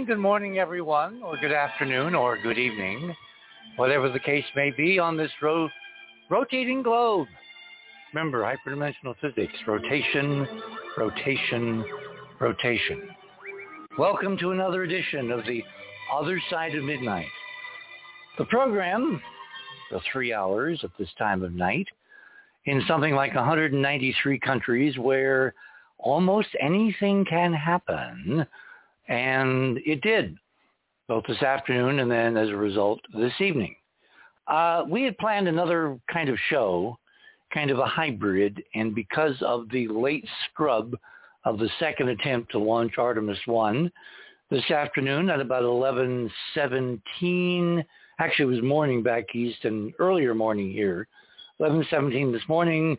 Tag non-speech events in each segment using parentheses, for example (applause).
And good morning, everyone, or good afternoon, or good evening, whatever the case may be on this ro- rotating globe. Remember, hyperdimensional physics, rotation, rotation, rotation. Welcome to another edition of the Other Side of Midnight. The program, the three hours at this time of night, in something like 193 countries where almost anything can happen and it did, both this afternoon and then as a result this evening. Uh, we had planned another kind of show, kind of a hybrid, and because of the late scrub of the second attempt to launch Artemis 1 this afternoon at about 11.17, actually it was morning back east and earlier morning here, 11.17 this morning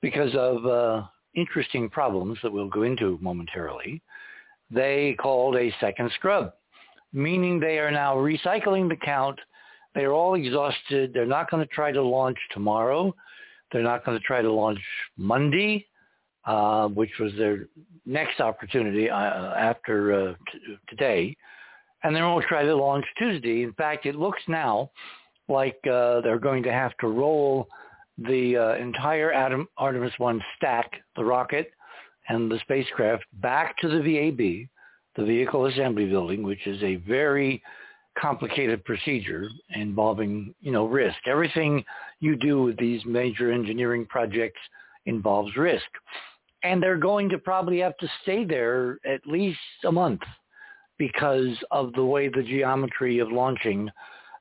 because of uh, interesting problems that we'll go into momentarily they called a second scrub, meaning they are now recycling the count. They're all exhausted. They're not going to try to launch tomorrow. They're not going to try to launch Monday, uh, which was their next opportunity uh, after uh, t- today. And they won't try to launch Tuesday. In fact, it looks now like uh, they're going to have to roll the uh, entire Adam, Artemis 1 stack, the rocket, and the spacecraft back to the VAB, the Vehicle Assembly Building, which is a very complicated procedure involving, you know, risk. Everything you do with these major engineering projects involves risk. And they're going to probably have to stay there at least a month because of the way the geometry of launching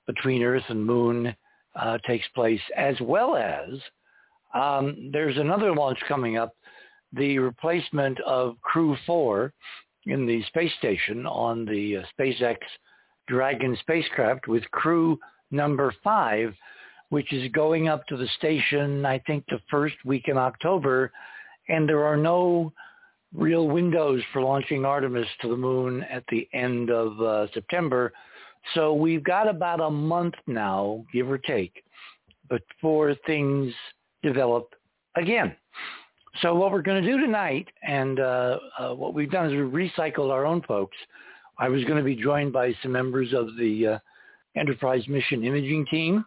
between Earth and Moon uh, takes place, as well as um, there's another launch coming up the replacement of Crew 4 in the space station on the uh, SpaceX Dragon spacecraft with crew number 5, which is going up to the station, I think, the first week in October. And there are no real windows for launching Artemis to the moon at the end of uh, September. So we've got about a month now, give or take, before things develop again. So what we're going to do tonight, and uh, uh, what we've done is we recycled our own folks. I was going to be joined by some members of the uh, Enterprise Mission Imaging team.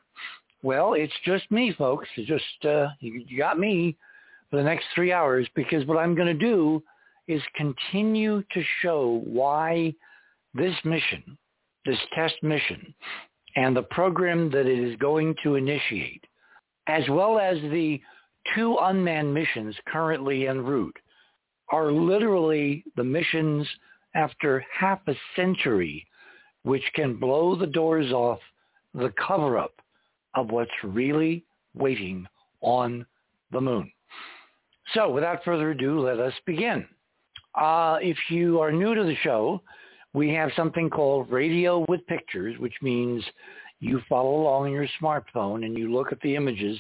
Well, it's just me, folks. It's just uh, you, you got me for the next three hours because what I'm going to do is continue to show why this mission, this test mission, and the program that it is going to initiate, as well as the two unmanned missions currently en route are literally the missions after half a century which can blow the doors off the cover-up of what's really waiting on the moon. So without further ado, let us begin. Uh, if you are new to the show, we have something called Radio with Pictures, which means you follow along on your smartphone and you look at the images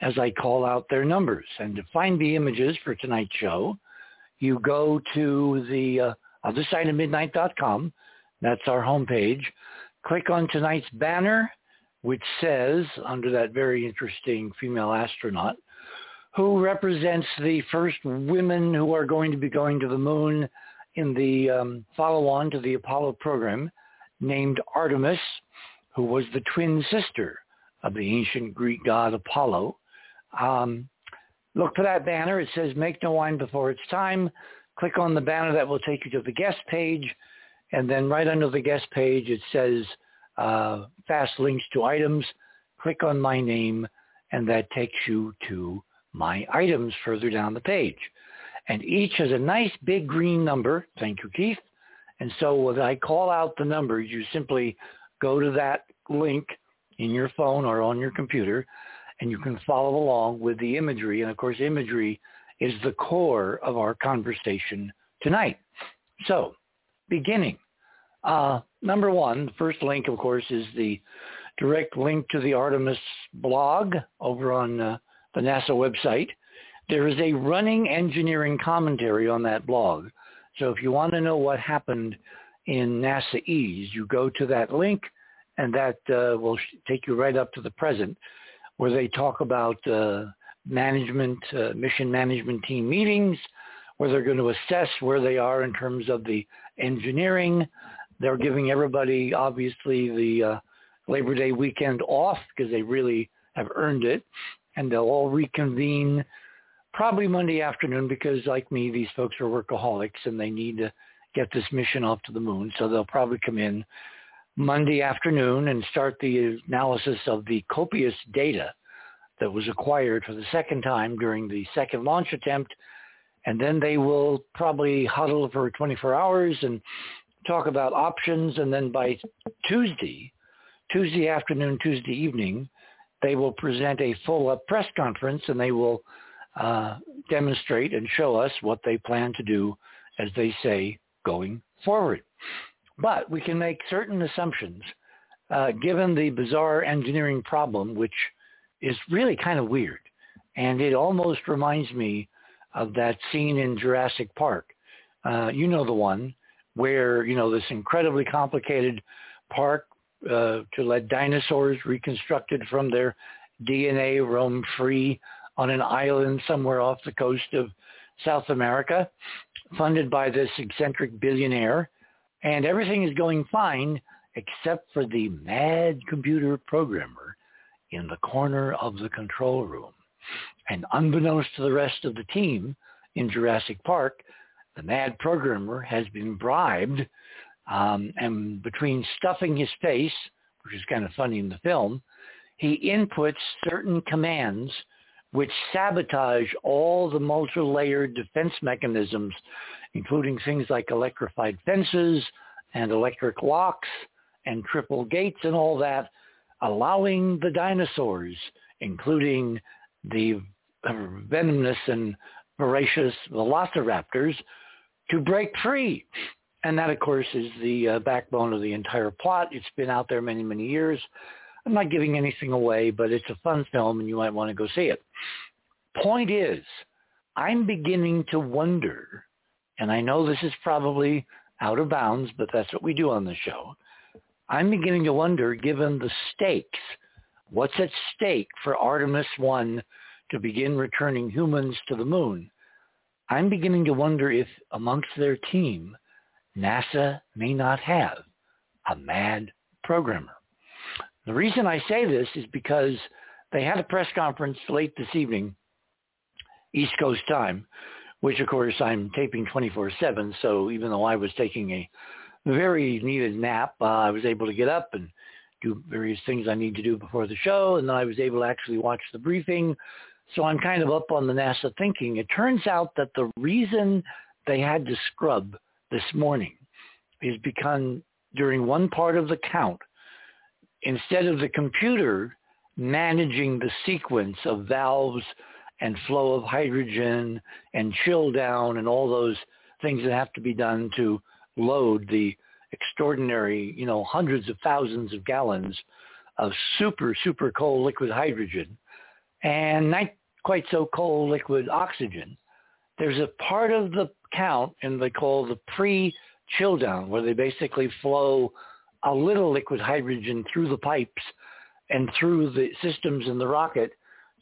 as I call out their numbers. And to find the images for tonight's show, you go to the uh, other side of midnight.com. That's our homepage. Click on tonight's banner, which says, under that very interesting female astronaut, who represents the first women who are going to be going to the moon in the um, follow-on to the Apollo program, named Artemis, who was the twin sister of the ancient Greek god Apollo. Um, look for that banner. It says make no wine before it's time. Click on the banner that will take you to the guest page. And then right under the guest page, it says uh, fast links to items. Click on my name, and that takes you to my items further down the page. And each has a nice big green number. Thank you, Keith. And so when I call out the numbers, you simply go to that link in your phone or on your computer and you can follow along with the imagery. And of course, imagery is the core of our conversation tonight. So, beginning. Uh, number one, the first link, of course, is the direct link to the Artemis blog over on uh, the NASA website. There is a running engineering commentary on that blog. So if you want to know what happened in NASA EASE, you go to that link and that uh, will take you right up to the present where they talk about uh, management, uh, mission management team meetings, where they're going to assess where they are in terms of the engineering, They're giving everybody, obviously, the uh, Labor Day weekend off because they really have earned it. And they'll all reconvene probably Monday afternoon because, like me, these folks are workaholics and they need to get this mission off to the moon. So they'll probably come in Monday afternoon and start the analysis of the copious data that was acquired for the second time during the second launch attempt. And then they will probably huddle for 24 hours and talk about options. And then by Tuesday, Tuesday afternoon, Tuesday evening, they will present a full-up press conference and they will uh, demonstrate and show us what they plan to do, as they say, going forward. But we can make certain assumptions uh, given the bizarre engineering problem, which is really kind of weird. And it almost reminds me of that scene in Jurassic Park. Uh, you know the one where, you know, this incredibly complicated park uh, to let dinosaurs reconstructed from their DNA roam free on an island somewhere off the coast of South America, funded by this eccentric billionaire. And everything is going fine except for the mad computer programmer in the corner of the control room. And unbeknownst to the rest of the team in Jurassic Park, the mad programmer has been bribed um, and between stuffing his face, which is kind of funny in the film, he inputs certain commands which sabotage all the multi-layered defense mechanisms, including things like electrified fences and electric locks and triple gates and all that, allowing the dinosaurs, including the venomous and voracious velociraptors, to break free. And that, of course, is the uh, backbone of the entire plot. It's been out there many, many years. I'm not giving anything away, but it's a fun film and you might want to go see it. Point is, I'm beginning to wonder, and I know this is probably out of bounds, but that's what we do on the show. I'm beginning to wonder, given the stakes, what's at stake for Artemis 1 to begin returning humans to the moon? I'm beginning to wonder if amongst their team, NASA may not have a mad programmer. The reason I say this is because they had a press conference late this evening, East Coast time, which of course I'm taping 24-7. So even though I was taking a very needed nap, uh, I was able to get up and do various things I need to do before the show. And then I was able to actually watch the briefing. So I'm kind of up on the NASA thinking. It turns out that the reason they had to scrub this morning is because during one part of the count, instead of the computer managing the sequence of valves and flow of hydrogen and chill down and all those things that have to be done to load the extraordinary, you know, hundreds of thousands of gallons of super, super cold liquid hydrogen and not quite so cold liquid oxygen. There's a part of the count in they call the pre-chill down where they basically flow a little liquid hydrogen through the pipes and through the systems in the rocket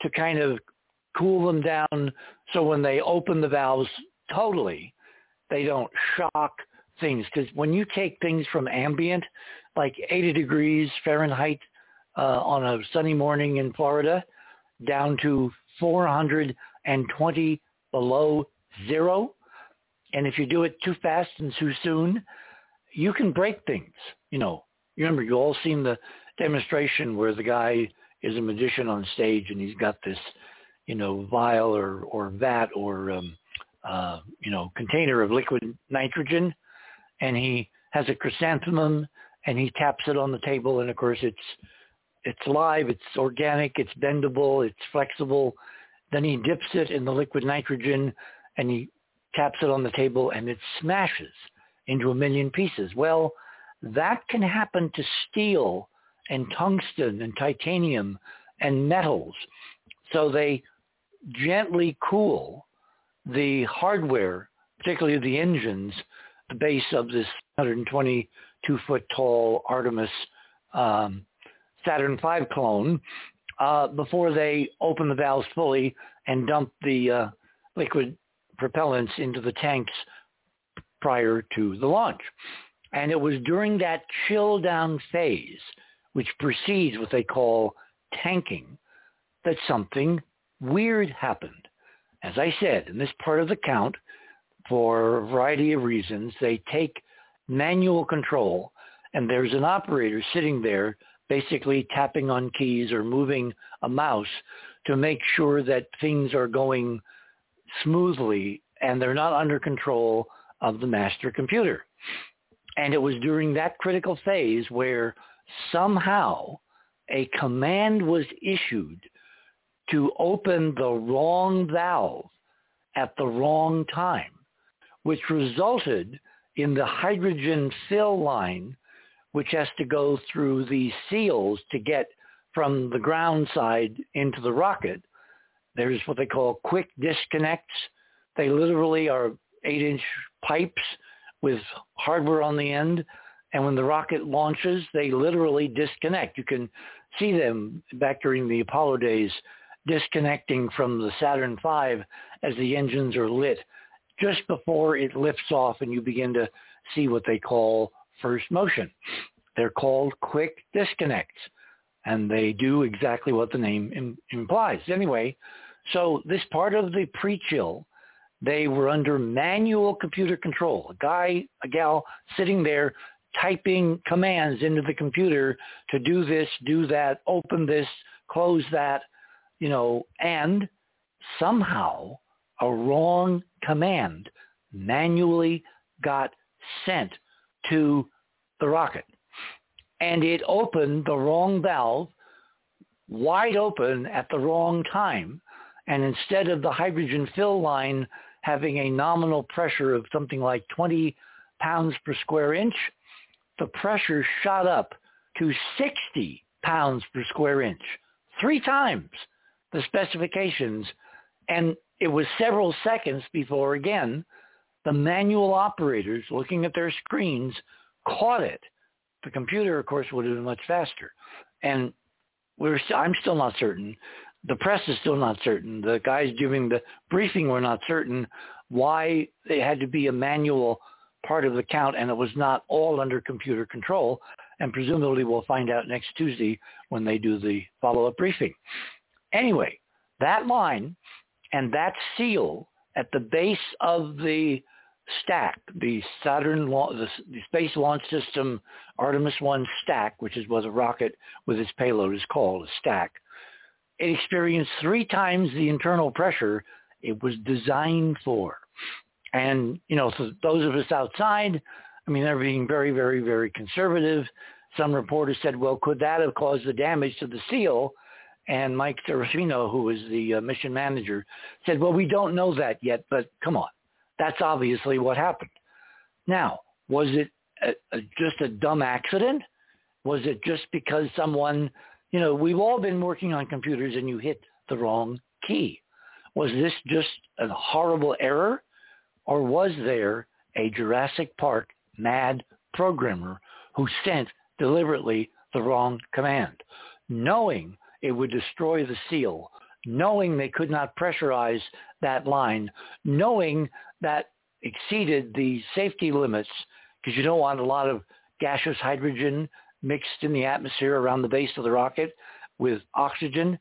to kind of cool them down so when they open the valves totally, they don't shock things. Because when you take things from ambient, like 80 degrees Fahrenheit uh, on a sunny morning in Florida, down to 420 below zero, and if you do it too fast and too soon, you can break things. You know, you remember you all seen the demonstration where the guy is a magician on stage and he's got this, you know, vial or or vat or um, uh, you know container of liquid nitrogen, and he has a chrysanthemum and he taps it on the table and of course it's it's live, it's organic, it's bendable, it's flexible. Then he dips it in the liquid nitrogen and he taps it on the table and it smashes into a million pieces. Well, that can happen to steel and tungsten and titanium and metals. So they gently cool the hardware, particularly the engines, the base of this 122 foot tall Artemis um, Saturn V clone, uh, before they open the valves fully and dump the uh, liquid propellants into the tanks prior to the launch. And it was during that chill down phase, which precedes what they call tanking, that something weird happened. As I said, in this part of the count, for a variety of reasons, they take manual control and there's an operator sitting there basically tapping on keys or moving a mouse to make sure that things are going smoothly and they're not under control of the master computer. And it was during that critical phase where somehow a command was issued to open the wrong valve at the wrong time, which resulted in the hydrogen fill line, which has to go through these seals to get from the ground side into the rocket. There's what they call quick disconnects. They literally are eight inch pipes with hardware on the end. And when the rocket launches, they literally disconnect. You can see them back during the Apollo days disconnecting from the Saturn V as the engines are lit just before it lifts off and you begin to see what they call first motion. They're called quick disconnects and they do exactly what the name Im- implies. Anyway, so this part of the pre-chill, they were under manual computer control. A guy, a gal sitting there typing commands into the computer to do this, do that, open this, close that, you know, and somehow a wrong command manually got sent to the rocket. And it opened the wrong valve wide open at the wrong time. And instead of the hydrogen fill line having a nominal pressure of something like 20 pounds per square inch, the pressure shot up to 60 pounds per square inch, three times the specifications. And it was several seconds before, again, the manual operators looking at their screens caught it. The computer, of course, would have been much faster. And we're st- I'm still not certain. The press is still not certain. The guys giving the briefing were not certain why it had to be a manual part of the count and it was not all under computer control. And presumably we'll find out next Tuesday when they do the follow-up briefing. Anyway, that line and that seal at the base of the stack, the Saturn, the, Space Launch System Artemis 1 stack, which is what a rocket with its payload is called, a stack, it experienced three times the internal pressure it was designed for. And, you know, for those of us outside, I mean, they're being very, very, very conservative. Some reporters said, well, could that have caused the damage to the seal? And Mike Sarafin, who was the uh, mission manager, said, well, we don't know that yet, but come on. That's obviously what happened. Now, was it a, a, just a dumb accident? Was it just because someone, you know, we've all been working on computers and you hit the wrong key. Was this just a horrible error? Or was there a Jurassic Park mad programmer who sent deliberately the wrong command, knowing it would destroy the seal, knowing they could not pressurize that line, knowing that exceeded the safety limits because you don't want a lot of gaseous hydrogen mixed in the atmosphere around the base of the rocket with oxygen.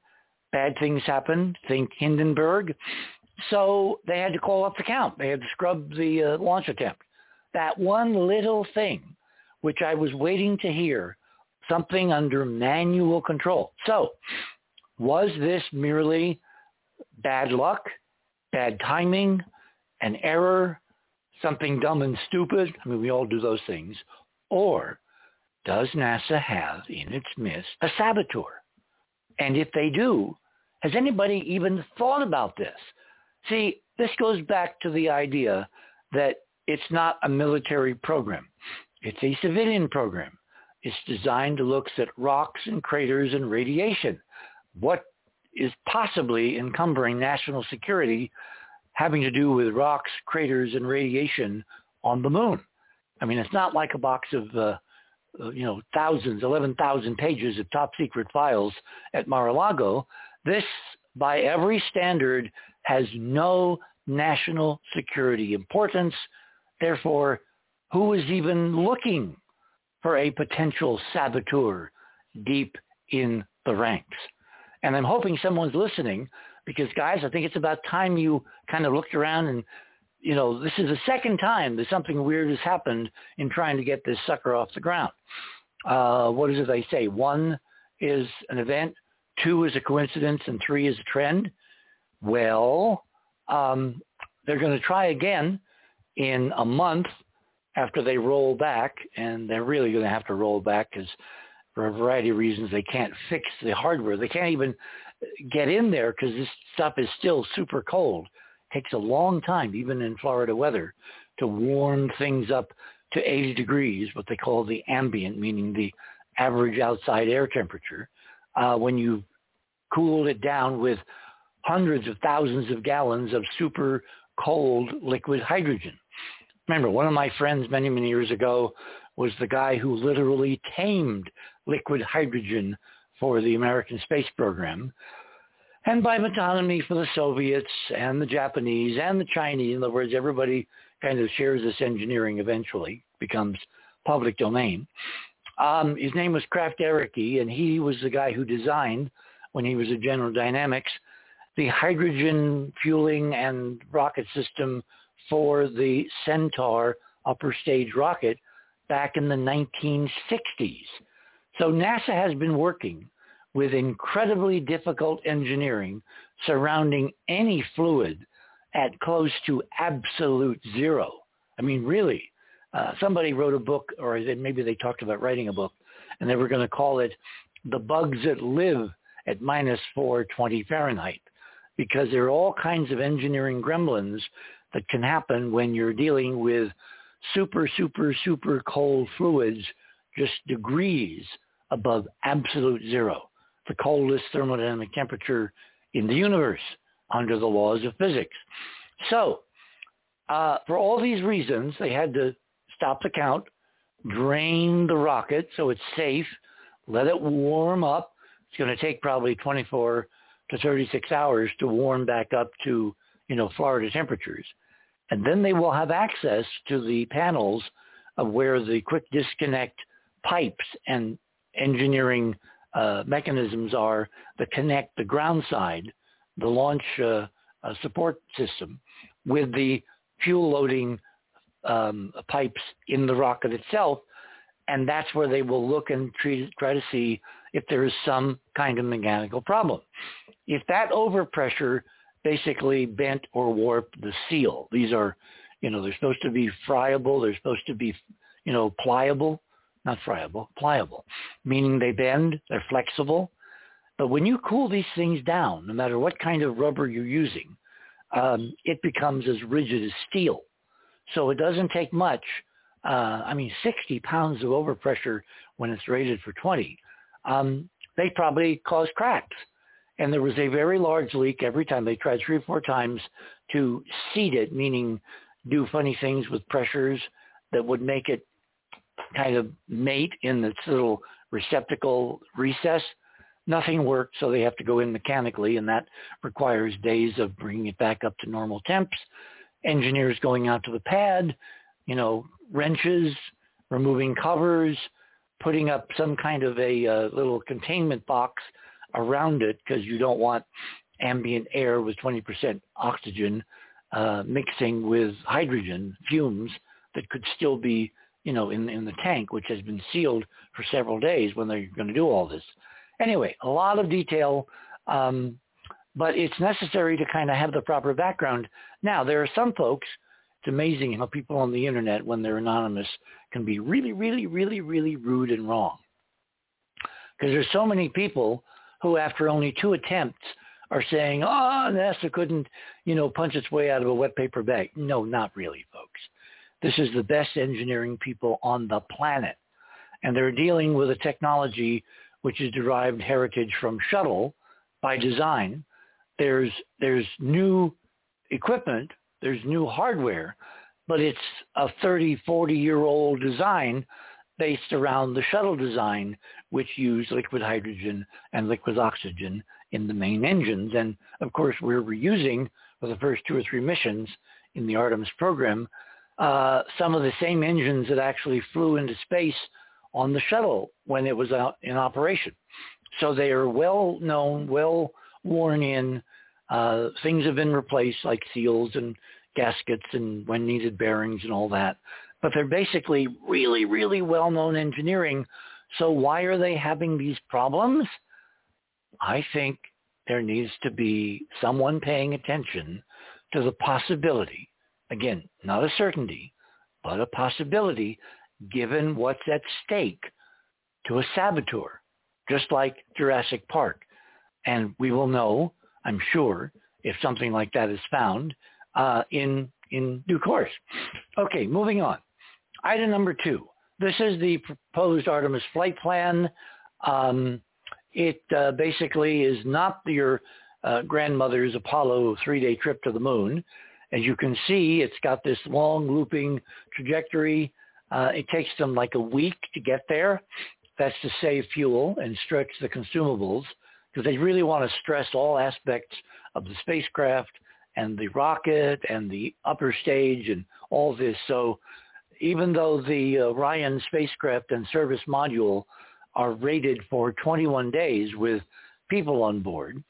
Bad things happen. Think Hindenburg. So they had to call up the count. They had to scrub the uh, launch attempt. That one little thing, which I was waiting to hear, something under manual control. So was this merely bad luck, bad timing, an error, something dumb and stupid? I mean, we all do those things. Or does NASA have in its midst a saboteur? And if they do, has anybody even thought about this? See, this goes back to the idea that it's not a military program. It's a civilian program. It's designed to look at rocks and craters and radiation. What is possibly encumbering national security having to do with rocks, craters, and radiation on the moon? I mean, it's not like a box of, uh, uh you know, thousands, 11,000 pages of top secret files at Mar-a-Lago. This, by every standard, has no national security importance. Therefore, who is even looking for a potential saboteur deep in the ranks. And I'm hoping someone's listening because guys, I think it's about time you kind of looked around and, you know, this is the second time that something weird has happened in trying to get this sucker off the ground. Uh, what is it they say? One is an event, two is a coincidence, and three is a trend. Well, um, they're going to try again in a month after they roll back, and they're really going to have to roll back because for a variety of reasons they can't fix the hardware. They can't even get in there because this stuff is still super cold. It takes a long time, even in Florida weather, to warm things up to 80 degrees, what they call the ambient, meaning the average outside air temperature. Uh, when you cooled it down with hundreds of thousands of gallons of super cold liquid hydrogen. Remember, one of my friends many, many years ago was the guy who literally tamed liquid hydrogen for the American space program. And by metonymy for the Soviets and the Japanese and the Chinese, in other words, everybody kind of shares this engineering eventually, becomes public domain. Um, his name was Krafft Ehricke, and he was the guy who designed, when he was at General Dynamics, the hydrogen fueling and rocket system for the Centaur upper stage rocket back in the 1960s. So NASA has been working with incredibly difficult engineering surrounding any fluid at close to absolute zero. I mean, really, uh, somebody wrote a book, or maybe they talked about writing a book, and they were going to call it "The Bugs That Live at Minus 420 Fahrenheit," because there are all kinds of engineering gremlins that can happen when you're dealing with super, super, super cold fluids just degrees above absolute zero, the coldest thermodynamic temperature in the universe under the laws of physics. So uh, for all these reasons, they had to stop the count, drain the rocket so it's safe, let it warm up. It's going to take probably 24 to 36 hours to warm back up to, you know, Florida temperatures. And then they will have access to the panels of where the quick disconnect pipes and engineering uh, mechanisms are that connect the ground side, the launch uh, uh, support system, with the fuel loading um, pipes in the rocket itself. And that's where they will look and treat, try to see if there is some kind of mechanical problem. If that overpressure basically bent or warped the seal. These are, you know, they're supposed to be friable. They're supposed to be, you know, pliable, not friable, pliable, meaning they bend, they're flexible. But when you cool these things down, no matter what kind of rubber you're using, um, it becomes as rigid as steel. So it doesn't take much. Uh, I mean, 60 pounds of overpressure when it's rated for 20, um, they probably cause cracks. And there was a very large leak every time. They tried three or four times to seed it, meaning do funny things with pressures that would make it kind of mate in its little receptacle recess. Nothing worked, so they have to go in mechanically, and that requires days of bringing it back up to normal temps. Engineers going out to the pad, you know, wrenches, removing covers, putting up some kind of a uh, little containment box around it because you don't want ambient air with 20% oxygen uh, mixing with hydrogen fumes that could still be, you know, in, in the tank, which has been sealed for several days when they're going to do all this. Anyway, a lot of detail, um, but it's necessary to kind of have the proper background. Now, there are some folks, it's amazing how people on the internet, when they're anonymous, can be really, really, really, really rude and wrong. Because there's so many people who after only two attempts are saying, oh, NASA couldn't, you know, punch its way out of a wet paper bag. No, not really, folks. This is the best engineering people on the planet. And they're dealing with a technology which is derived heritage from shuttle by design. There's, there's new equipment, there's new hardware, but it's a 30, 40 year old design based around the shuttle design, which used liquid hydrogen and liquid oxygen in the main engines. And of course, we're reusing for the first two or three missions in the Artemis program uh, some of the same engines that actually flew into space on the shuttle when it was out in operation. So they are well known, well worn in. Uh, things have been replaced like seals and gaskets and when needed bearings and all that. But they're basically really, really well-known engineering. So why are they having these problems? I think there needs to be someone paying attention to the possibility, again, not a certainty, but a possibility given what's at stake to a saboteur, just like Jurassic Park. And we will know, I'm sure, if something like that is found uh, in, in due course. Okay, moving on. Item number two. This is the proposed Artemis flight plan. Um, it uh, basically is not your uh, grandmother's Apollo three-day trip to the moon. As you can see, it's got this long looping trajectory. Uh, it takes them like a week to get there. That's to save fuel and stretch the consumables because they really want to stress all aspects of the spacecraft and the rocket and the upper stage and all this. So even though the Orion spacecraft and service module are rated for 21 days with people on board,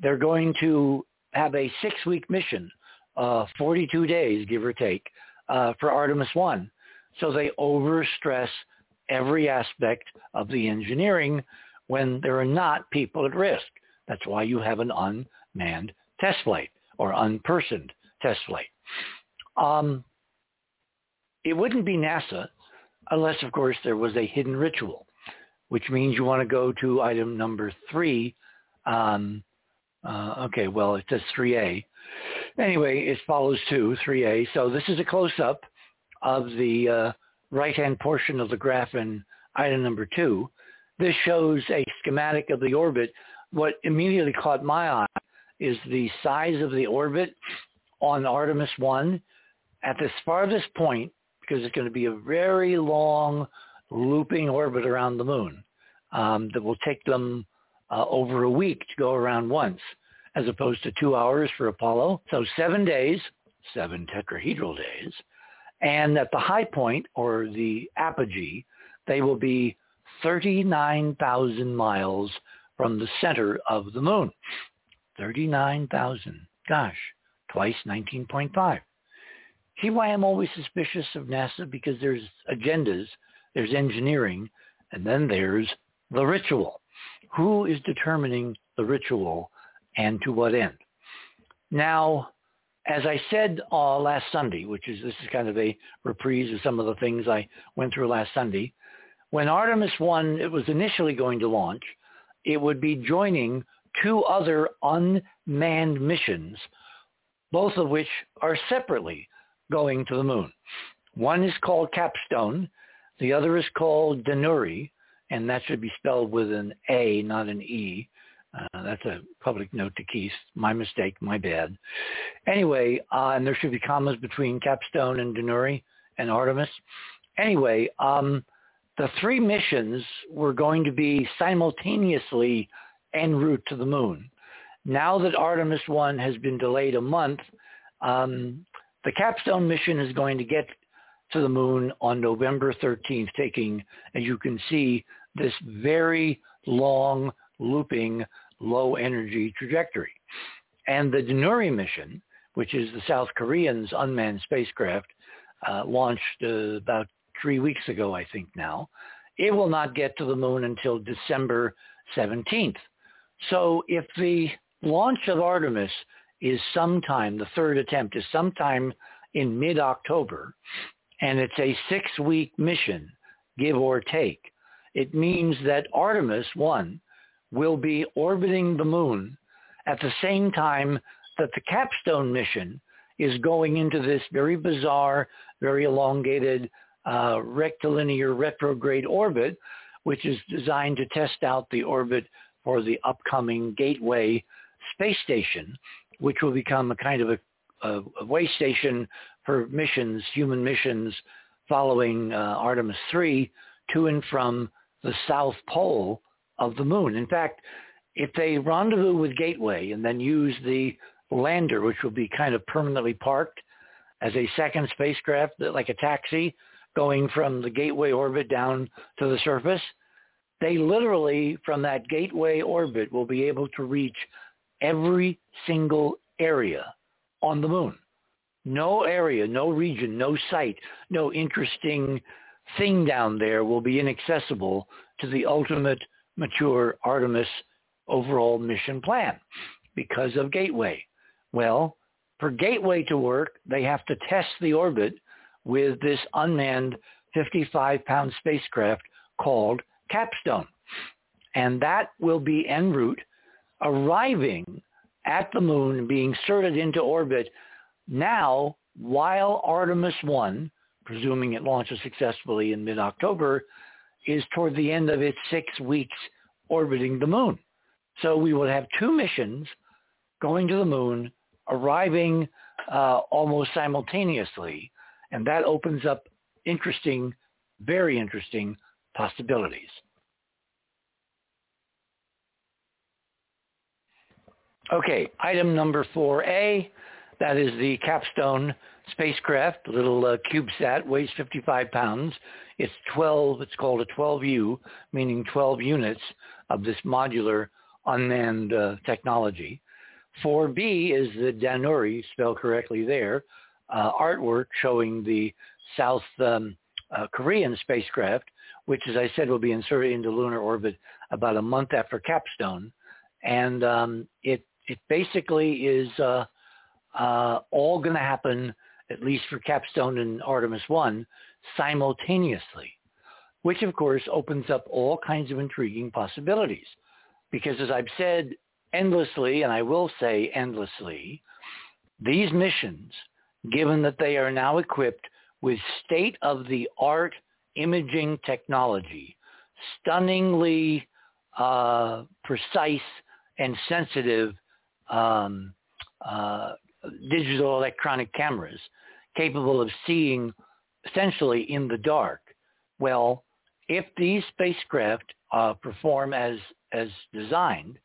they're going to have a six-week mission, uh, 42 days, give or take, uh, for Artemis 1. So they overstress every aspect of the engineering when there are not people at risk. That's why you have an unmanned test flight or unpersoned test flight. Um, it wouldn't be NASA unless, of course, there was a hidden ritual, which means you want to go to item number three, um, uh, okay, well, it says 3A. Anyway, it follows 2, 3A. So this is a close-up of the uh, right-hand portion of the graph in item number 2. This shows a schematic of the orbit. What immediately caught my eye is the size of the orbit on Artemis 1 at this farthest point, because it's going to be a very long looping orbit around the moon um, that will take them uh, over a week to go around once, as opposed to two hours for Apollo. So seven days, seven tetrahedral days. And at the high point, or the apogee, they will be 39,000 miles from the center of the moon. 39,000. Gosh, twice 19.5. See why I'm always suspicious of NASA? Because there's agendas, there's engineering, and then there's the ritual. Who is determining the ritual and to what end? Now, as I said uh, last Sunday, which is this is kind of a reprise of some of the things I went through last Sunday, when Artemis 1 it was initially going to launch, it would be joining two other unmanned missions, both of which are separately going to the moon. One is called Capstone. The other is called Danuri and that should be spelled with an A, not an E. Uh, that's a public note to Keith. My mistake, my bad. Anyway, uh, and there should be commas between Capstone and Danuri and Artemis. Anyway, um, the three missions were going to be simultaneously en route to the moon. Now that Artemis 1 has been delayed a month, um, the Capstone mission is going to get to the moon on November 13th, taking, as you can see, this very long looping low energy trajectory. And the Danuri mission, which is the South Koreans' unmanned spacecraft, uh, launched uh, about three weeks ago, I think now, it will not get to the moon until December 17th. So if the launch of Artemis is sometime, the third attempt is sometime in mid-October, and it's a six-week mission, give or take, it means that Artemis 1 will be orbiting the moon at the same time that the capstone mission is going into this very bizarre, very elongated uh, rectilinear retrograde orbit, which is designed to test out the orbit for the upcoming Gateway space station, which will become a kind of a, a, a way station for missions, human missions following uh, Artemis 3 to and from the south pole of the moon. In fact, if they rendezvous with Gateway and then use the lander, which will be kind of permanently parked as a second spacecraft, like a taxi, going from the gateway orbit down to the surface. They literally, from that gateway orbit, will be able to reach every single area on the moon. No area, no region, no site, no interesting thing down there will be inaccessible to the ultimate mature Artemis overall mission plan because of Gateway. Well, for Gateway to work, they have to test the orbit with this unmanned 55-pound spacecraft called Capstone. And that will be en route, arriving at the moon, being inserted into orbit now while Artemis 1, presuming it launches successfully in mid-October, is toward the end of its six weeks orbiting the moon. So we will have two missions going to the moon, arriving uh, almost simultaneously, and that opens up interesting, very interesting possibilities. Okay, item number 4A, that is the Capstone spacecraft, little uh, CubeSat, weighs 55 pounds. It's 12, it's called a 12U, meaning 12 units of this modular unmanned uh, technology. 4B is the Danuri, spelled correctly there, uh, artwork showing the South um, uh, Korean spacecraft, which, as I said, will be inserted into lunar orbit about a month after Capstone. And um, it, it basically is uh, uh all going to happen, at least for Capstone and Artemis 1, simultaneously, which of course opens up all kinds of intriguing possibilities. Because as I've said endlessly, and I will say endlessly, these missions, given that they are now equipped with state-of-the-art imaging technology, stunningly uh, precise and sensitive um, uh, digital electronic cameras capable of seeing essentially in the dark. Well, if these spacecraft uh, perform as as designed,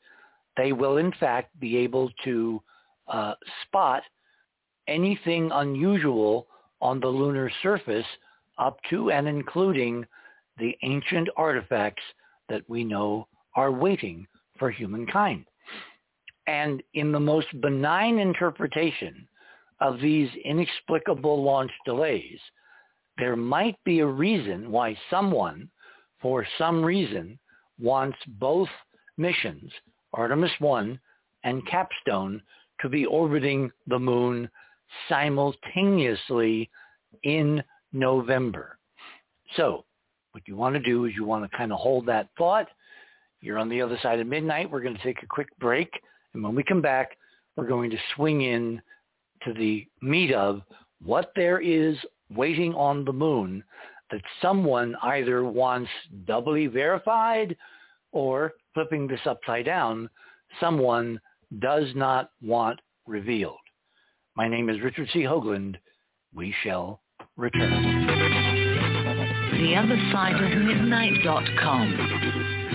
they will in fact be able to uh, spot anything unusual on the lunar surface up to and including the ancient artifacts that we know are waiting for humankind. And in the most benign interpretation of these inexplicable launch delays, there might be a reason why someone, for some reason, wants both missions, Artemis 1 and Capstone, to be orbiting the moon simultaneously in November. So what you want to do is you want to kind of hold that thought. You're on the other side of midnight. We're going to take a quick break. And when we come back, we're going to swing in to the meat of what there is waiting on the moon that someone either wants doubly verified or flipping this upside down, someone does not want revealed. My name is Richard C. Hoagland. We shall return. The other side of midnight.com.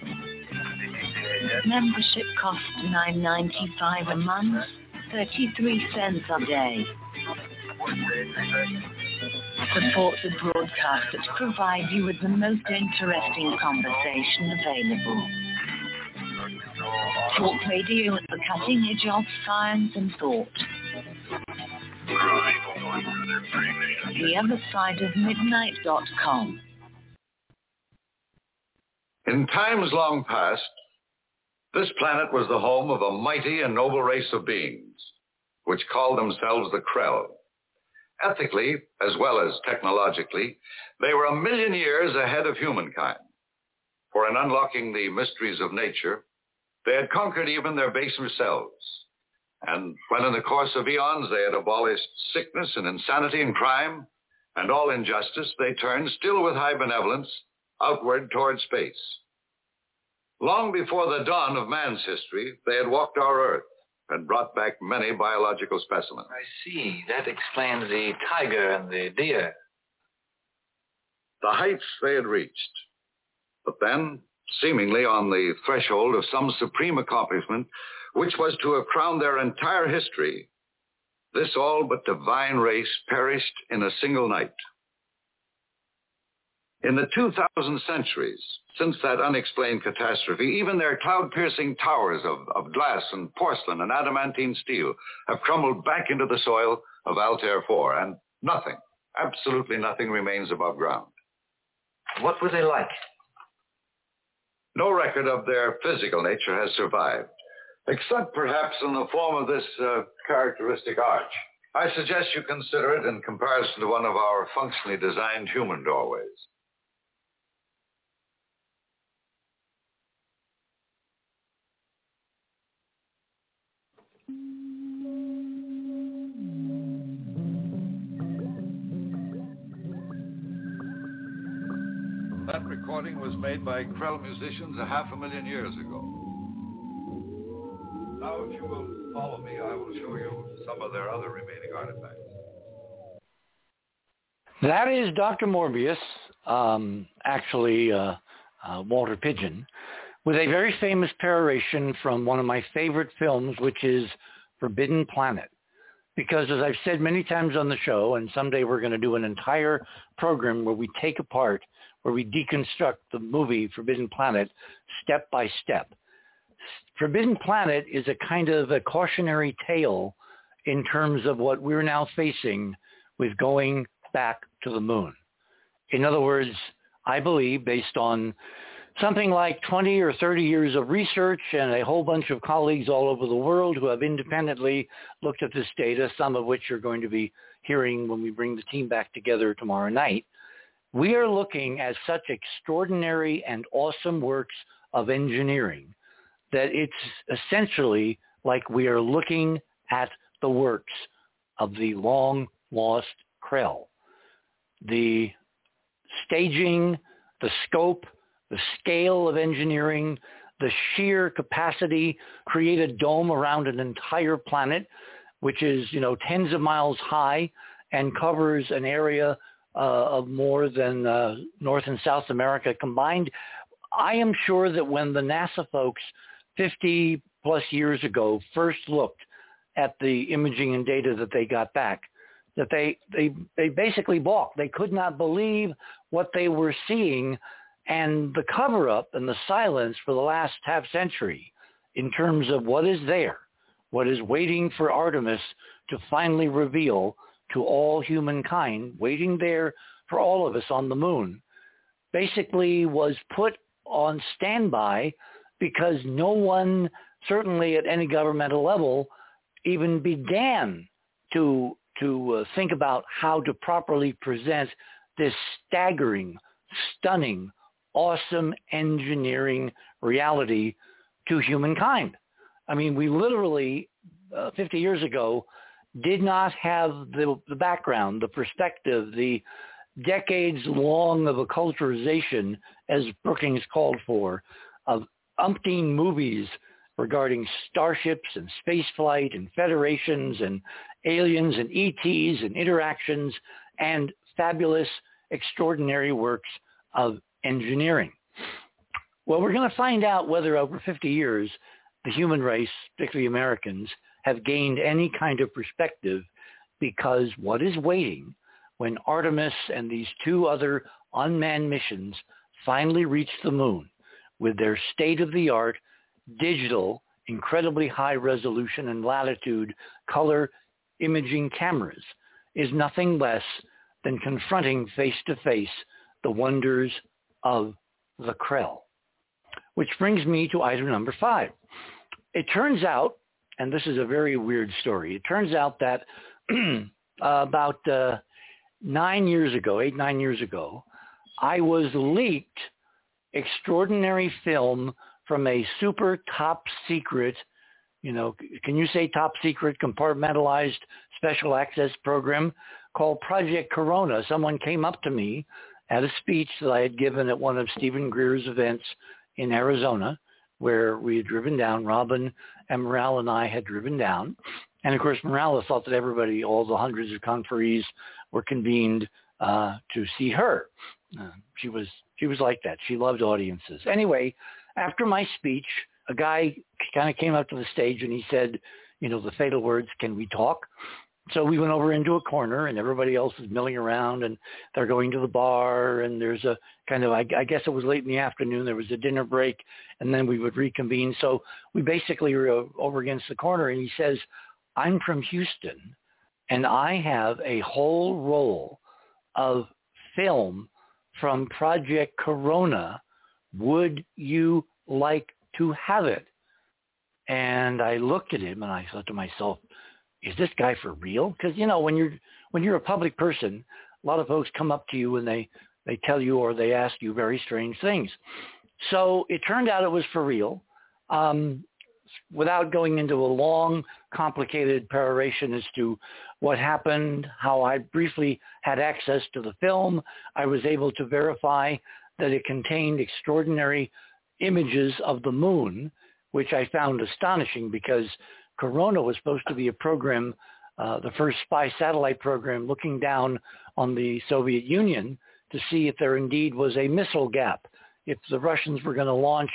Membership costs $9.95 a month, 33 cents a day. Support the broadcasters provide you with the most interesting conversation available. Talk radio at the cutting edge of science and thought. The other side of midnight.com. In times long past, this planet was the home of a mighty and noble race of beings, which called themselves the Krell. Ethically, as well as technologically, they were a million years ahead of humankind. For in unlocking the mysteries of nature, they had conquered even their baser selves. And when in the course of eons they had abolished sickness and insanity and crime, and all injustice, they turned, still with high benevolence, outward toward space. Long before the dawn of man's history, they had walked our Earth and brought back many biological specimens. I see. That explains the tiger and the deer. The heights they had reached. But then, seemingly on the threshold of some supreme accomplishment, which was to have crowned their entire history, this all but divine race perished in a single night. In the 2,000 centuries since that unexplained catastrophe, even their cloud-piercing towers of, of glass and porcelain and adamantine steel have crumbled back into the soil of Altair 4, and nothing, absolutely nothing remains above ground. What were they like? No record of their physical nature has survived except perhaps in the form of this uh, characteristic arch. I suggest you consider it in comparison to one of our functionally designed human doorways. That recording was made by Krell musicians a half a million years ago. Now, if you will follow me, I will show you some of their other remaining artifacts. That is Dr. Morbius, um, actually uh, uh, Walter Pidgeon, with a very famous peroration from one of my favorite films, which is Forbidden Planet. Because as I've said many times on the show, and someday we're going to do an entire program where we take apart, where we deconstruct the movie Forbidden Planet step by step. Forbidden Planet is a kind of a cautionary tale in terms of what we're now facing with going back to the moon. In other words, I believe based on something like 20 or 30 years of research and a whole bunch of colleagues all over the world who have independently looked at this data, some of which you're going to be hearing when we bring the team back together tomorrow night. We are looking at such extraordinary and awesome works of engineering that it's essentially like we are looking at the works of the long lost Krell. The staging, the scope, the scale of engineering, the sheer capacity, create a dome around an entire planet, which is, you know, tens of miles high and covers an area of more than uh, North and South America combined. I am sure that when the NASA folks 50 plus years ago first looked at the imaging and data that they got back, that they, they, they basically balked. They could not believe what they were seeing and the cover-up and the silence for the last half century in terms of what is there, what is waiting for Artemis to finally reveal to all humankind, waiting there for all of us on the moon, basically was put on standby because no one, certainly at any governmental level, even began to to uh, think about how to properly present this staggering, stunning, awesome engineering reality to humankind. I mean, we literally, uh, 50 years ago, did not have the, the background, the perspective, the decades long of acculturation, as Brookings called for, of umpteen movies regarding starships and spaceflight and federations and aliens and ETs and interactions and fabulous, extraordinary works of engineering. Well, we're going to find out whether over 50 years the human race, particularly Americans, have gained any kind of perspective because what is waiting when Artemis and these two other unmanned missions finally reach the moon with their state-of-the-art digital, incredibly high resolution and latitude color imaging cameras is nothing less than confronting face-to-face the wonders of the Krell. Which brings me to item number five. It turns out, and this is a very weird story, it turns out that (clears throat) about uh, nine years ago, eight, nine years ago, I was leaked extraordinary film from a super top secret, you know, can you say top secret compartmentalized special access program called Project Corona. Someone came up to me at a speech that I had given at one of Steven Greer's events in Arizona, where we had driven down. Robin and Morale and I had driven down. And of course, Morale thought that everybody, all the hundreds of conferees, were convened uh, to see her. Uh, she was she was like that. She loved audiences. Anyway, after my speech, a guy kind of came up to the stage and he said, you know, the fatal words, "Can we talk?" So we went over into a corner and everybody else is milling around and they're going to the bar and there's a kind of, I, I guess it was late in the afternoon, there was a dinner break and then we would reconvene. So we basically were uh, over against the corner and he says, I'm from Houston and I have a whole roll of film from Project Corona. Would you like to have it? And I looked at him and I thought to myself, is this guy for real? Because you know when you're when you're a public person, a lot of folks come up to you and they they tell you or they ask you very strange things. So it turned out it was for real. Um, without going into a long, complicated peroration as to what happened, how I briefly had access to the film, I was able to verify that it contained extraordinary images of the moon, which I found astonishing because Corona was supposed to be a program, uh, the first spy satellite program looking down on the Soviet Union to see if there indeed was a missile gap, if the Russians were going to launch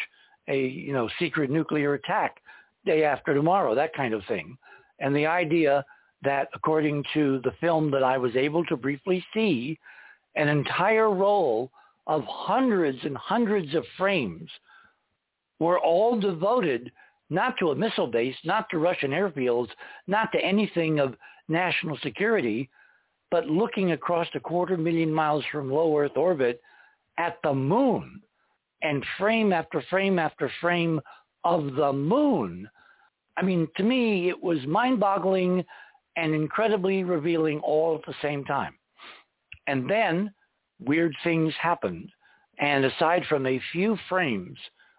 a you know secret nuclear attack day after tomorrow, that kind of thing. And the idea that according to the film that I was able to briefly see, an entire roll of hundreds and hundreds of frames were all devoted not to a missile base, not to Russian airfields, not to anything of national security, but looking across a quarter million miles from low Earth orbit at the moon and frame after frame after frame of the moon. I mean, to me, it was mind-boggling and incredibly revealing all at the same time. And then weird things happened. And aside from a few frames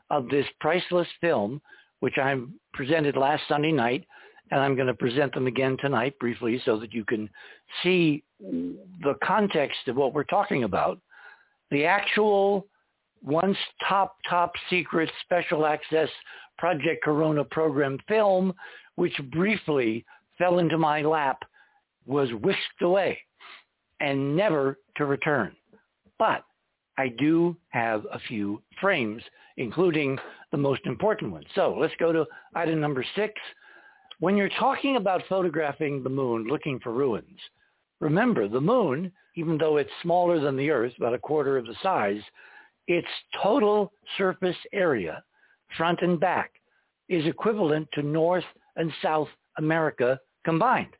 of this priceless film, which I presented last Sunday night, and I'm going to present them again tonight briefly so that you can see the context of what we're talking about. The actual once top, top secret special access Project Corona program film, which briefly fell into my lap, was whisked away and never to return. But I do have a few frames, including the most important one. So let's go to item number six. When you're talking about photographing the moon, looking for ruins, remember the moon, even though it's smaller than the Earth, about a quarter of the size, its total surface area, front and back, is equivalent to North and South America combined.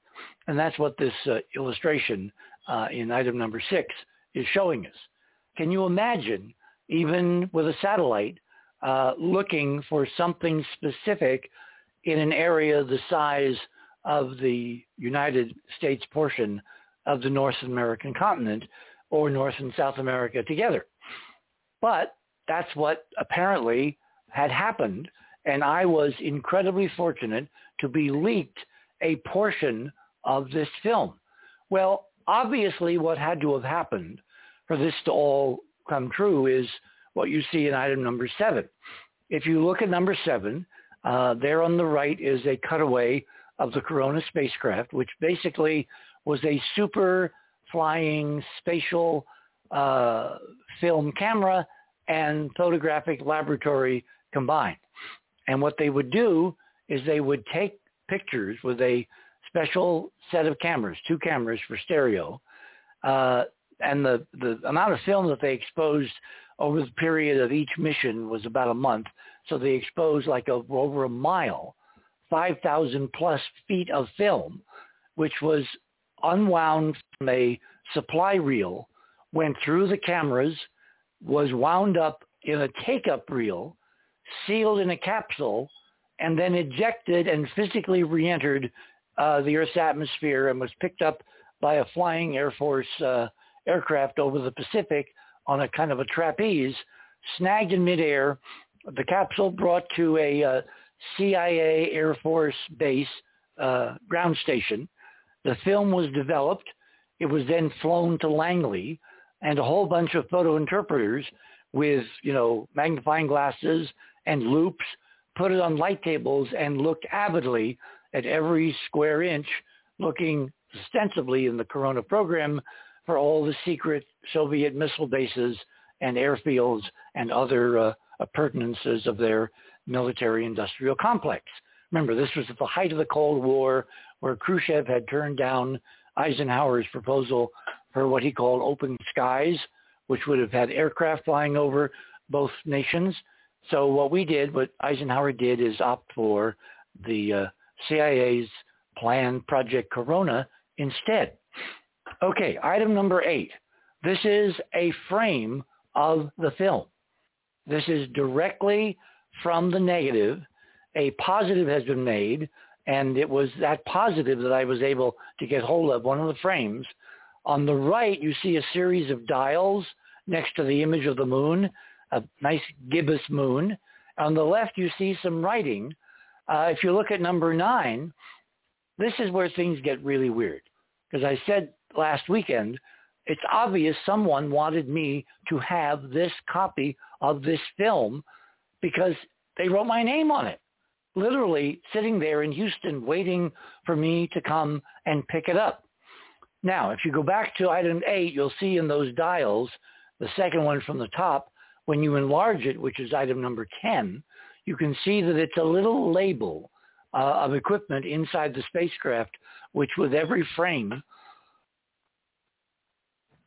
And that's what this uh, illustration uh, in item number six is showing us. Can you imagine, even with a satellite, uh, looking for something specific in an area the size of the United States portion of the North American continent or North and South America together? But that's what apparently had happened. And I was incredibly fortunate to be leaked a portion of this film. Well, obviously what had to have happened for this to all come true is what you see in item number seven. If you look at number seven, uh, there on the right is a cutaway of the Corona spacecraft, which basically was a super flying spatial uh, film camera and photographic laboratory combined. And what they would do is they would take pictures with a special set of cameras, two cameras for stereo, uh, and the, the amount of film that they exposed over the period of each mission was about a month. So they exposed like a, over a mile, 5,000 plus feet of film, which was unwound from a supply reel, went through the cameras, was wound up in a take-up reel, sealed in a capsule, and then ejected and physically re-entered uh, the Earth's atmosphere and was picked up by a flying Air Force uh, aircraft over the Pacific on a kind of a trapeze, snagged in midair, the capsule brought to a uh, CIA Air Force base uh, ground station. The film was developed It was then flown to Langley and a whole bunch of photo interpreters with, you know, magnifying glasses and loupes put it on light tables and looked avidly at every square inch, looking ostensibly in the Corona program for all the secret Soviet missile bases and airfields and other uh, appurtenances of their military-industrial complex. Remember, this was at the height of the Cold War where Khrushchev had turned down Eisenhower's proposal for what he called open skies, which would have had aircraft flying over both nations. So what we did, what Eisenhower did, is opt for the uh, CIA's planned Project Corona instead. Okay, item number eight. This is a frame of the film. This is directly from the negative. A positive has been made, and it was that positive that I was able to get hold of, one of the frames. On the right, you see a series of dials next to the image of the moon, a nice gibbous moon. On the left, you see some writing. Uh, if you look at number nine, this is where things get really weird. Because I said last weekend, it's obvious someone wanted me to have this copy of this film because they wrote my name on it. Literally sitting there in Houston waiting for me to come and pick it up. Now, if you go back to item eight, you'll see in those dials, the second one from the top, when you enlarge it, which is item number 10, you can see that it's a little label uh, of equipment inside the spacecraft, which with every frame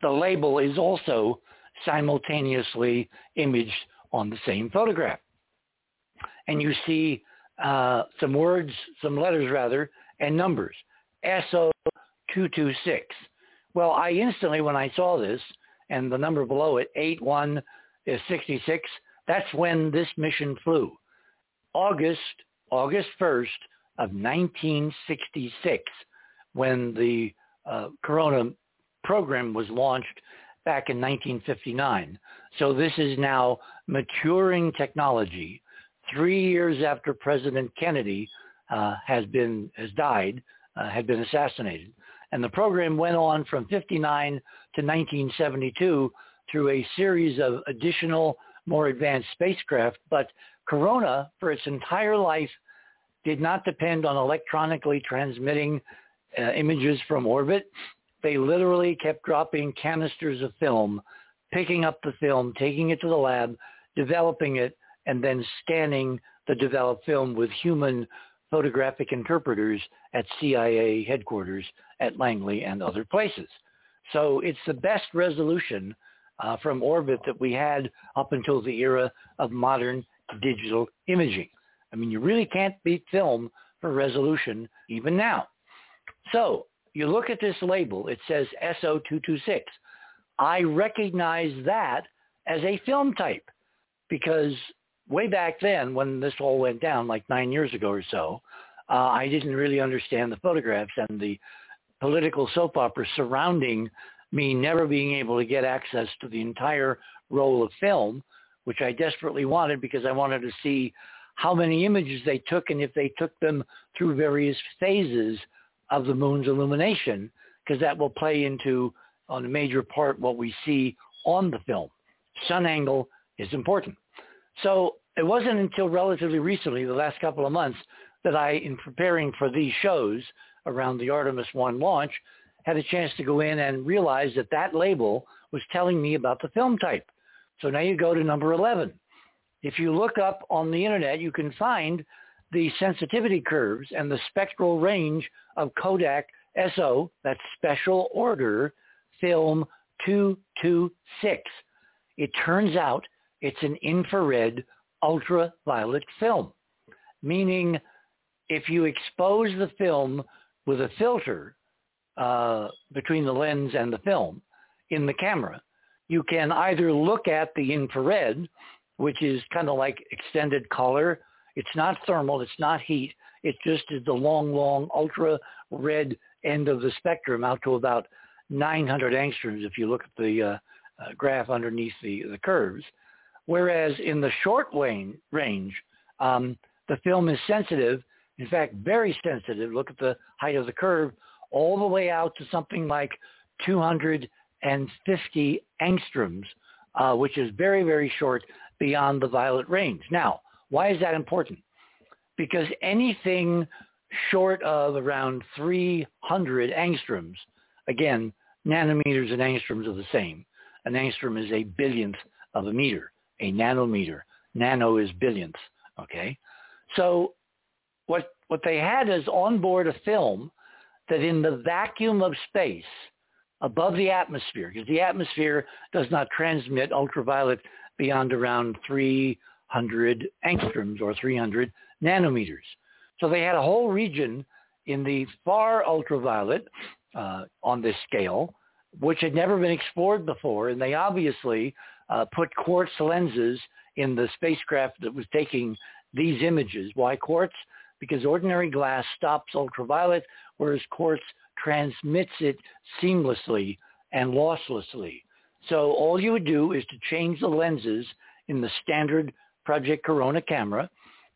the label is also simultaneously imaged on the same photograph. And you see uh, some words, some letters rather, and numbers, SO226. Well, I instantly, when I saw this, and the number below it, 81 is 66, that's when this mission flew. August, August 1st of 1966, when the uh, Corona program was launched back in 1959. So this is now maturing technology. Three years after President Kennedy uh, has been has died, uh, had been assassinated, and the program went on from 59 to 1972 through a series of additional, more advanced spacecraft. But Corona, for its entire life, did not depend on electronically transmitting uh, images from orbit they literally kept dropping canisters of film, picking up the film, taking it to the lab, developing it, and then scanning the developed film with human photographic interpreters at CIA headquarters at Langley and other places. So it's the best resolution uh, from orbit that we had up until the era of modern digital imaging. I mean, you really can't beat film for resolution even now. So you look at this label, it says SO226. I recognize that as a film type because way back then when this all went down, like nine years ago or so, uh, I didn't really understand the photographs and the political soap opera surrounding me never being able to get access to the entire roll of film, which I desperately wanted because I wanted to see how many images they took and if they took them through various phases of the moon's illumination because that will play into on a major part what we see on the film. Sun angle is important. So it wasn't until relatively recently, the last couple of months, that I, in preparing for these shows around the Artemis 1 launch, had a chance to go in and realize that that label was telling me about the film type. So now you go to number 11. If you look up on the internet, you can find the sensitivity curves and the spectral range of Kodak SO, that's special order film 226. It turns out it's an infrared ultraviolet film, meaning if you expose the film with a filter uh, between the lens and the film in the camera, you can either look at the infrared, which is kind of like extended color it's not thermal. It's not heat. It just is the long, long ultra red end of the spectrum out to about 900 angstroms if you look at the uh, uh, graph underneath the, the curves. Whereas in the short range, um, the film is sensitive, in fact, very sensitive. Look at the height of the curve all the way out to something like 250 angstroms, uh, which is very, very short beyond the violet range. Now, why is that important? Because anything short of around 300 angstroms, again, nanometers and angstroms are the same. An angstrom is a billionth of a meter, a nanometer. Nano is billionth, okay? So what, what they had is on board a film that in the vacuum of space above the atmosphere, because the atmosphere does not transmit ultraviolet beyond around 300 angstroms or 300 nanometers. So they had a whole region in the far ultraviolet uh, on this scale, which had never been explored before, and they obviously uh, put quartz lenses in the spacecraft that was taking these images. Why quartz? Because ordinary glass stops ultraviolet, whereas quartz transmits it seamlessly and losslessly. So all you would do is to change the lenses in the standard Project Corona camera.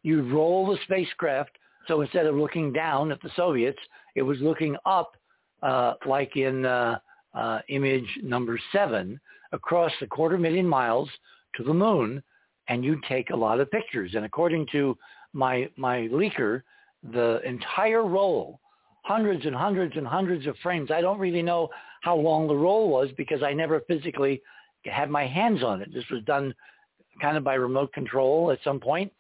You'd roll the spacecraft so instead of looking down at the Soviets, it was looking up uh, like in uh, uh, image number seven across a quarter million miles to the moon, and you'd take a lot of pictures. And according to my my leaker, the entire roll, hundreds and hundreds and hundreds of frames. I don't really know how long the roll was because I never physically had my hands on it. This was done kind of by remote control at some point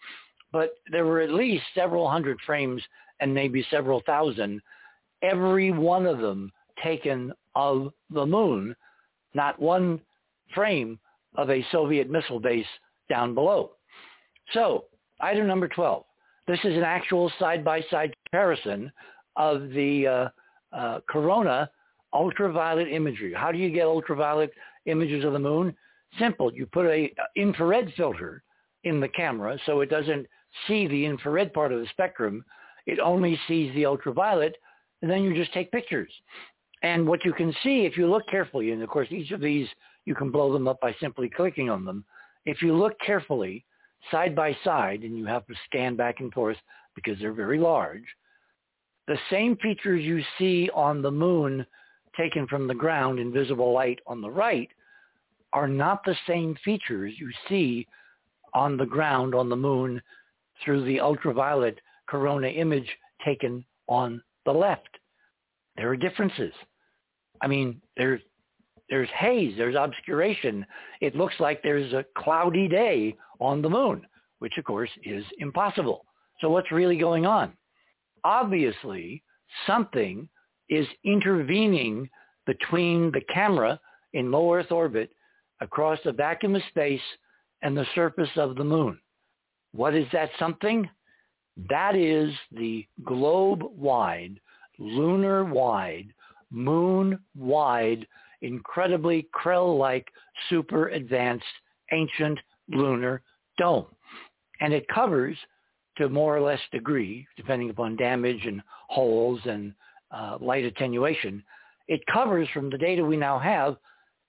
but there were at least several hundred frames and maybe several thousand, every one of them taken of the moon, not one frame of a Soviet missile base down below. So item number 12. This is an actual side-by-side comparison of the uh, uh, corona ultraviolet imagery. How do you get ultraviolet images of the moon? Simple. You put a uh, infrared filter in the camera so it doesn't see the infrared part of the spectrum. It only sees the ultraviolet, and then you just take pictures. And what you can see if you look carefully, and of course each of these you can blow them up by simply clicking on them. If you look carefully, side by side, and you have to scan back and forth because they're very large, the same features you see on the moon taken from the ground in visible light on the right are not the same features you see on the ground on the moon through the ultraviolet corona image taken on the left. There are differences. I mean, there's there's haze, there's obscuration. It looks like there's a cloudy day on the moon, which of course is impossible. So what's really going on? Obviously, something is intervening between the camera in low Earth orbit across the vacuum of space and the surface of the moon. What is that something? That is the globe-wide, lunar-wide, moon-wide, incredibly Krell-like, super advanced, ancient lunar dome. And it covers, to more or less degree, depending upon damage and holes and uh, light attenuation, it covers, from the data we now have,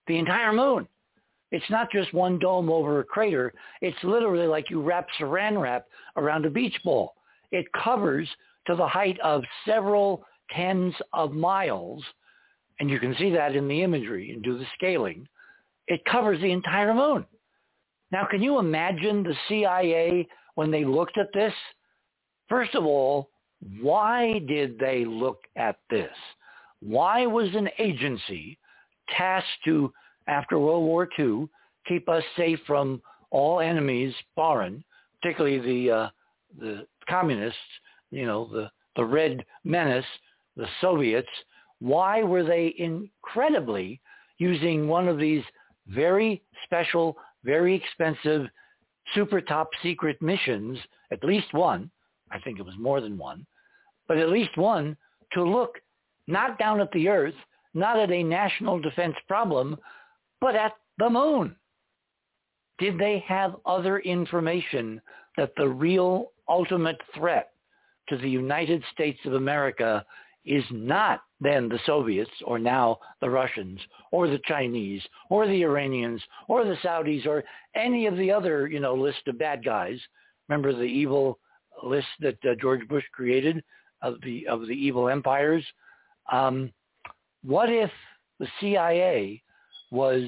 the entire moon. It's not just one dome over a crater. It's literally like you wrap saran wrap around a beach ball. It covers to the height of several tens of miles, and you can see that in the imagery and do the scaling. It covers the entire moon. Now, can you imagine the CIA when they looked at this? First of all, why did they look at this? Why was an agency tasked to after World War II, keep us safe from all enemies, foreign, particularly the uh, the communists, you know, the the Red Menace, the Soviets. Why were they incredibly using one of these very special, very expensive, super top secret missions, at least one, I think it was more than one, but at least one, to look not down at the earth, not at a national defense problem, but at the moon. Did they have other information that the real ultimate threat to the United States of America is not then the Soviets or now the Russians or the Chinese or the Iranians or the Saudis or any of the other, you know, list of bad guys. Remember the evil list that uh, George Bush created of the of the evil empires? Um, what if the CIA was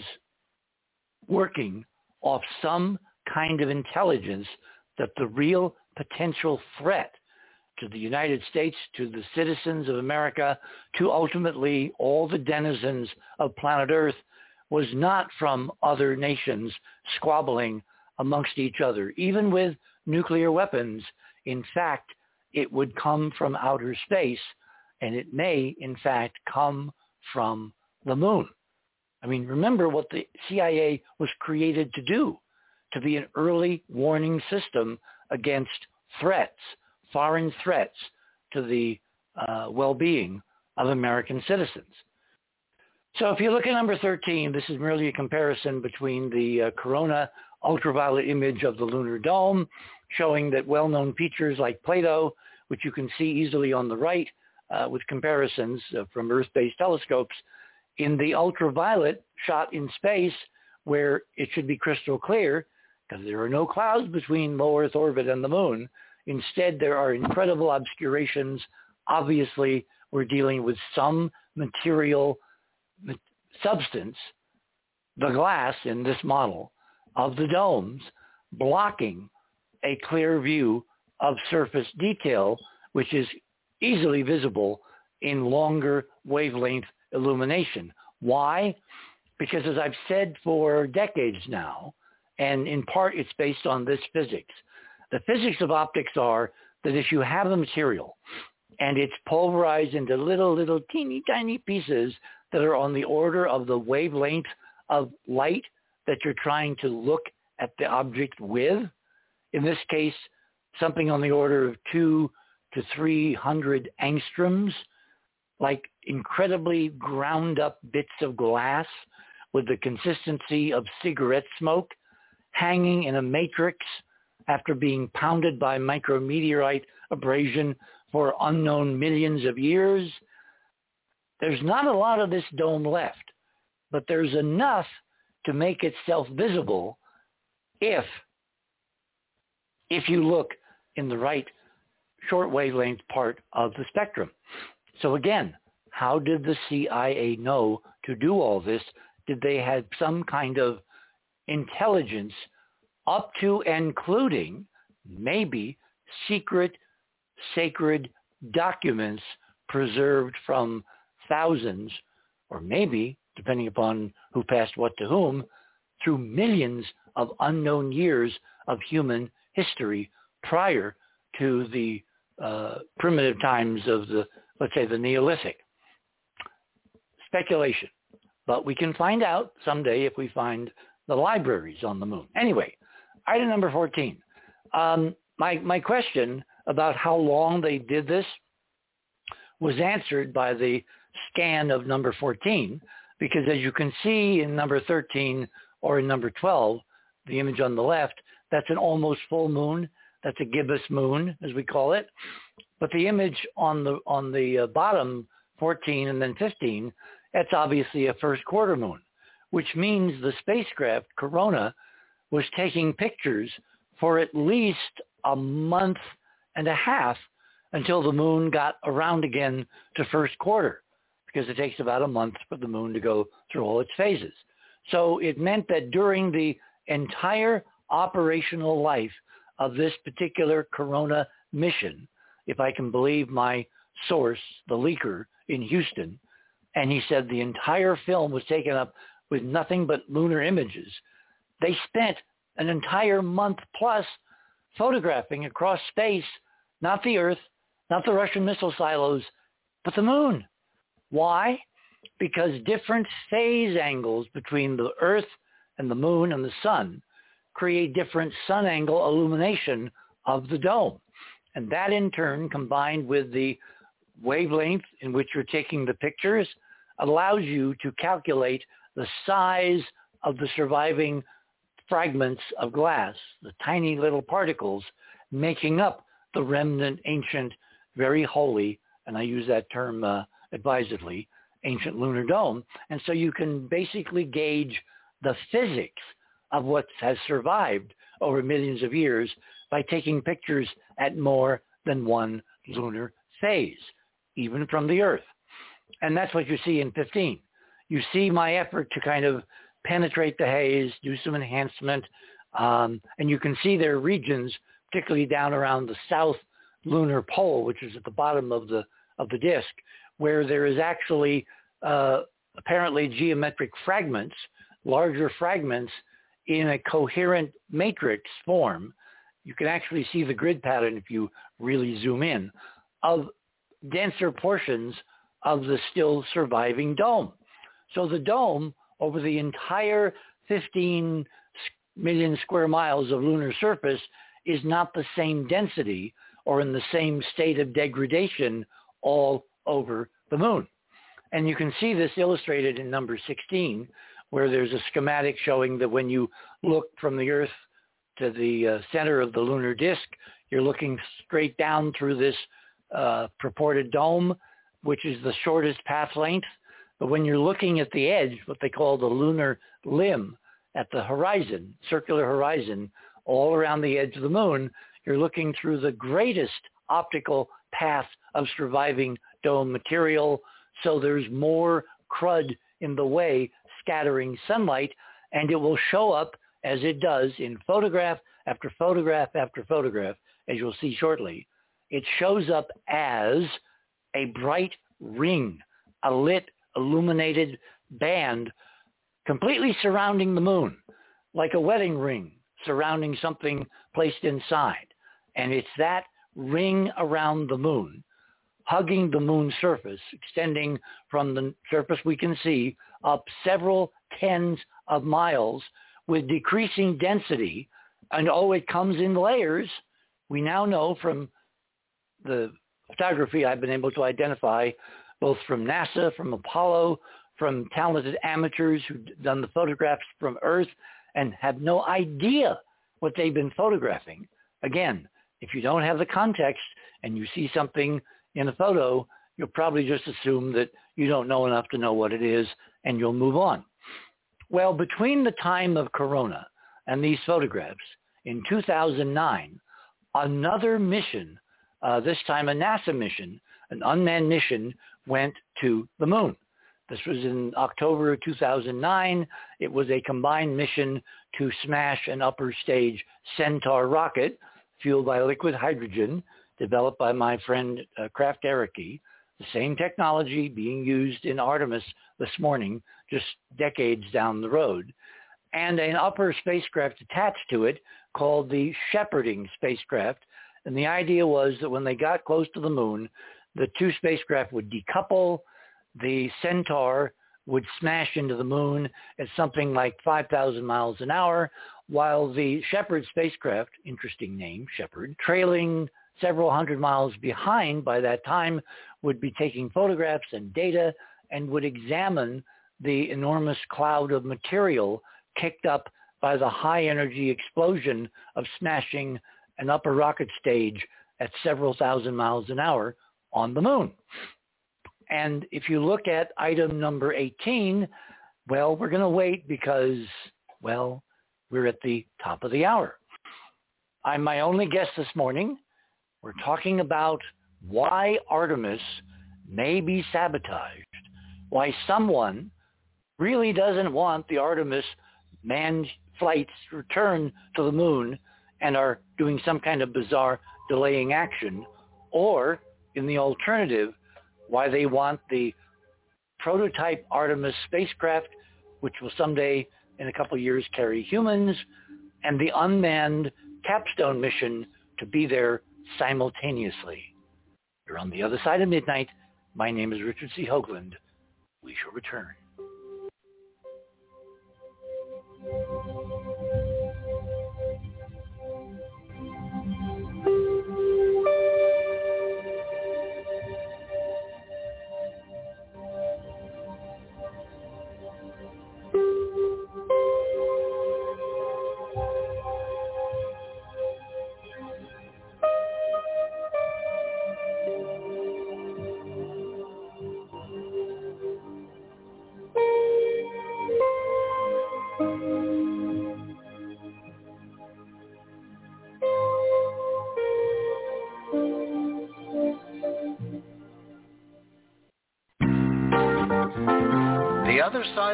working off some kind of intelligence that the real potential threat to the United States, to the citizens of America, to ultimately all the denizens of planet Earth was not from other nations squabbling amongst each other. Even with nuclear weapons, in fact, it would come from outer space and it may, in fact, come from the moon. I mean, remember what the CIA was created to do, to be an early warning system against threats, foreign threats to the uh, well-being of American citizens. So if you look at number 13, this is merely a comparison between the uh, corona ultraviolet image of the lunar dome, showing that well-known features like Plato, which you can see easily on the right uh, with comparisons uh, from Earth-based telescopes, in the ultraviolet shot in space, where it should be crystal clear, because there are no clouds between low Earth orbit and the moon. Instead, there are incredible obscurations. Obviously, we're dealing with some material substance, the glass in this model of the domes, blocking a clear view of surface detail, which is easily visible in longer wavelength illumination. Why? Because as I've said for decades now, and in part it's based on this physics, the physics of optics are that if you have a material and it's pulverized into little, little teeny tiny pieces that are on the order of the wavelength of light that you're trying to look at the object with, in this case, something on the order of two to 300 angstroms, like incredibly ground up bits of glass with the consistency of cigarette smoke hanging in a matrix after being pounded by micrometeorite abrasion for unknown millions of years. There's not a lot of this dome left, but there's enough to make itself visible if if you look in the right short wavelength part of the spectrum. So again, how did the CIA know to do all this? Did they have some kind of intelligence up to and including maybe secret, sacred documents preserved from thousands or maybe, depending upon who passed what to whom, through millions of unknown years of human history prior to the uh, primitive times of the, let's say, the Neolithic. Speculation. But we can find out someday if we find the libraries on the moon. Anyway, item number 14. Um, my, my question about how long they did this was answered by the scan of number 14, because as you can see in number 13 or in number 12, the image on the left, that's an almost full moon. That's a gibbous moon, as we call it. But the image on the on the uh, bottom, 14 and then 15, that's obviously a first quarter moon, which means the spacecraft Corona was taking pictures for at least a month and a half until the moon got around again to first quarter because it takes about a month for the moon to go through all its phases. So it meant that during the entire operational life of this particular Corona mission, if I can believe my source, the leaker in Houston, and he said the entire film was taken up with nothing but lunar images. They spent an entire month plus photographing across space, not the Earth, not the Russian missile silos, but the moon. Why? Because different phase angles between the Earth and the moon and the sun create different sun angle illumination of the dome. And that in turn, combined with the wavelength in which you're taking the pictures, allows you to calculate the size of the surviving fragments of glass, the tiny little particles making up the remnant ancient, very holy, and I use that term uh, advisedly, ancient lunar dome. And so you can basically gauge the physics of what has survived over millions of years by taking pictures at more than one lunar phase, even from the Earth. And that's what you see in 15. you see my effort to kind of penetrate the haze, do some enhancement, um, and you can see there are regions, particularly down around the south lunar pole, which is at the bottom of the of the disk, where there is actually uh, apparently geometric fragments, larger fragments in a coherent matrix form. You can actually see the grid pattern if you really zoom in of denser portions of the still surviving dome. So the dome over the entire 15 million square miles of lunar surface is not the same density or in the same state of degradation all over the moon. And you can see this illustrated in number 16, where there's a schematic showing that when you look from the Earth to the uh, center of the lunar disk, you're looking straight down through this uh, purported dome, which is the shortest path length. But when you're looking at the edge, what they call the lunar limb at the horizon, circular horizon, all around the edge of the moon, you're looking through the greatest optical path of surviving dome material. So there's more crud in the way scattering sunlight, and it will show up as it does in photograph after photograph after photograph, as you'll see shortly. It shows up as a bright ring, a lit, illuminated band completely surrounding the moon, like a wedding ring surrounding something placed inside. And it's that ring around the moon, hugging the moon's surface, extending from the surface we can see up several tens of miles with decreasing density. And oh, it comes in layers. We now know from the photography I've been able to identify, both from NASA, from Apollo, from talented amateurs who've done the photographs from Earth and have no idea what they've been photographing. Again, if you don't have the context and you see something in a photo, you'll probably just assume that you don't know enough to know what it is and you'll move on. Well, between the time of Corona and these photographs in 2009, another mission, uh, this time a NASA mission, an unmanned mission, went to the moon. This was in October 2009. It was a combined mission to smash an upper stage Centaur rocket fueled by liquid hydrogen developed by my friend uh, Krafft Ehricke, the same technology being used in Artemis this morning, just decades down the road, and an upper spacecraft attached to it called the shepherding spacecraft. And the idea was that when they got close to the moon, the two spacecraft would decouple, the Centaur would smash into the moon at something like 5,000 miles an hour, while the Shepard spacecraft, interesting name, Shepard, trailing several hundred miles behind by that time, would be taking photographs and data and would examine the enormous cloud of material kicked up by the high energy explosion of smashing an upper rocket stage at several thousand miles an hour on the moon. And if you look at item number 18, well, we're going to wait because, well, we're at the top of the hour. I'm my only guest this morning. We're talking about why Artemis may be sabotaged, why someone really doesn't want the Artemis manned flights return to the moon and are doing some kind of bizarre delaying action, or in the alternative, why they want the prototype Artemis spacecraft, which will someday in a couple years carry humans, and the unmanned capstone mission to be there simultaneously. You're on the other side of midnight. My name is Richard C. Hoagland. We shall return. Thank you.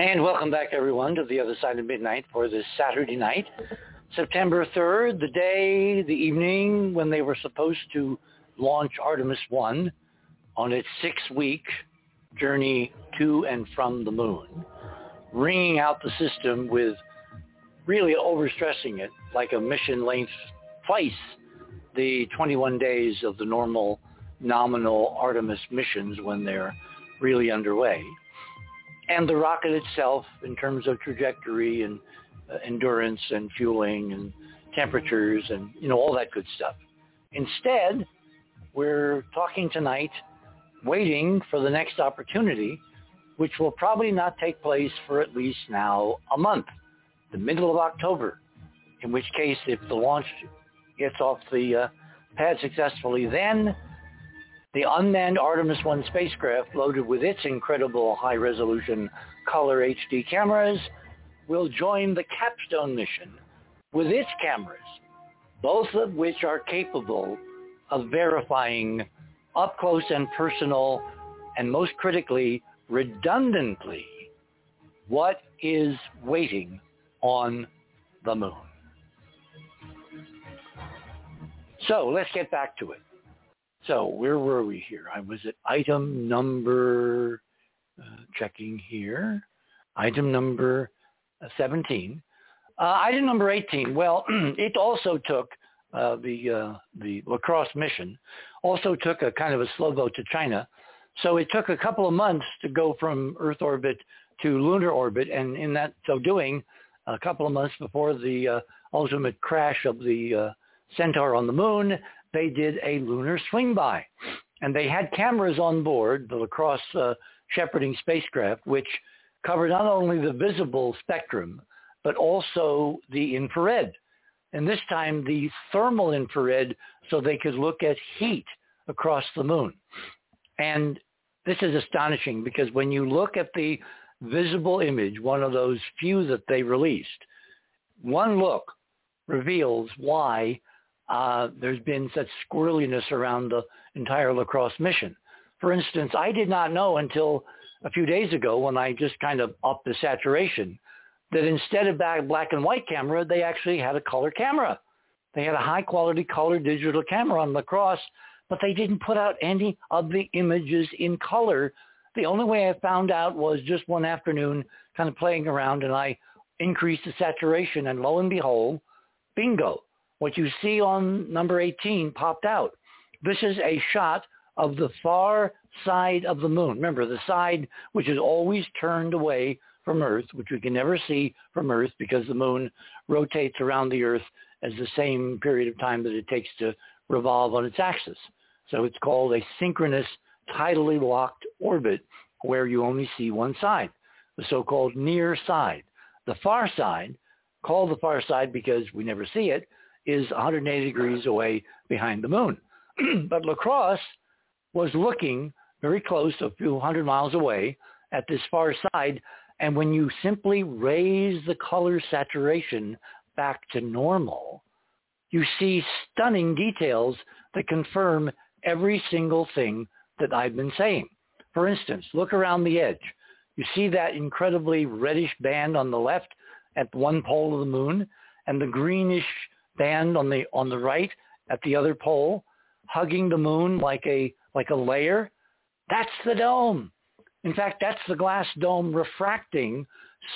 And welcome back, everyone, to the other side of midnight for this Saturday night, September 3rd, the day, the evening when they were supposed to launch Artemis 1 on its six-week journey to and from the moon, wringing out the system with really overstressing it like a mission length twice the 21 days of the normal nominal Artemis missions when they're really underway and the rocket itself in terms of trajectory and uh, endurance and fueling and temperatures and you know all that good stuff. Instead, we're talking tonight, waiting for the next opportunity, which will probably not take place for at least now a month, the middle of October. In which case, if the launch gets off the uh, pad successfully, then the unmanned Artemis 1 spacecraft, loaded with its incredible high-resolution color HD cameras, will join the Capstone mission with its cameras, both of which are capable of verifying up close and personal, and most critically, redundantly, what is waiting on the moon. So let's get back to it. So where were we here? I was at item number, uh, checking here, item number uh, 17. Uh, item number 18, well, (clears throat) it also took uh, the, uh, the LCROSS mission, also took a kind of a slow boat to China. So it took a couple of months to go from Earth orbit to lunar orbit. And in that so doing, a couple of months before the uh, ultimate crash of the Centaur on the moon, they did a lunar swing by. And they had cameras on board, the LCROSS uh, shepherding spacecraft, which covered not only the visible spectrum, but also the infrared. And this time the thermal infrared so they could look at heat across the moon. And this is astonishing because when you look at the visible image, one of those few that they released, one look reveals why uh, there's been such squirreliness around the entire LCROSS mission. For instance, I did not know until a few days ago when I just kind of upped the saturation that instead of that black and white camera, they actually had a color camera. They had a high quality color digital camera on LCROSS, but they didn't put out any of the images in color. The only way I found out was just one afternoon kind of playing around and I increased the saturation and lo and behold, bingo, what you see on number 18 popped out. This is a shot of the far side of the moon. Remember, the side which is always turned away from Earth, which we can never see from Earth because the moon rotates around the Earth as the same period of time that it takes to revolve on its axis. So it's called a synchronous tidally locked orbit where you only see one side, the so-called near side. The far side, called the far side because we never see it, is 180 degrees away behind the moon. (clears throat) but LCROSS was looking very close, a few hundred miles away at this far side. And when you simply raise the color saturation back to normal, you see stunning details that confirm every single thing that I've been saying. For instance, look around the edge. You see that incredibly reddish band on the left at one pole of the moon and the greenish band on the on the right at the other pole hugging the moon like a like a layer. That's the dome. In fact, that's the glass dome refracting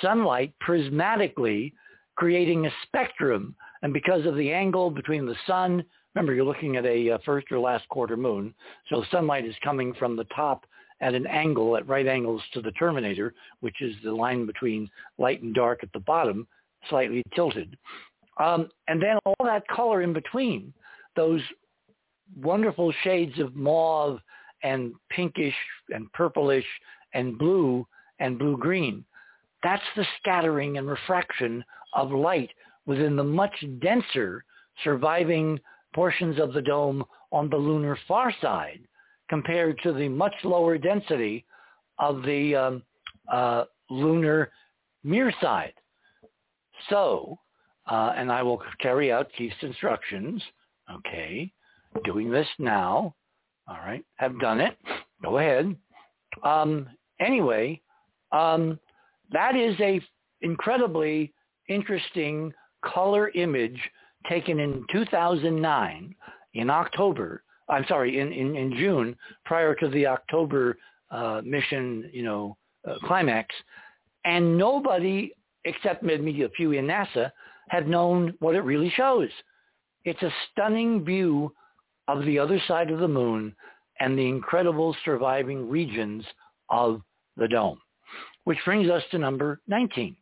sunlight prismatically, creating a spectrum. And because of the angle between the sun, remember you're looking at a uh, first or last quarter moon, so sunlight is coming from the top at an angle, at right angles to the terminator, which is the line between light and dark at the bottom, slightly tilted. Um, and then all that color in between, those wonderful shades of mauve and pinkish and purplish and blue and blue-green. That's the scattering and refraction of light within the much denser surviving portions of the dome on the lunar far side compared to the much lower density of the um, uh, lunar near side. So, uh, and I will carry out Keith's instructions. Okay, doing this now. All right, have done it. Go ahead. Um, anyway, um, that is a incredibly interesting color image taken in 2009 in October. I'm sorry, in, in, in June, prior to the October uh, mission, you know, uh, climax, and nobody except maybe a few in NASA had known what it really shows. It's a stunning view of the other side of the moon and the incredible surviving regions of the dome, which brings us to number 19.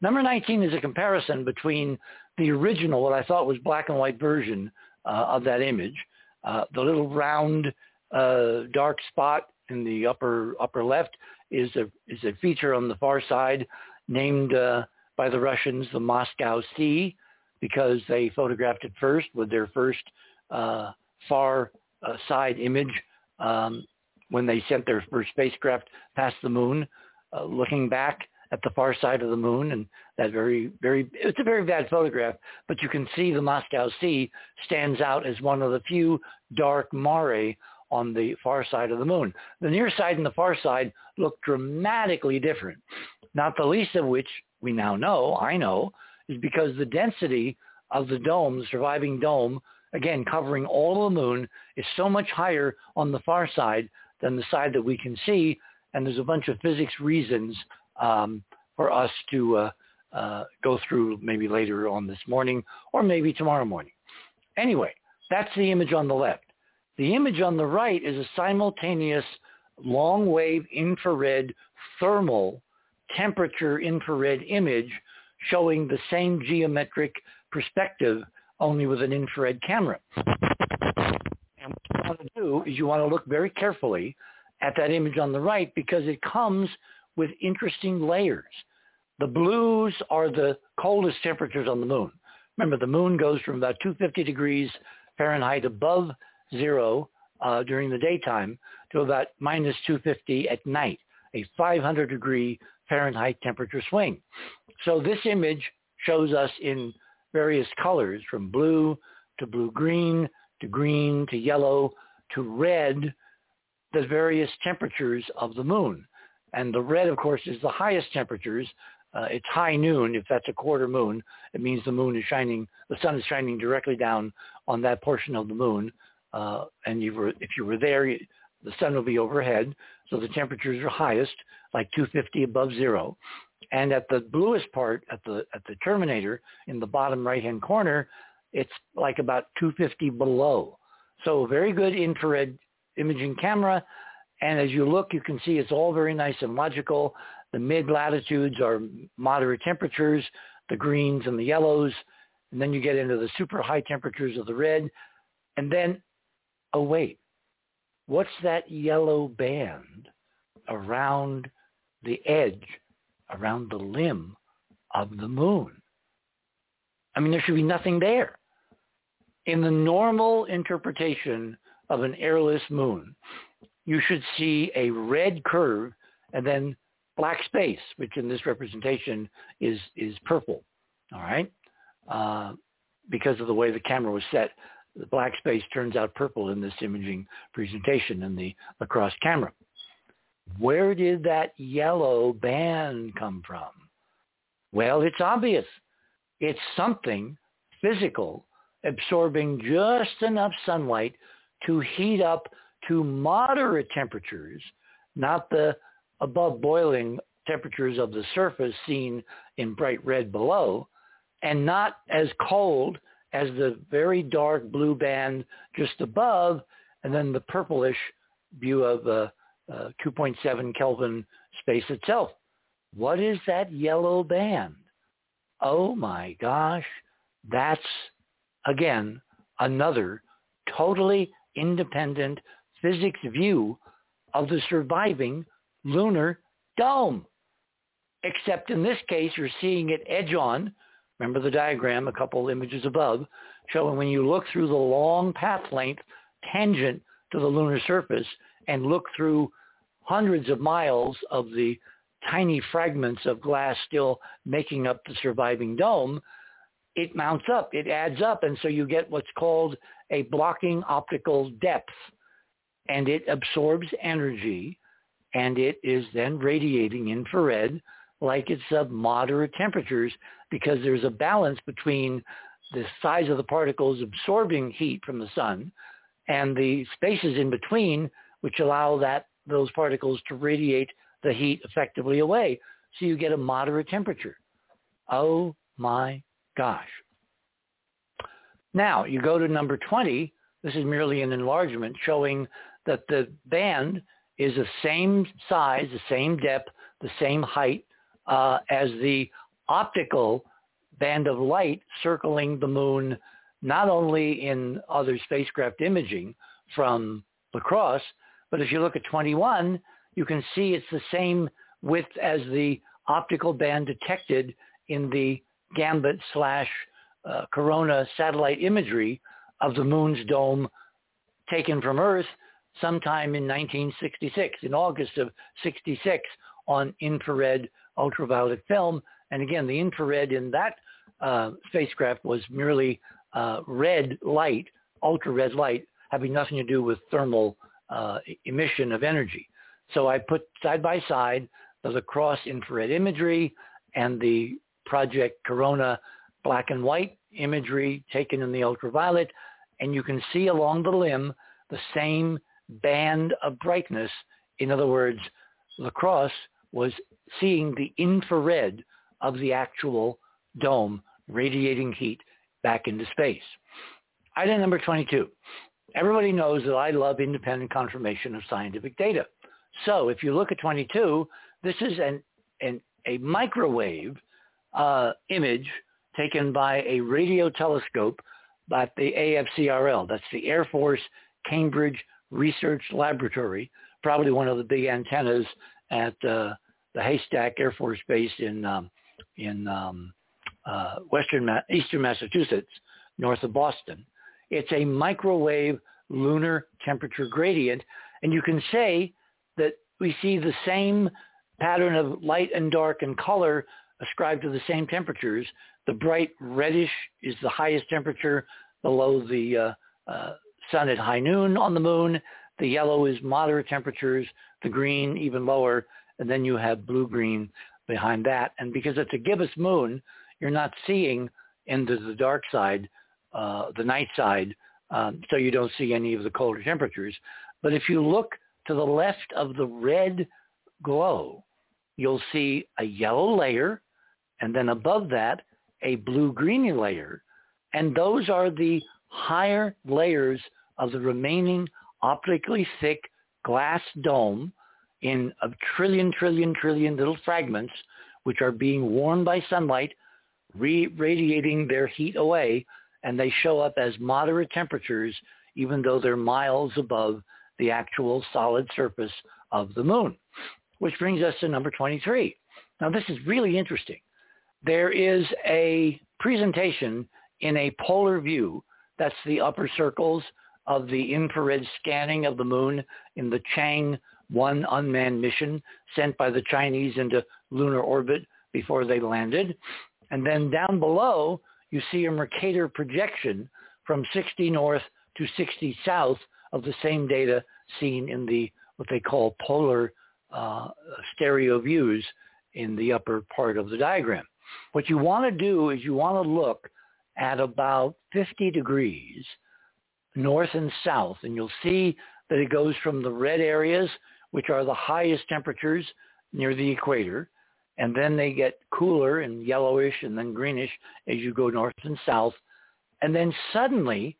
Number 19 is a comparison between the original, what I thought was black and white version uh, of that image, uh, the little round uh, dark spot in the upper upper left is a is a feature on the far side named uh, by the Russians the Moscow Sea because they photographed it first with their first uh, far uh, side image um, when they sent their first spacecraft past the moon, uh, looking back at the far side of the moon and that very, very, it's a very bad photograph, but you can see the Moscow Sea stands out as one of the few dark mare on the far side of the moon. The near side and the far side look dramatically different, not the least of which we now know, I know, is because the density of the dome, the surviving dome, again, covering all the moon, is so much higher on the far side than the side that we can see. And there's a bunch of physics reasons um, for us to uh, uh, go through maybe later on this morning or maybe tomorrow morning. Anyway, that's the image on the left. The image on the right is a simultaneous long wave infrared thermal temperature infrared image showing the same geometric perspective only with an infrared camera. And what you want to do is you want to look very carefully at that image on the right because it comes with interesting layers. The blues are the coldest temperatures on the moon. Remember, the moon goes from about 250 degrees Fahrenheit above zero uh, during the daytime to about minus 250 at night, a 500 degree Fahrenheit temperature swing. So this image shows us in various colors from blue to blue-green to green to yellow to red the various temperatures of the moon. And the red, of course, is the highest temperatures. Uh, it's high noon. If that's a quarter moon, it means the moon is shining, the sun is shining directly down on that portion of the moon. Uh, and you were, if you were there, the sun will be overhead. So the temperatures are highest, like 250 above zero. And at the bluest part, at the, at the terminator in the bottom right-hand corner, it's like about 250 below. So very good infrared imaging camera and as you look, you can see it's all very nice and logical. The mid-latitudes are moderate temperatures, the greens and the yellows. And then you get into the super high temperatures of the red. And then, oh wait, what's that yellow band around the edge, around the limb of the moon? I mean, there should be nothing there. In the normal interpretation of an airless moon, you should see a red curve and then black space, which in this representation is, is purple. All right. Uh, because of the way the camera was set, the black space turns out purple in this imaging presentation in the LCROSS camera. Where did that yellow band come from? Well, it's obvious. It's something physical absorbing just enough sunlight to heat up to moderate temperatures, not the above boiling temperatures of the surface seen in bright red below, and not as cold as the very dark blue band just above, and then the purplish view of uh, uh, 2.7 Kelvin space itself. What is that yellow band? Oh my gosh, that's again another totally independent physics view of the surviving lunar dome. Except in this case, you're seeing it edge on. Remember the diagram, a couple images above, showing when you look through the long path length tangent to the lunar surface and look through hundreds of miles of the tiny fragments of glass still making up the surviving dome, it mounts up, it adds up, and so you get what's called a blocking optical depth, and it absorbs energy, and it is then radiating infrared like it's of moderate temperatures because there's a balance between the size of the particles absorbing heat from the sun and the spaces in between which allow that those particles to radiate the heat effectively away. So you get a moderate temperature. Oh my gosh. Now you go to number 20. This is merely an enlargement showing that the band is the same size, the same depth, the same height uh, as the optical band of light circling the moon, not only in other spacecraft imaging from LCROSS, but if you look at 21, you can see it's the same width as the optical band detected in the Gambit slash uh, Corona satellite imagery of the moon's dome taken from Earth sometime in 1966, in August of 66 on infrared ultraviolet film. And again, the infrared in that uh, spacecraft was merely uh, red light, ultra red light, having nothing to do with thermal uh, emission of energy. So I put side by side the LCROSS infrared imagery and the Project Corona black and white imagery taken in the ultraviolet, and you can see along the limb the same band of brightness. In other words, LCROSS was seeing the infrared of the actual dome radiating heat back into space. Item number 22. Everybody knows that I love independent confirmation of scientific data. So if you look at 22, this is an, an a microwave uh, image taken by a radio telescope at the AFCRL. That's the Air Force Cambridge Research Laboratory, probably one of the big antennas at uh, the Haystack Air Force Base in um, in um, uh, western Ma- eastern Massachusetts, north of Boston. It's a microwave lunar temperature gradient, and you can say that we see the same pattern of light and dark and color ascribed to the same temperatures. The bright reddish is the highest temperature below the uh, uh, sun at high noon on the moon. The yellow is moderate temperatures, the green even lower, and then you have blue-green behind that. And because it's a gibbous moon, you're not seeing into the dark side, uh, the night side, um, so you don't see any of the colder temperatures. But if you look to the left of the red glow, you'll see a yellow layer, and then above that, a blue-greeny layer. And those are the higher layers of the remaining optically thick glass dome in a trillion, trillion, trillion little fragments, which are being warmed by sunlight, radiating their heat away, and they show up as moderate temperatures, even though they're miles above the actual solid surface of the moon. Which brings us to number 23. Now this is really interesting. There is a presentation in a polar view, that's the upper circles of the infrared scanning of the moon in the Chang 1 unmanned mission sent by the Chinese into lunar orbit before they landed. And then down below, you see a Mercator projection from 60 north to 60 south of the same data seen in the what they call polar uh, stereo views in the upper part of the diagram. What you want to do is you want to look at about 50 degrees north and south, and you'll see that it goes from the red areas, which are the highest temperatures near the equator, and then they get cooler and yellowish and then greenish as you go north and south. And then suddenly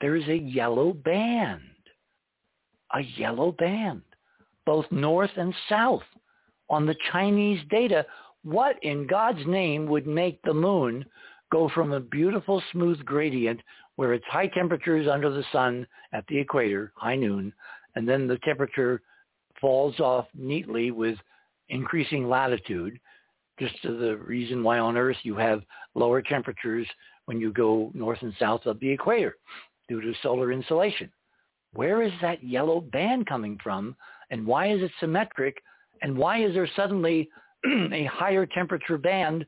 there is a yellow band, a yellow band, both north and south on the Chinese data. What in God's name would make the moon go from a beautiful smooth gradient where it's high temperatures under the sun at the equator, high noon, and then the temperature falls off neatly with increasing latitude, just to the reason why on Earth you have lower temperatures when you go north and south of the equator due to solar insolation. Where is that yellow band coming from and why is it symmetric and why is there suddenly (clears throat) a higher temperature band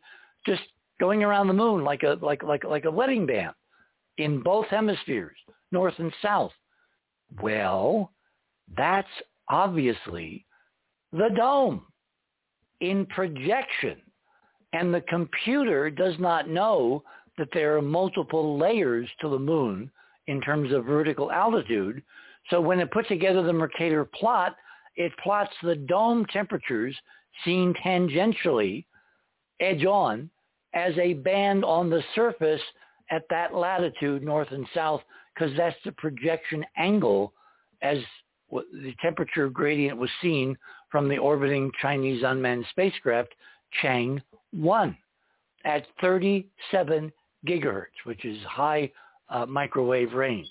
just going around the moon like a like like like a wedding band in both hemispheres, north and south? Well, that's obviously the dome in projection. And the computer does not know that there are multiple layers to the moon in terms of vertical altitude. So when it puts together the Mercator plot, it plots the dome temperatures seen tangentially, edge on, as a band on the surface at that latitude, north and south, because that's the projection angle as the temperature gradient was seen from the orbiting Chinese unmanned spacecraft Chang 1 at 37 gigahertz, which is high uh, microwave range.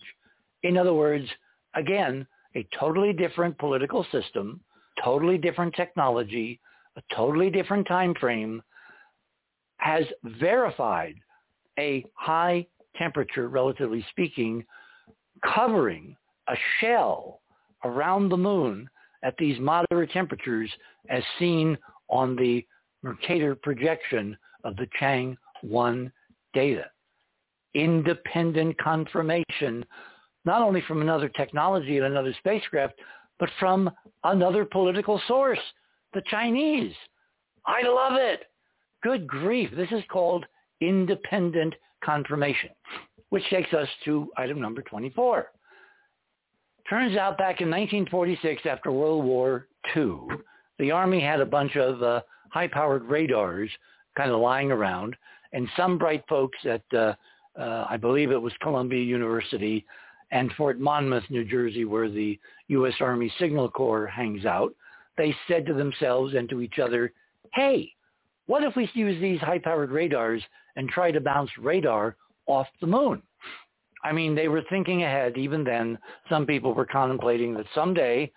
In other words, again, a totally different political system, totally different technology, a totally different time frame, has verified a high temperature, relatively speaking, covering a shell around the moon at these moderate temperatures as seen on the Mercator projection of the Chang 1 data. Independent confirmation, not only from another technology and another spacecraft, but from another political source, the Chinese. I love it. Good grief. This is called independent confirmation, which takes us to item number 24. Turns out back in 1946, after World War II, the Army had a bunch of uh, high-powered radars kind of lying around, and some bright folks at, uh, uh, I believe it was Columbia University and Fort Monmouth, New Jersey, where the U.S. Army Signal Corps hangs out, they said to themselves and to each other, hey, what if we use these high-powered radars and try to bounce radar off the moon? I mean, they were thinking ahead. Even then, some people were contemplating that someday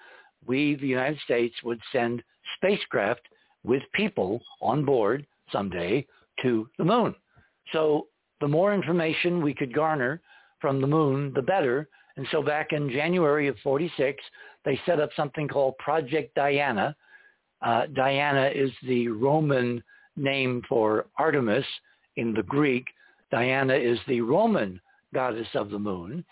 we, the United States, would send spacecraft with people on board someday to the moon. So the more information we could garner from the moon, the better. And so back in January of 46, they set up something called Project Diana. Uh, Diana is the Roman name for Artemis in the Greek. Diana is the Roman goddess of the moon.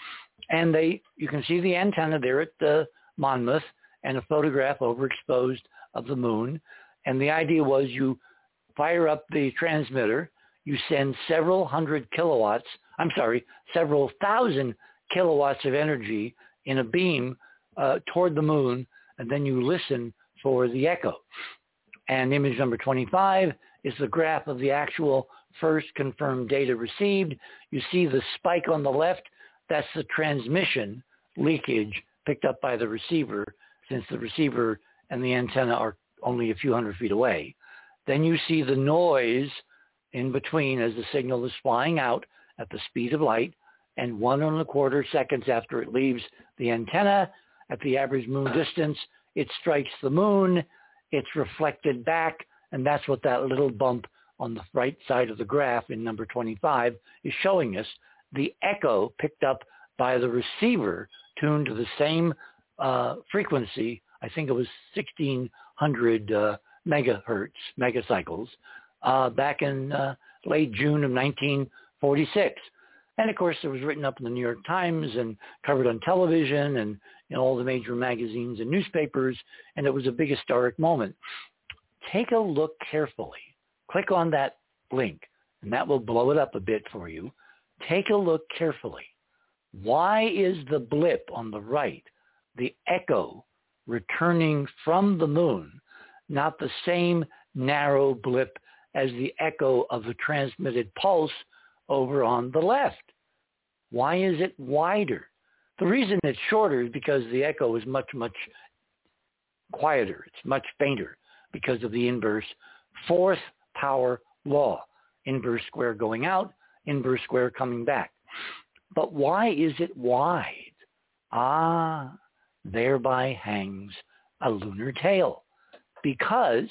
And they, you can see the antenna there at the Monmouth and a photograph overexposed of the moon. And the idea was you fire up the transmitter, you send several hundred kilowatts, I'm sorry, several thousand kilowatts of energy in a beam uh, toward the moon, and then you listen for the echo. And image number 25 is the graph of the actual first confirmed data received. You see the spike on the left. That's the transmission leakage picked up by the receiver since the receiver and the antenna are only a few hundred feet away. Then you see the noise in between as the signal is flying out at the speed of light and one and a quarter seconds after it leaves the antenna at the average moon distance, it strikes the moon, it's reflected back, and that's what that little bump on the right side of the graph in number 25 is showing us the echo picked up by the receiver tuned to the same uh, frequency. I think it was 1600 uh, megahertz, megacycles, uh, back in uh, late June of 1946 And of course, it was written up in the New York Times and covered on television and in all the major magazines and newspapers, and it was a big historic moment. Take a look carefully. Click on that link, and that will blow it up a bit for you. Take a look carefully. Why is the blip on the right, the echo returning from the moon, not the same narrow blip as the echo of the transmitted pulse over on the left? Why is it wider? The reason it's shorter is because the echo is much, much quieter. It's much fainter because of the inverse fourth power law. Inverse square going out, inverse square coming back. But why is it wide? Ah, thereby hangs a lunar tail. Because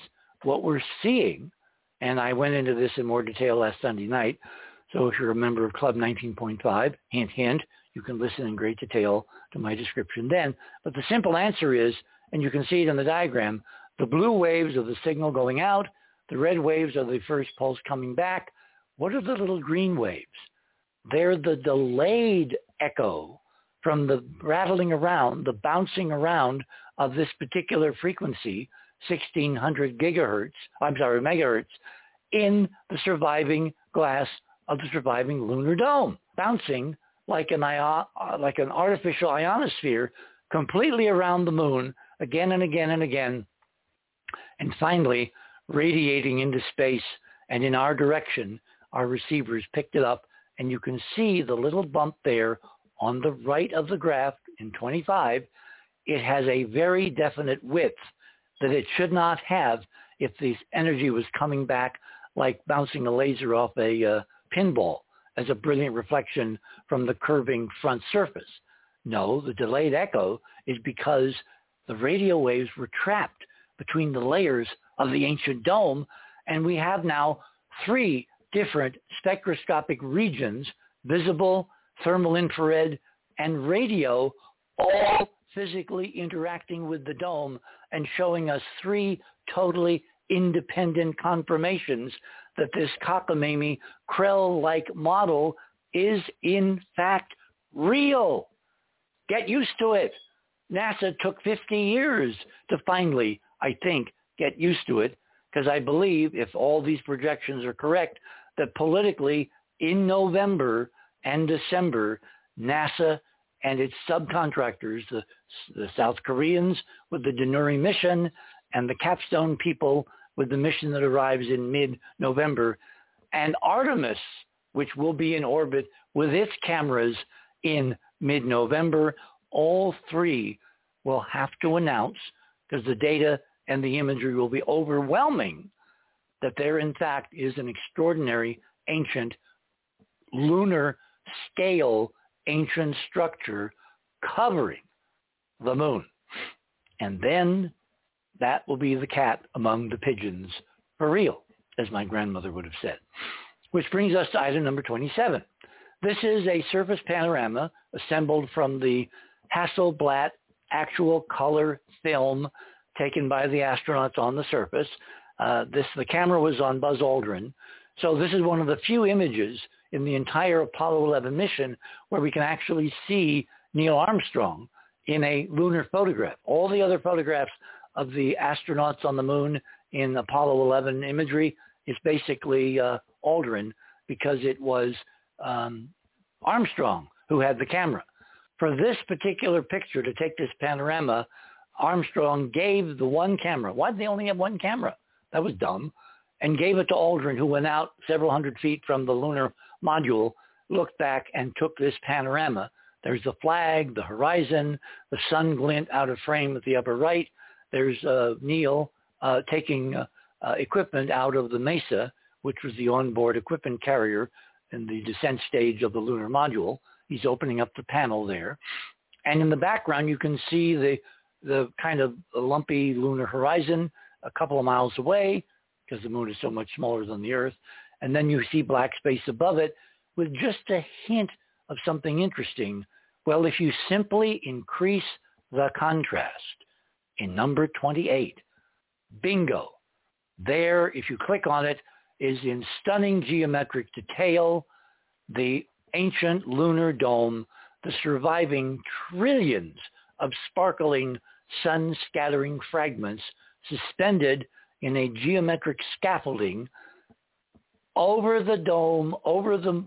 what we're seeing, and I went into this in more detail last Sunday night, so if you're a member of Club 19.5, hint, hint, you can listen in great detail to my description then. But the simple answer is, and you can see it in the diagram, the blue waves of the signal going out, the red waves are the first pulse coming back. What are the little green waves? They're the delayed echo from the rattling around, the bouncing around of this particular frequency, 1600 gigahertz, I'm sorry, megahertz, in the surviving glass of the surviving lunar dome, bouncing like an, uh, like an artificial ionosphere completely around the moon again and again and again, and finally radiating into space and in our direction. Our receivers picked it up, and you can see the little bump there on the right of the graph in 25. It has a very definite width that it should not have if this energy was coming back like bouncing a laser off a uh, pinball as a brilliant reflection from the curving front surface. No, the delayed echo is because the radio waves were trapped between the layers of the ancient dome, and we have now three different spectroscopic regions, visible, thermal infrared, and radio, all physically interacting with the dome and showing us three totally independent confirmations that this cockamamie Krell-like model is in fact real. Get used to it. NASA took 50 years to finally, I think, get used to it because I believe if all these projections are correct, that politically in November and December, NASA and its subcontractors, the, the South Koreans with the Danuri mission and the Capstone people with the mission that arrives in mid-November, and Artemis, which will be in orbit with its cameras in mid-November. All three will have to announce, because the data and the imagery will be overwhelming, that there in fact is an extraordinary ancient lunar scale ancient structure covering the moon. And then that will be the cat among the pigeons for real, as my grandmother would have said. Which brings us to item number 27. This is a surface panorama assembled from the Hasselblad actual color film taken by the astronauts on the surface. Uh, this the camera was on Buzz Aldrin, so this is one of the few images in the entire Apollo 11 mission where we can actually see Neil Armstrong in a lunar photograph. All the other photographs of the astronauts on the moon in Apollo 11 imagery is basically uh, Aldrin because it was um, Armstrong who had the camera. For this particular picture, to take this panorama, Armstrong gave the one camera. Why did they only have one camera? That was dumb. And gave it to Aldrin, who went out several hundred feet from the lunar module, looked back and took this panorama. There's the flag, the horizon, the sun glint out of frame at the upper right, there's uh, Neil uh, taking uh, uh, equipment out of the Mesa, which was the onboard equipment carrier in the descent stage of the lunar module. He's opening up the panel there. And in the background, you can see the, the kind of lumpy lunar horizon a couple of miles away because the moon is so much smaller than the Earth. And then you see black space above it with just a hint of something interesting. Well, if you simply increase the contrast, in number 28. Bingo. There, if you click on it, is in stunning geometric detail the ancient lunar dome, the surviving trillions of sparkling sun-scattering fragments suspended in a geometric scaffolding over the dome, over the,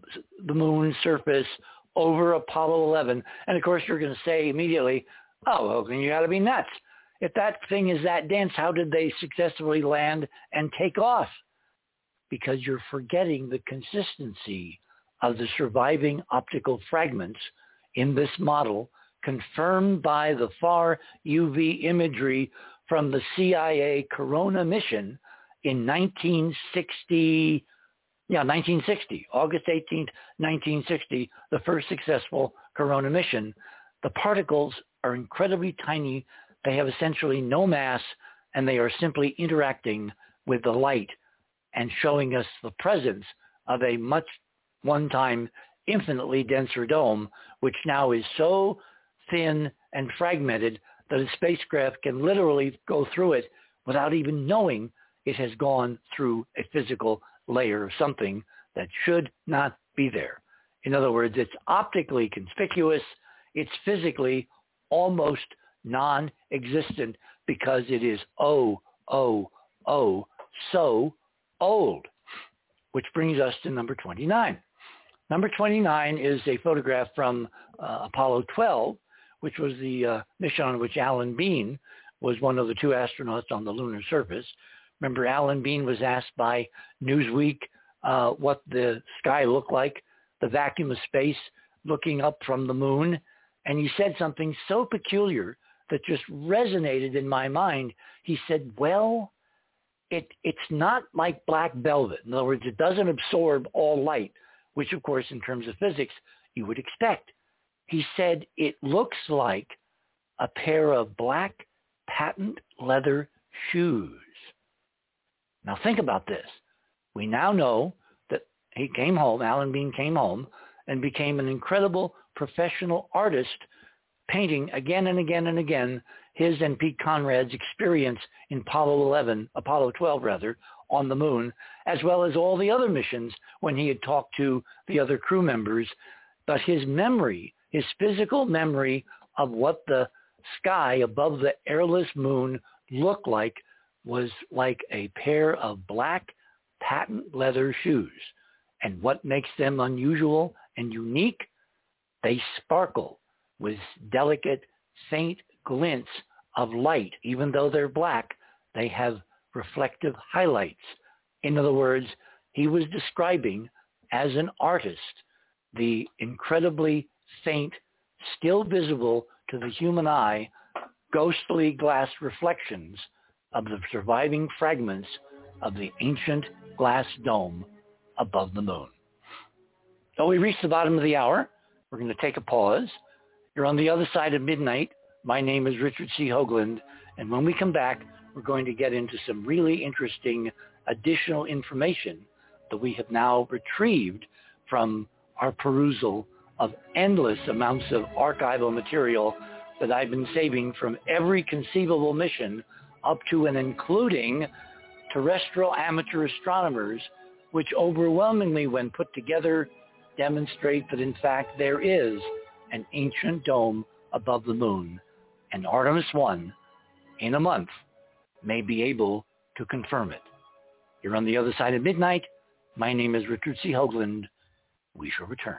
the moon surface, over Apollo 11. And of course, you're going to say immediately, oh, well, you got to be nuts. If that thing is that dense, how did they successfully land and take off? Because you're forgetting the consistency of the surviving optical fragments in this model confirmed by the far UV imagery from the CIA Corona mission in 1960, yeah, 1960, August 18th, 1960, the first successful Corona mission. The particles are incredibly tiny. They have essentially no mass, and they are simply interacting with the light and showing us the presence of a much one time infinitely denser dome, which now is so thin and fragmented that a spacecraft can literally go through it without even knowing it has gone through a physical layer of something that should not be there. In other words, it's optically conspicuous. It's physically almost non-existent because it is oh, oh, oh, so old. Which brings us to number 29. Number 29 is a photograph from uh, Apollo 12, which was the uh, mission on which Alan Bean was one of the two astronauts on the lunar surface. Remember, Alan Bean was asked by Newsweek uh, what the sky looked like, the vacuum of space looking up from the moon. And he said something so peculiar that just resonated in my mind. He said, well, it, it's not like black velvet. In other words, it doesn't absorb all light which of course in terms of physics you would expect. He said it looks like a pair of black patent leather shoes. Now think about this. We now know that he came home, Alan Bean came home and became an incredible professional artist painting again and again and again his and Pete Conrad's experience in Apollo 11, Apollo 12 rather, on the moon, as well as all the other missions when he had talked to the other crew members. But his memory, his physical memory of what the sky above the airless moon looked like was like a pair of black patent leather shoes. And what makes them unusual and unique? They sparkle with delicate, faint glints of light. Even though they're black, they have reflective highlights. In other words, he was describing as an artist the incredibly faint, still visible to the human eye, ghostly glass reflections of the surviving fragments of the ancient glass dome above the moon. So we reached the bottom of the hour. We're going to take a pause. You're on the other side of midnight. My name is Richard C. Hoagland. And when we come back, we're going to get into some really interesting additional information that we have now retrieved from our perusal of endless amounts of archival material that I've been saving from every conceivable mission up to and including terrestrial amateur astronomers, which overwhelmingly when put together demonstrate that in fact there is an ancient dome above the moon. And Artemis 1 in a month may be able to confirm it. You're on the other side of midnight. My name is Richard C. Hoagland. We shall return.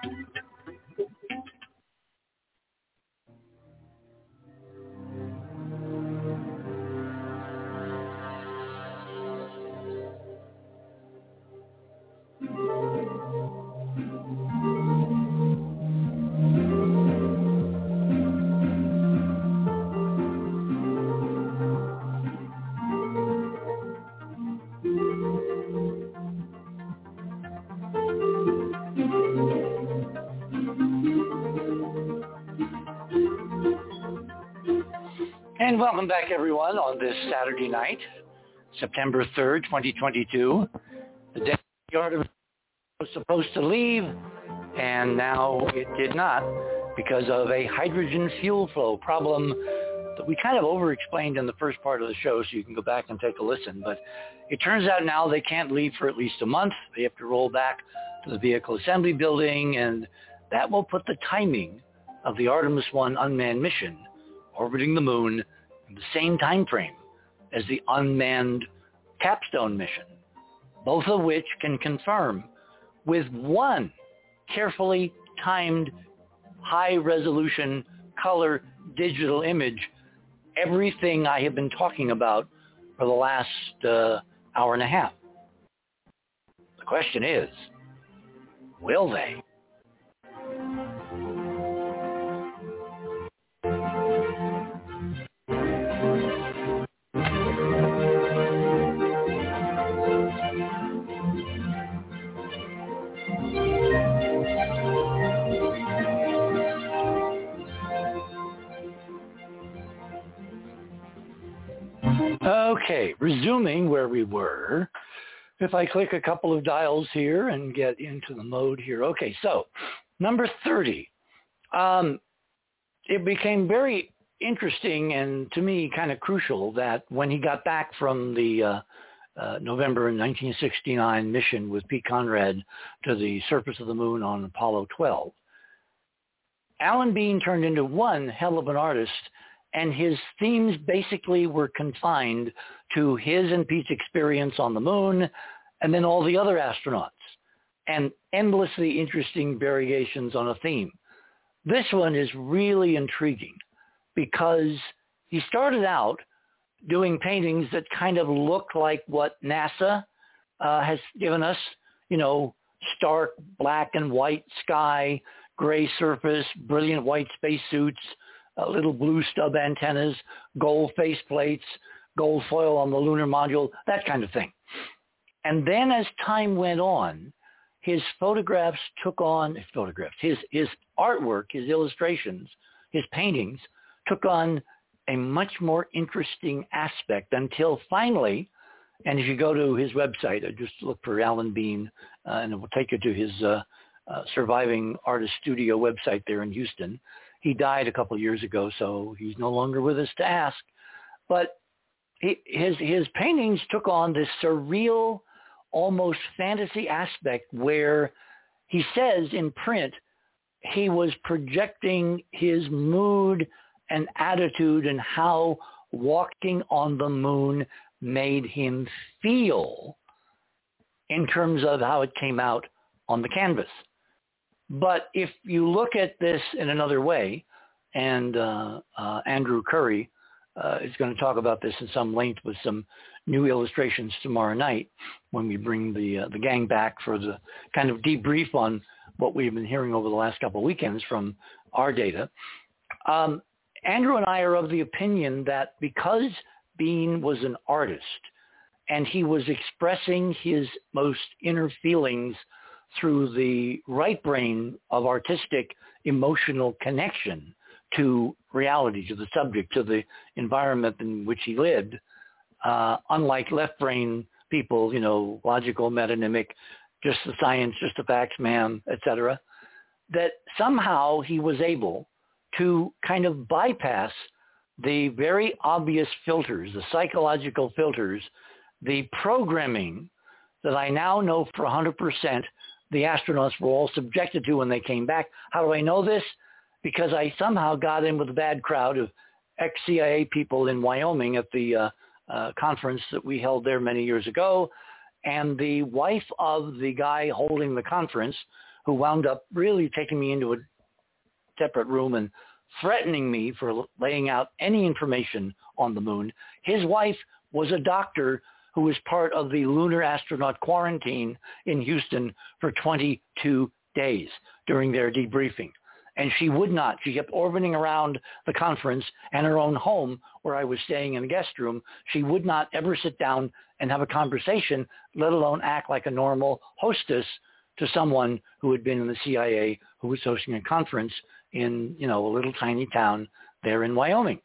welcome back everyone on this Saturday night, September 3rd, 2022. The Artemis was supposed to leave, and now it did not because of a hydrogen fuel flow problem that we kind of over-explained in the first part of the show, so you can go back and take a listen. But it turns out now they can't leave for at least a month. They have to roll back to the vehicle assembly building, and that will put the timing of the Artemis 1 unmanned mission orbiting the moon the same time frame as the unmanned capstone mission, both of which can confirm with one carefully timed high resolution color digital image everything I have been talking about for the last uh, hour and a half. The question is, will they? Okay, resuming where we were. If I click a couple of dials here and get into the mode here. Okay, so number 30. Um, it became very interesting and to me kind of crucial that when he got back from the uh, uh, November 1969 mission with Pete Conrad to the surface of the moon on Apollo 12, Alan Bean turned into one hell of an artist and his themes basically were confined to his and Pete's experience on the moon and then all the other astronauts and endlessly interesting variations on a theme. This one is really intriguing because he started out doing paintings that kind of look like what NASA uh, has given us, you know, stark black and white sky, gray surface, brilliant white spacesuits, uh, little blue stub antennas, gold face plates, gold foil on the lunar module, that kind of thing. And then as time went on, his photographs took on, photographs, his, his artwork, his illustrations, his paintings took on a much more interesting aspect until finally, and if you go to his website, I just look for Alan Bean, uh, and it will take you to his uh, uh, Surviving Artist Studio website there in Houston. He died a couple of years ago, so he's no longer with us to ask. But he, his his paintings took on this surreal, almost fantasy aspect where he says in print he was projecting his mood and attitude and how walking on the moon made him feel in terms of how it came out on the canvas. But if you look at this in another way, and uh, uh, Andrew Curry uh, is going to talk about this in some length with some new illustrations tomorrow night when we bring the uh, the gang back for the kind of debrief on what we've been hearing over the last couple of weekends from our data. Um, Andrew and I are of the opinion that because Bean was an artist and he was expressing his most inner feelings through the right brain of artistic emotional connection to reality, to the subject, to the environment in which he lived, uh, unlike left brain people, you know, logical, metonymic, just the science, just the facts, man, etc., that somehow he was able to kind of bypass the very obvious filters, the psychological filters, the programming that I now know for 100% the astronauts were all subjected to when they came back. How do I know this? Because I somehow got in with a bad crowd of ex-CIA people in Wyoming at the uh, uh, conference that we held there many years ago. And the wife of the guy holding the conference, who wound up really taking me into a separate room and threatening me for laying out any information on the moon. His wife was a doctor who was part of the lunar astronaut quarantine in Houston for 22 days during their debriefing. And she would not. She kept orbiting around the conference and her own home where I was staying in the guest room. She would not ever sit down and have a conversation, let alone act like a normal hostess to someone who had been in the CIA who was hosting a conference in, you know, a little tiny town there in Wyoming.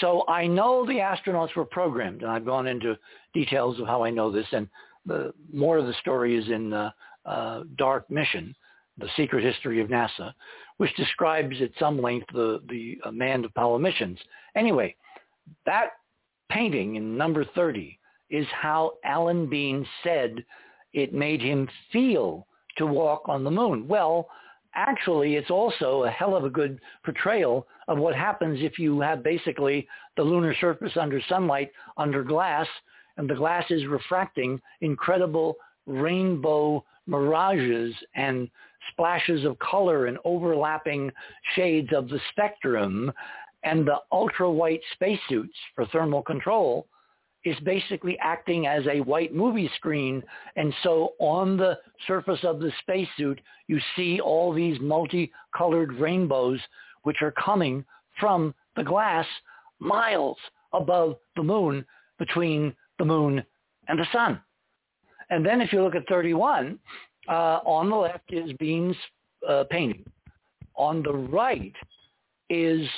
So I know the astronauts were programmed, and I've gone into details of how I know this, and the, more of the story is in uh, uh, Dark Mission, The Secret History of NASA, which describes at some length the, the uh, manned Apollo missions. Anyway, that painting in number 30 is how Alan Bean said it made him feel to walk on the moon. Well, actually it's also a hell of a good portrayal of what happens if you have basically the lunar surface under sunlight under glass and the glass is refracting incredible rainbow mirages and splashes of color and overlapping shades of the spectrum and the ultra white spacesuits for thermal control is basically acting as a white movie screen. And so on the surface of the spacesuit, you see all these multicolored rainbows, which are coming from the glass miles above the moon, between the moon and the sun. And then if you look at 31, uh, on the left is Bean's uh, painting. On the right is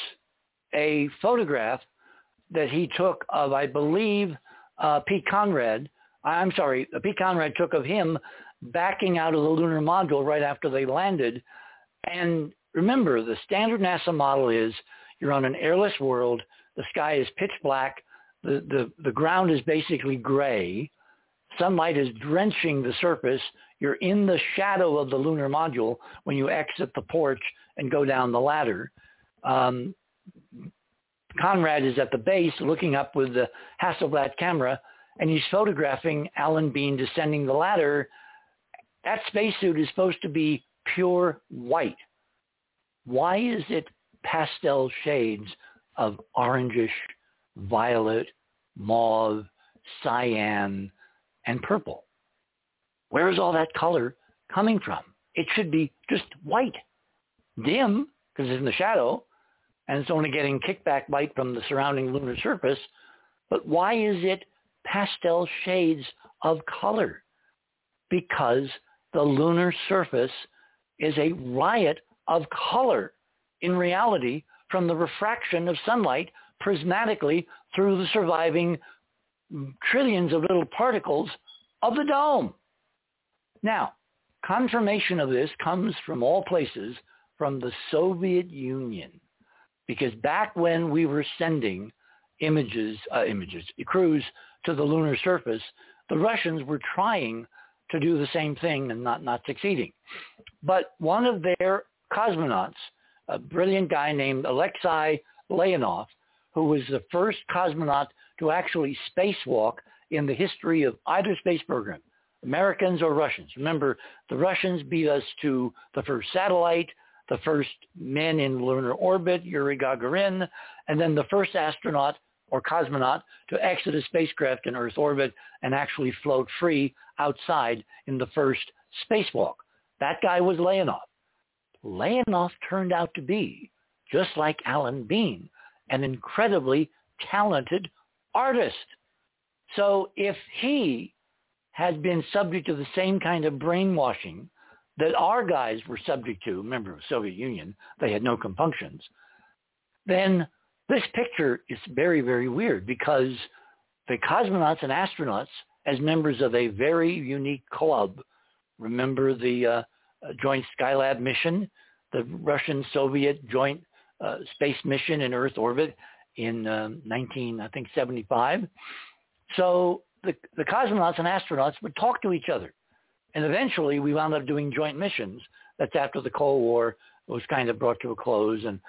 a photograph that he took of, I believe, uh, Pete Conrad. I'm sorry, uh, Pete Conrad took of him backing out of the lunar module right after they landed. And remember, the standard NASA model is you're on an airless world. The sky is pitch black. The, the, the ground is basically gray. Sunlight is drenching the surface. You're in the shadow of the lunar module when you exit the porch and go down the ladder. Um, Conrad is at the base looking up with the Hasselblad camera, and he's photographing Alan Bean descending the ladder. That spacesuit is supposed to be pure white. Why is it pastel shades of orangish, violet, mauve, cyan, and purple? Where is all that color coming from? It should be just white, dim because it's in the shadow, and it's only getting kickback light from the surrounding lunar surface. But why is it pastel shades of color? Because the lunar surface is a riot of color in reality from the refraction of sunlight prismatically through the surviving trillions of little particles of the dome. Now, confirmation of this comes from all places from the Soviet Union. Because back when we were sending images, uh, images, crews to the lunar surface, the Russians were trying to do the same thing and not, not succeeding. But one of their cosmonauts, a brilliant guy named Alexei Leonov, who was the first cosmonaut to actually spacewalk in the history of either space program, Americans or Russians. Remember, the Russians beat us to the first satellite, the first men in lunar orbit, Yuri Gagarin, and then the first astronaut or cosmonaut to exit a spacecraft in Earth orbit and actually float free outside in the first spacewalk. That guy was Leonov. Leonov turned out to be, just like Alan Bean, an incredibly talented artist. So if he had been subject to the same kind of brainwashing that our guys were subject to, remember the Soviet Union, they had no compunctions, then this picture is very, very weird because the cosmonauts and astronauts, as members of a very unique club, remember the uh, uh joint Skylab mission, the Russian-Soviet joint uh, space mission in Earth orbit, in um, 19, I think 75. So the, the cosmonauts and astronauts would talk to each other. And eventually we wound up doing joint missions. That's after the Cold War was kind of brought to a close and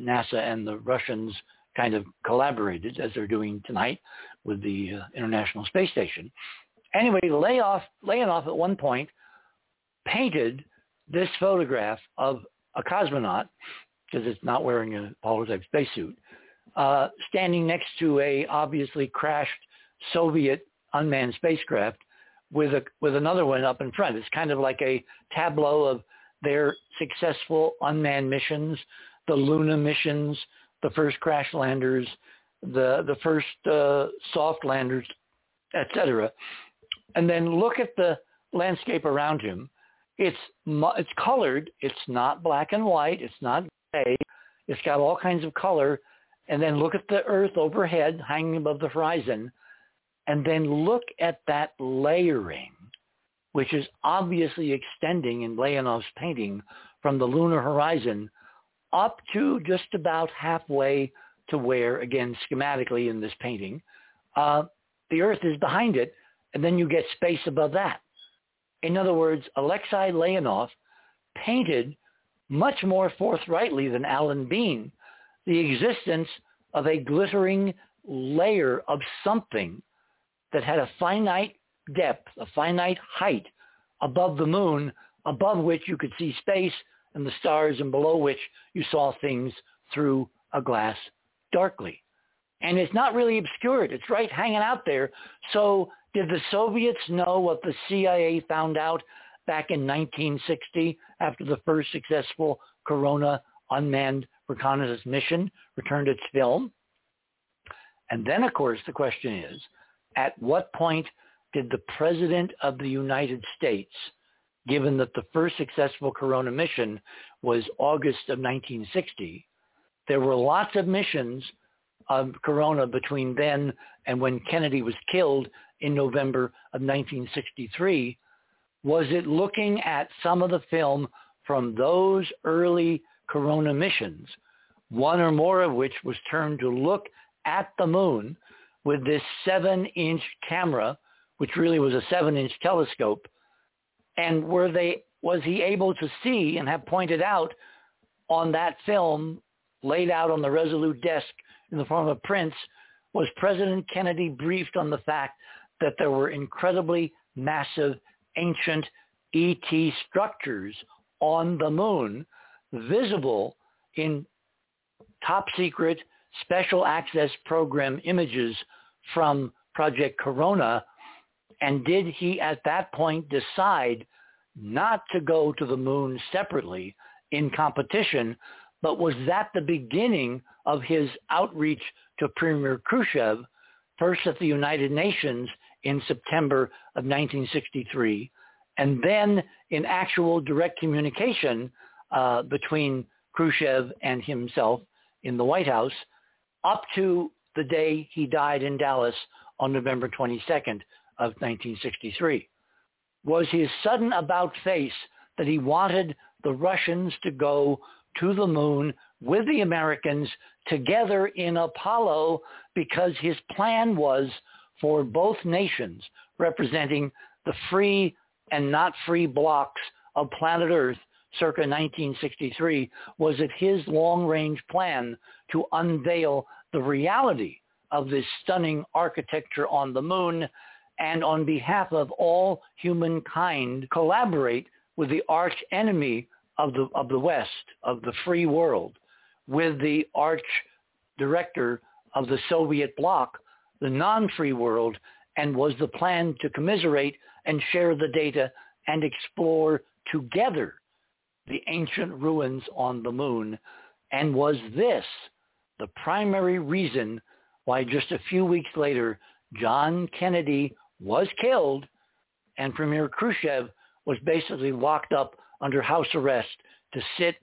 NASA and the Russians kind of collaborated as they're doing tonight with the uh, International Space Station. Anyway, Layoff, Leonov at one point painted this photograph of a cosmonaut, because it's not wearing a Apollo-type spacesuit, uh, standing next to a obviously crashed Soviet unmanned spacecraft with a with another one up in front. It's kind of like a tableau of their successful unmanned missions, the Luna missions, the first crash landers, the the first uh, soft landers, etc. And then look at the landscape around him. It's it's colored. It's not black and white. It's not gray. It's got all kinds of color. And then look at the Earth overhead, hanging above the horizon, and then look at that layering, which is obviously extending in Leonov's painting from the lunar horizon up to just about halfway to where, again, schematically in this painting, uh, the Earth is behind it, and then you get space above that. In other words, Alexei Leonov painted much more forthrightly than Alan Bean the existence of a glittering layer of something that had a finite depth, a finite height above the moon, above which you could see space and the stars and below which you saw things through a glass darkly. And it's not really obscured. It's right hanging out there. So did the Soviets know what the CIA found out back in 1960 after the first successful Corona unmanned reconnaissance mission returned its film? And then, of course, the question is, at what point did the President of the United States, given that the first successful Corona mission was August of 1960, there were lots of missions of Corona between then and when Kennedy was killed in November of 1963. Was it looking at some of the film from those early Corona missions, one or more of which was turned to look at the moon with this seven-inch camera, which really was a seven-inch telescope, and were they was he able to see and have pointed out on that film laid out on the Resolute desk in the form of prints, was President Kennedy briefed on the fact that there were incredibly massive ancient ET structures on the moon visible in top secret special access program images from Project Corona? And did he at that point decide not to go to the moon separately in competition, but was that the beginning of his outreach to Premier Khrushchev, first at the United Nations in September of 1963, and then in actual direct communication uh, between Khrushchev and himself in the White House up to the day he died in Dallas on November 22nd of 1963 was his sudden about face that he wanted the Russians to go to the moon with the Americans together in Apollo because his plan was for both nations representing the free and not free blocks of planet Earth circa 1963 was it his long-range plan to unveil the reality of this stunning architecture on the moon and on behalf of all humankind collaborate with the arch enemy of the, of the West, of the free world, with the arch director of the Soviet bloc, the non-free world, and was the plan to commiserate and share the data and explore together the ancient ruins on the moon. And was this the primary reason why just a few weeks later, John Kennedy was killed and Premier Khrushchev was basically locked up under house arrest to sit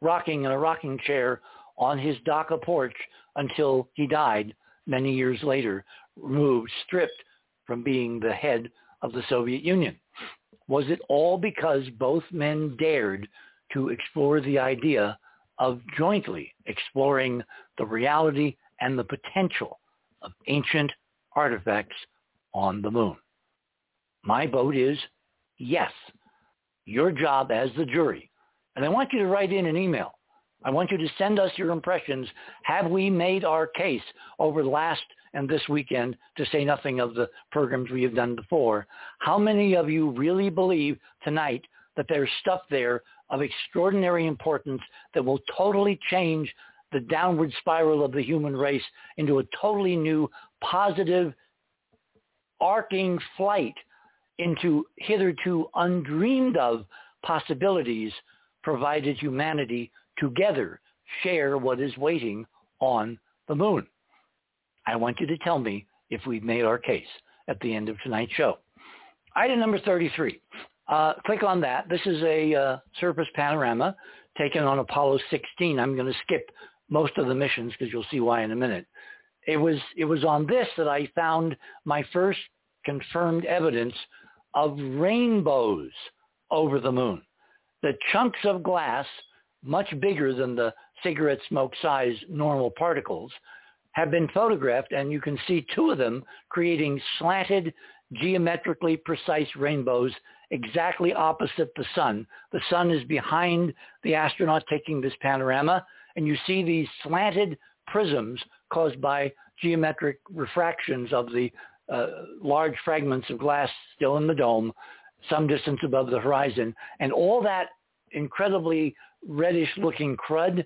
rocking in a rocking chair on his dacha porch until he died many years later, removed, stripped from being the head of the Soviet Union. Was it all because both men dared to explore the idea of jointly exploring the reality and the potential of ancient artifacts on the moon? My vote is yes. Your job as the jury. And I want you to write in an email. I want you to send us your impressions. Have we made our case over the last and this weekend, to say nothing of the programs we have done before? How many of you really believe tonight that there's stuff there of extraordinary importance that will totally change the downward spiral of the human race into a totally new, positive, arcing flight into hitherto undreamed of possibilities provided humanity together share what is waiting on the moon. I want you to tell me if we've made our case at the end of tonight's show. Item number 33. Uh, click on that. This is a uh, surface panorama taken on Apollo 16. I'm going to skip most of the missions because you'll see why in a minute. It was it was on this that I found my first confirmed evidence of rainbows over the moon. The chunks of glass, much bigger than the cigarette smoke size normal particles, have been photographed and you can see two of them creating slanted, geometrically precise rainbows exactly opposite the sun. The sun is behind the astronaut taking this panorama and you see these slanted prisms caused by geometric refractions of the uh, large fragments of glass still in the dome, some distance above the horizon. And all that incredibly reddish looking crud,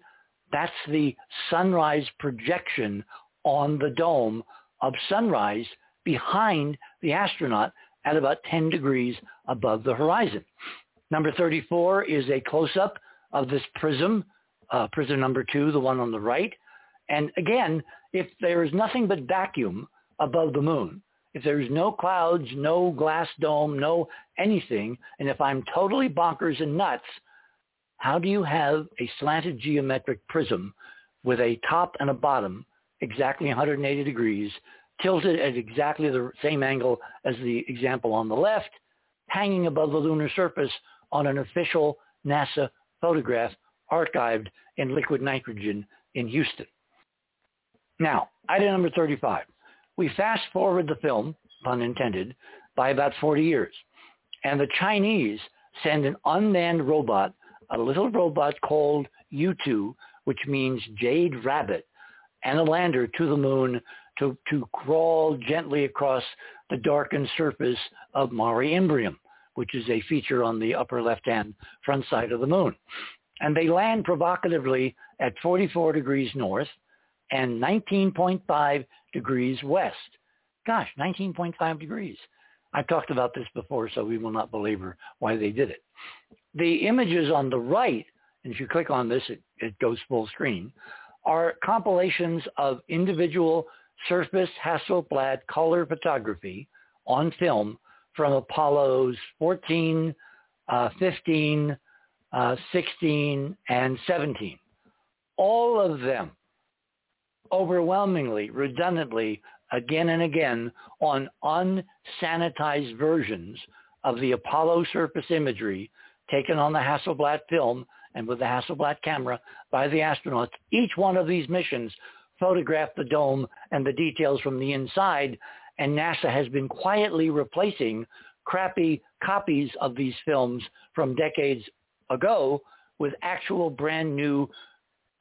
that's the sunrise projection on the dome of sunrise behind the astronaut at about 10 degrees above the horizon. Number 34 is a close-up of this prism, uh, prism number two, the one on the right. And again, if there is nothing but vacuum above the moon, if there's no clouds, no glass dome, no anything, and if I'm totally bonkers and nuts, how do you have a slanted geometric prism with a top and a bottom exactly 180 degrees, tilted at exactly the same angle as the example on the left, hanging above the lunar surface on an official NASA photograph archived in liquid nitrogen in Houston. Now, item number 35 we fast forward the film, pun intended, by about 40 years. And the Chinese send an unmanned robot, a little robot called Yutu, which means jade rabbit, and a lander to the moon to, to crawl gently across the darkened surface of Mare Imbrium, which is a feature on the upper left-hand front side of the moon. And they land provocatively at 44 degrees north and 19.5 degrees west. Gosh, 19.5 degrees. I've talked about this before, so we will not belabor why they did it. The images on the right, and if you click on this, it, it goes full screen, are compilations of individual surface Hasselblad color photography on film from Apollos 14, uh, 15, uh, 16, and 17. All of them overwhelmingly, redundantly, again and again on unsanitized versions of the Apollo surface imagery taken on the Hasselblad film and with the Hasselblad camera by the astronauts. Each one of these missions photographed the dome and the details from the inside, and NASA has been quietly replacing crappy copies of these films from decades ago with actual brand new,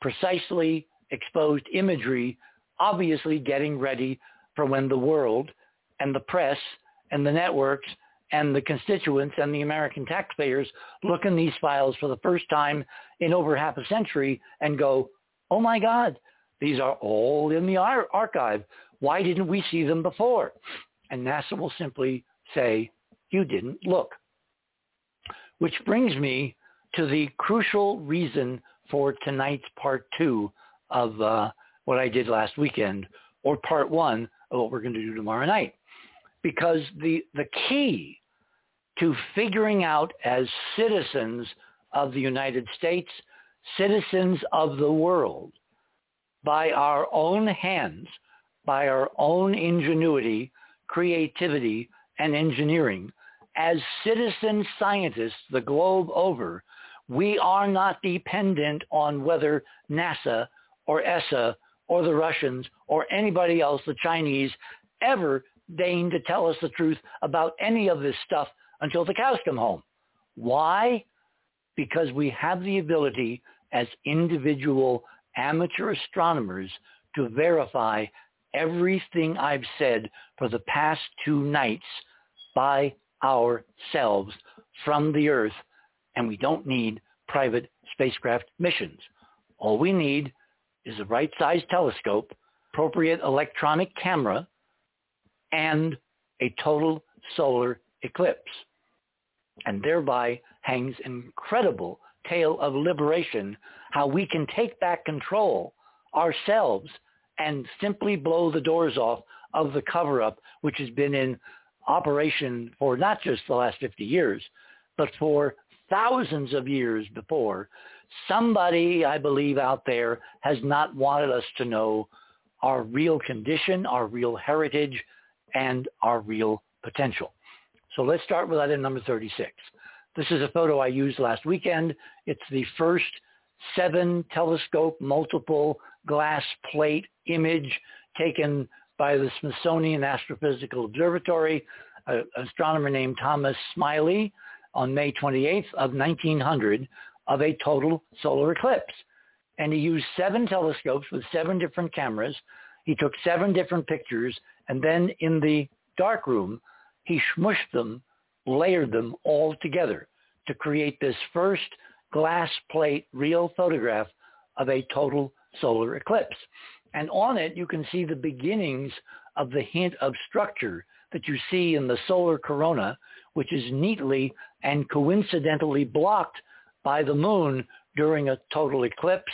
precisely exposed imagery, obviously getting ready for when the world and the press and the networks and the constituents and the American taxpayers look in these files for the first time in over half a century and go, oh my God, these are all in the ar- archive. Why didn't we see them before? And NASA will simply say, you didn't look. Which brings me to the crucial reason for tonight's part two of uh, what I did last weekend or part one of what we're going to do tomorrow night. Because the, the key to figuring out as citizens of the United States, citizens of the world, by our own hands, by our own ingenuity, creativity, and engineering, as citizen scientists the globe over, we are not dependent on whether NASA or ESA or the Russians or anybody else, the Chinese, ever deign to tell us the truth about any of this stuff until the cows come home. Why? Because we have the ability as individual amateur astronomers to verify everything I've said for the past two nights by ourselves from the Earth, and we don't need private spacecraft missions. All we need is a right-sized telescope, appropriate electronic camera, and a total solar eclipse. And thereby hangs an incredible tale of liberation, how we can take back control ourselves and simply blow the doors off of the cover-up, which has been in operation for not just the last 50 years, but for thousands of years before. Somebody, I believe, out there has not wanted us to know our real condition, our real heritage, and our real potential. So let's start with item number 36. This is a photo I used last weekend. It's the first seven telescope multiple glass plate image taken by the Smithsonian Astrophysical Observatory, an astronomer named Thomas Smiley on May 28th of 1900 of a total solar eclipse. And he used seven telescopes with seven different cameras. He took seven different pictures and then in the darkroom, he smushed them, layered them all together to create this first glass plate real photograph of a total solar eclipse. And on it, you can see the beginnings of the hint of structure that you see in the solar corona, which is neatly and coincidentally blocked by the moon during a total eclipse,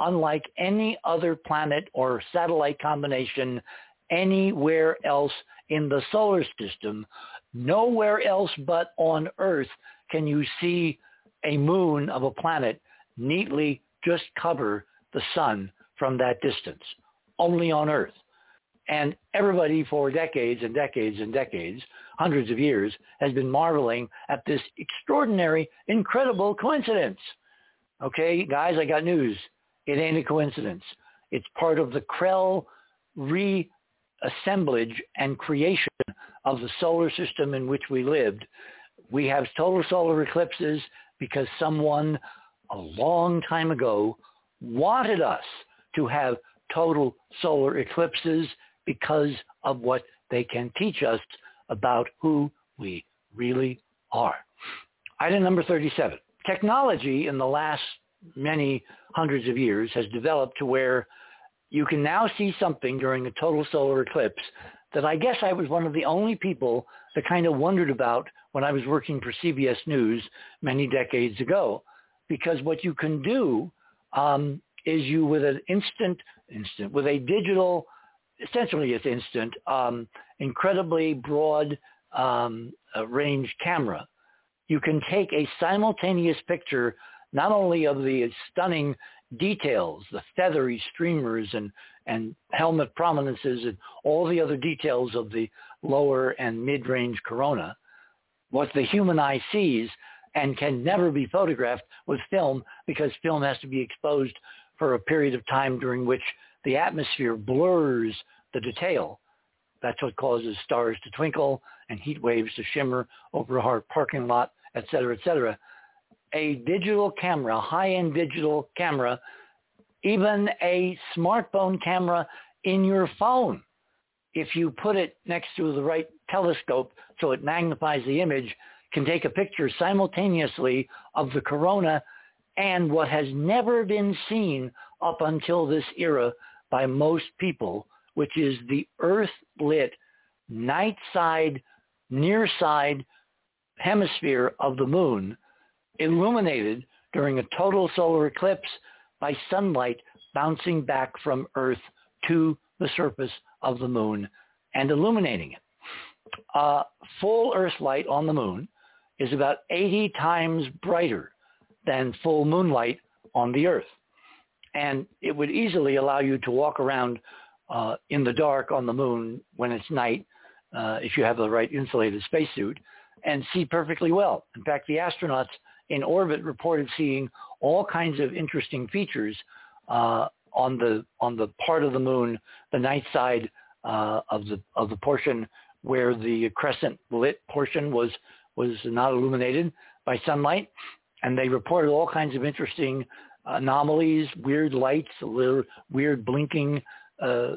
unlike any other planet or satellite combination anywhere else in the solar system. Nowhere else but on Earth can you see a moon of a planet neatly just cover the sun from that distance. Only on Earth. And everybody for decades and decades and decades, hundreds of years, has been marveling at this extraordinary, incredible coincidence. Okay, guys, I got news. It ain't a coincidence. It's part of the Krell reassemblage and creation of the solar system in which we lived. We have total solar eclipses because someone a long time ago wanted us to have total solar eclipses because of what they can teach us about who we really are. Item number 37. Technology in the last many hundreds of years has developed to where you can now see something during a total solar eclipse that I guess I was one of the only people that kind of wondered about when I was working for CBS News many decades ago. Because what you can do um, is you with an instant, instant, with a digital, essentially it's instant, um, incredibly broad um, uh, range camera, you can take a simultaneous picture not only of the stunning details, the feathery streamers and, and helmet prominences and all the other details of the lower and mid-range corona, what the human eye sees and can never be photographed with film because film has to be exposed for a period of time during which the atmosphere blurs the detail. That's what causes stars to twinkle and heat waves to shimmer over a hard parking lot, et cetera, et cetera. A digital camera, high-end digital camera, even a smartphone camera in your phone, if you put it next to the right telescope so it magnifies the image, can take a picture simultaneously of the corona and what has never been seen up until this era by most people, which is the Earth-lit night side, near side hemisphere of the moon illuminated during a total solar eclipse by sunlight bouncing back from Earth to the surface of the moon and illuminating it. Uh, full Earth light on the moon is about 80 times brighter than full moonlight on the Earth. And it would easily allow you to walk around uh, in the dark on the moon when it's night, uh, if you have the right insulated spacesuit, and see perfectly well. In fact, the astronauts in orbit reported seeing all kinds of interesting features uh, on the on the part of the moon, the night side uh, of the of the portion where the crescent lit portion was was not illuminated by sunlight, and they reported all kinds of interesting anomalies, weird lights, weird blinking uh,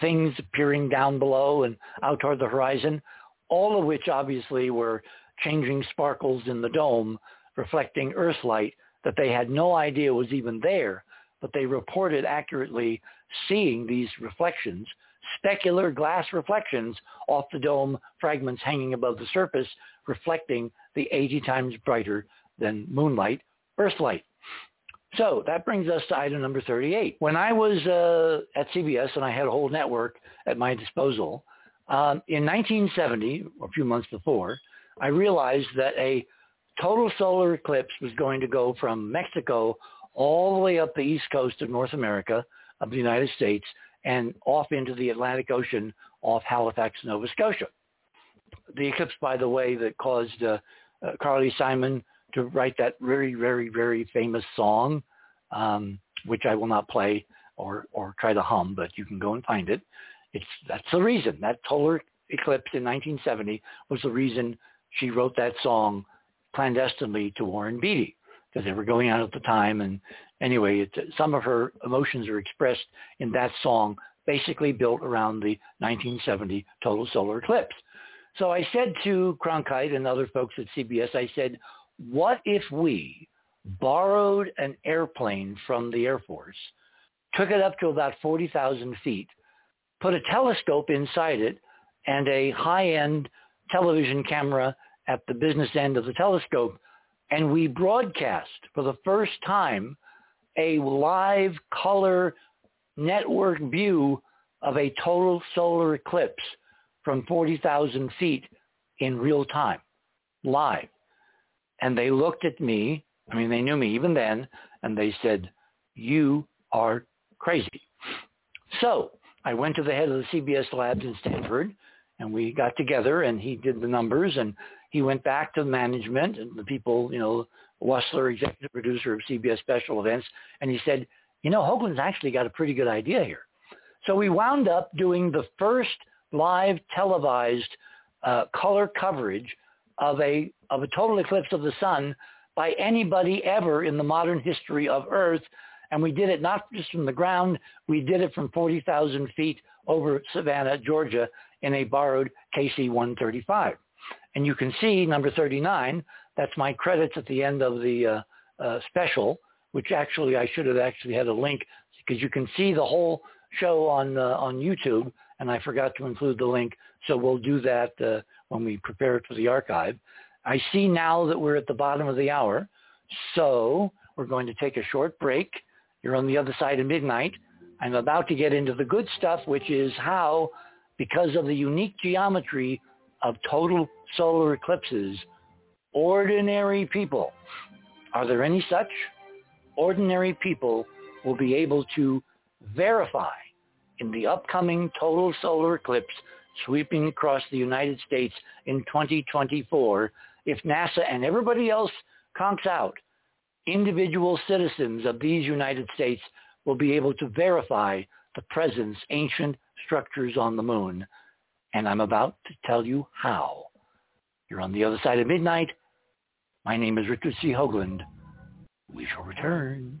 things appearing down below and out toward the horizon, all of which obviously were changing sparkles in the dome reflecting Earth light that they had no idea was even there, but they reported accurately seeing these reflections, specular glass reflections off the dome fragments hanging above the surface, reflecting the 80 times brighter than moonlight, Earth light. So that brings us to item number 38. When I was uh, at CBS and I had a whole network at my disposal, um, in 1970, a few months before, I realized that a total solar eclipse was going to go from Mexico all the way up the east coast of North America, of the United States, and off into the Atlantic Ocean off Halifax, Nova Scotia. The eclipse, by the way, that caused uh, uh, Carly Simon to write that very, very, very famous song, um, which I will not play or, or try to hum, but you can go and find it. It's, that's the reason. That total eclipse in 1970 was the reason she wrote that song clandestinely to Warren Beatty because they were going out at the time. And anyway, it, some of her emotions are expressed in that song, basically built around the 1970 total solar eclipse. So I said to Cronkite and other folks at CBS, I said, what if we borrowed an airplane from the Air Force, took it up to about 40,000 feet, put a telescope inside it, and a high-end television camera at the business end of the telescope, and we broadcast for the first time a live color network view of a total solar eclipse from 40,000 feet in real time, live. And they looked at me, I mean, they knew me even then, and they said, you are crazy. So I went to the head of the CBS labs in Stamford, and we got together, and he did the numbers, and he went back to management and the people, you know, Wussler, executive producer of CBS Special Events, and he said, you know, Hoagland's actually got a pretty good idea here. So we wound up doing the first live televised uh, color coverage of a of a total eclipse of the sun by anybody ever in the modern history of Earth. And we did it not just from the ground, we did it from 40,000 feet over Savannah, Georgia in a borrowed KC-135. And you can see number 39, that's my credits at the end of the uh, uh, special, which actually I should have actually had a link because you can see the whole show on uh, on YouTube, and I forgot to include the link. So we'll do that uh, when we prepare it for the archive. I see now that we're at the bottom of the hour, so we're going to take a short break. You're on the other side of midnight. I'm about to get into the good stuff, which is how, because of the unique geometry of total solar eclipses, ordinary people, are there any such? Ordinary people will be able to verify in the upcoming total solar eclipse sweeping across the United States in 2024 if NASA and everybody else conks out. Individual citizens of these United States will be able to verify the presence ancient structures on the moon. And I'm about to tell you how. You're on the other side of midnight. My name is Richard C. Hoagland. We shall return.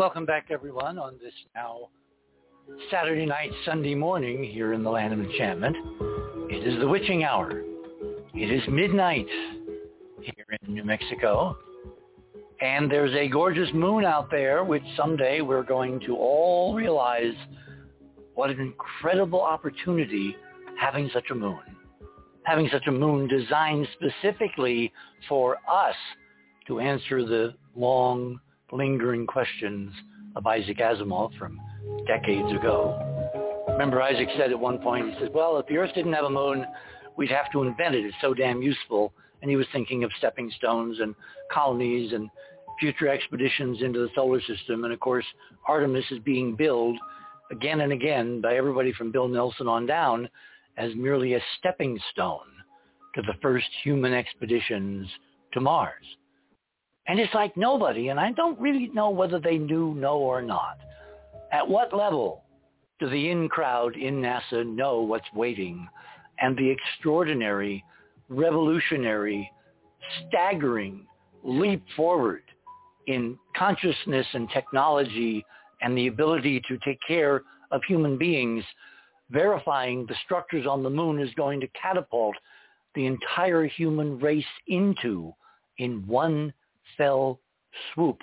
welcome back, everyone, on this now Saturday night, Sunday morning here in the land of enchantment. It is the witching hour. It is midnight here in New Mexico. And there's a gorgeous moon out there, which someday we're going to all realize what an incredible opportunity having such a moon. Having such a moon designed specifically for us to answer the long lingering questions of Isaac Asimov from decades ago. Remember Isaac said at one point, he said, well, if the Earth didn't have a moon, we'd have to invent it. It's so damn useful. And he was thinking of stepping stones and colonies and future expeditions into the solar system. And of course, Artemis is being billed again and again by everybody from Bill Nelson on down as merely a stepping stone to the first human expeditions to Mars. And it's like nobody, and I don't really know whether they knew, know or not. At what level do the in crowd in NASA know what's waiting and the extraordinary, revolutionary, staggering leap forward in consciousness and technology and the ability to take care of human beings, verifying the structures on the moon is going to catapult the entire human race into in one fell swoop?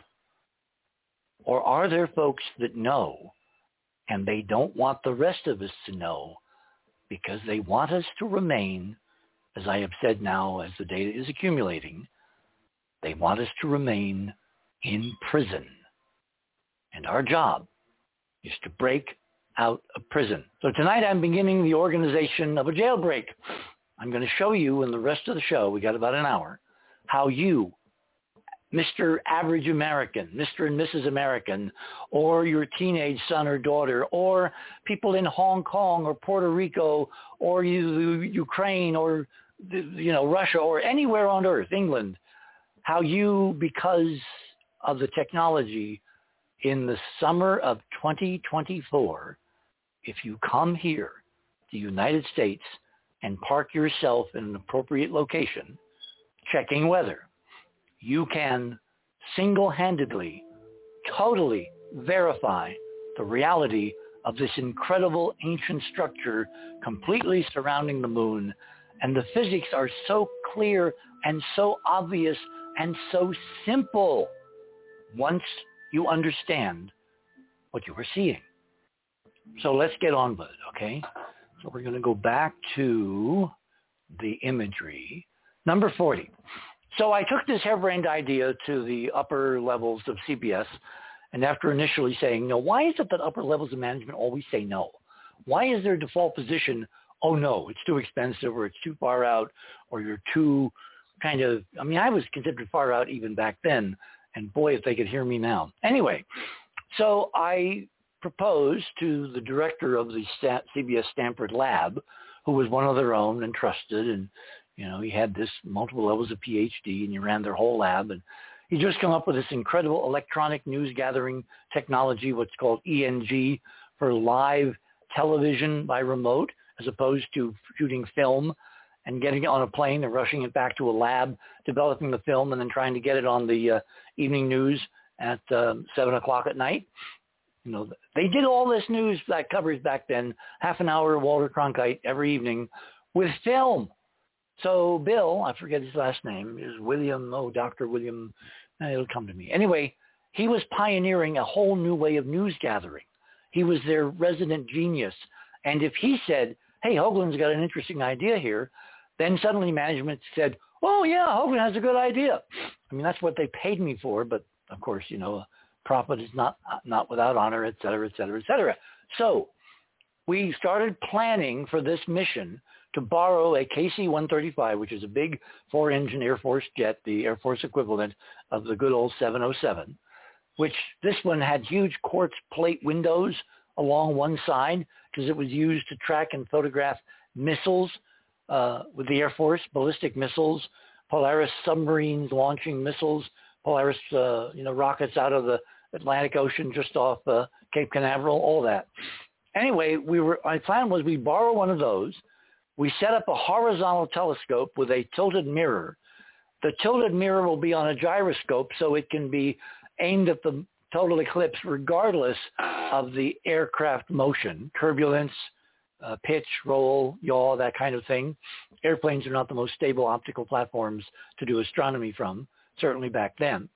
Or are there folks that know and they don't want the rest of us to know because they want us to remain, as I have said now as the data is accumulating, they want us to remain in prison. And our job is to break out of prison. So tonight I'm beginning the organization of a jailbreak. I'm going to show you in the rest of the show, we got about an hour, how you Mr. Average American, Mr. and Mrs. American, or your teenage son or daughter, or people in Hong Kong or Puerto Rico or Ukraine or you know Russia or anywhere on earth, England, how you because of the technology in the summer of 2024, if you come here, the United States, and park yourself in an appropriate location, checking weather you can single-handedly, totally verify the reality of this incredible ancient structure completely surrounding the moon. And the physics are so clear and so obvious and so simple once you understand what you are seeing. So let's get on with it, okay? So we're going to go back to the imagery. Number 40. So I took this harebrained idea to the upper levels of CBS, and after initially saying, no, why is it that upper levels of management always say no? Why is their default position, oh no, it's too expensive or it's too far out or you're too kind of, I mean, I was considered far out even back then, and boy, if they could hear me now. Anyway, so I proposed to the director of the CBS Stamford lab, who was one of their own and trusted, and you know he had this multiple levels of PhD, and he ran their whole lab, and he just come up with this incredible electronic news gathering technology, what's called ENG, for live television by remote, as opposed to shooting film and getting it on a plane and rushing it back to a lab, developing the film, and then trying to get it on the uh, evening news at um, seven o'clock at night. You know, they did all this news that coverage back then, half an hour Walter Cronkite every evening with film. So Bill, I forget his last name, is William, oh, Dr. William, eh, it'll come to me. Anyway, he was pioneering a whole new way of news gathering. He was their resident genius. And if he said, hey, Hoagland's got an interesting idea here, then suddenly management said, oh, yeah, Hoagland has a good idea. I mean, that's what they paid me for, but of course, you know, prophet is not not without honor, et cetera, et cetera, et cetera. So we started planning for this mission to borrow a KC-135, which is a big four-engine Air Force jet, the Air Force equivalent of the good old 707, which this one had huge quartz plate windows along one side because it was used to track and photograph missiles uh, with the Air Force, ballistic missiles, Polaris submarines launching missiles, Polaris, uh, you know, rockets out of the Atlantic Ocean just off uh, Cape Canaveral, all that. Anyway, we were. My plan was we borrow one of those. We set up a horizontal telescope with a tilted mirror. The tilted mirror will be on a gyroscope, so it can be aimed at the total eclipse regardless of the aircraft motion, turbulence, uh, pitch, roll, yaw, that kind of thing. Airplanes are not the most stable optical platforms to do astronomy from certainly back then.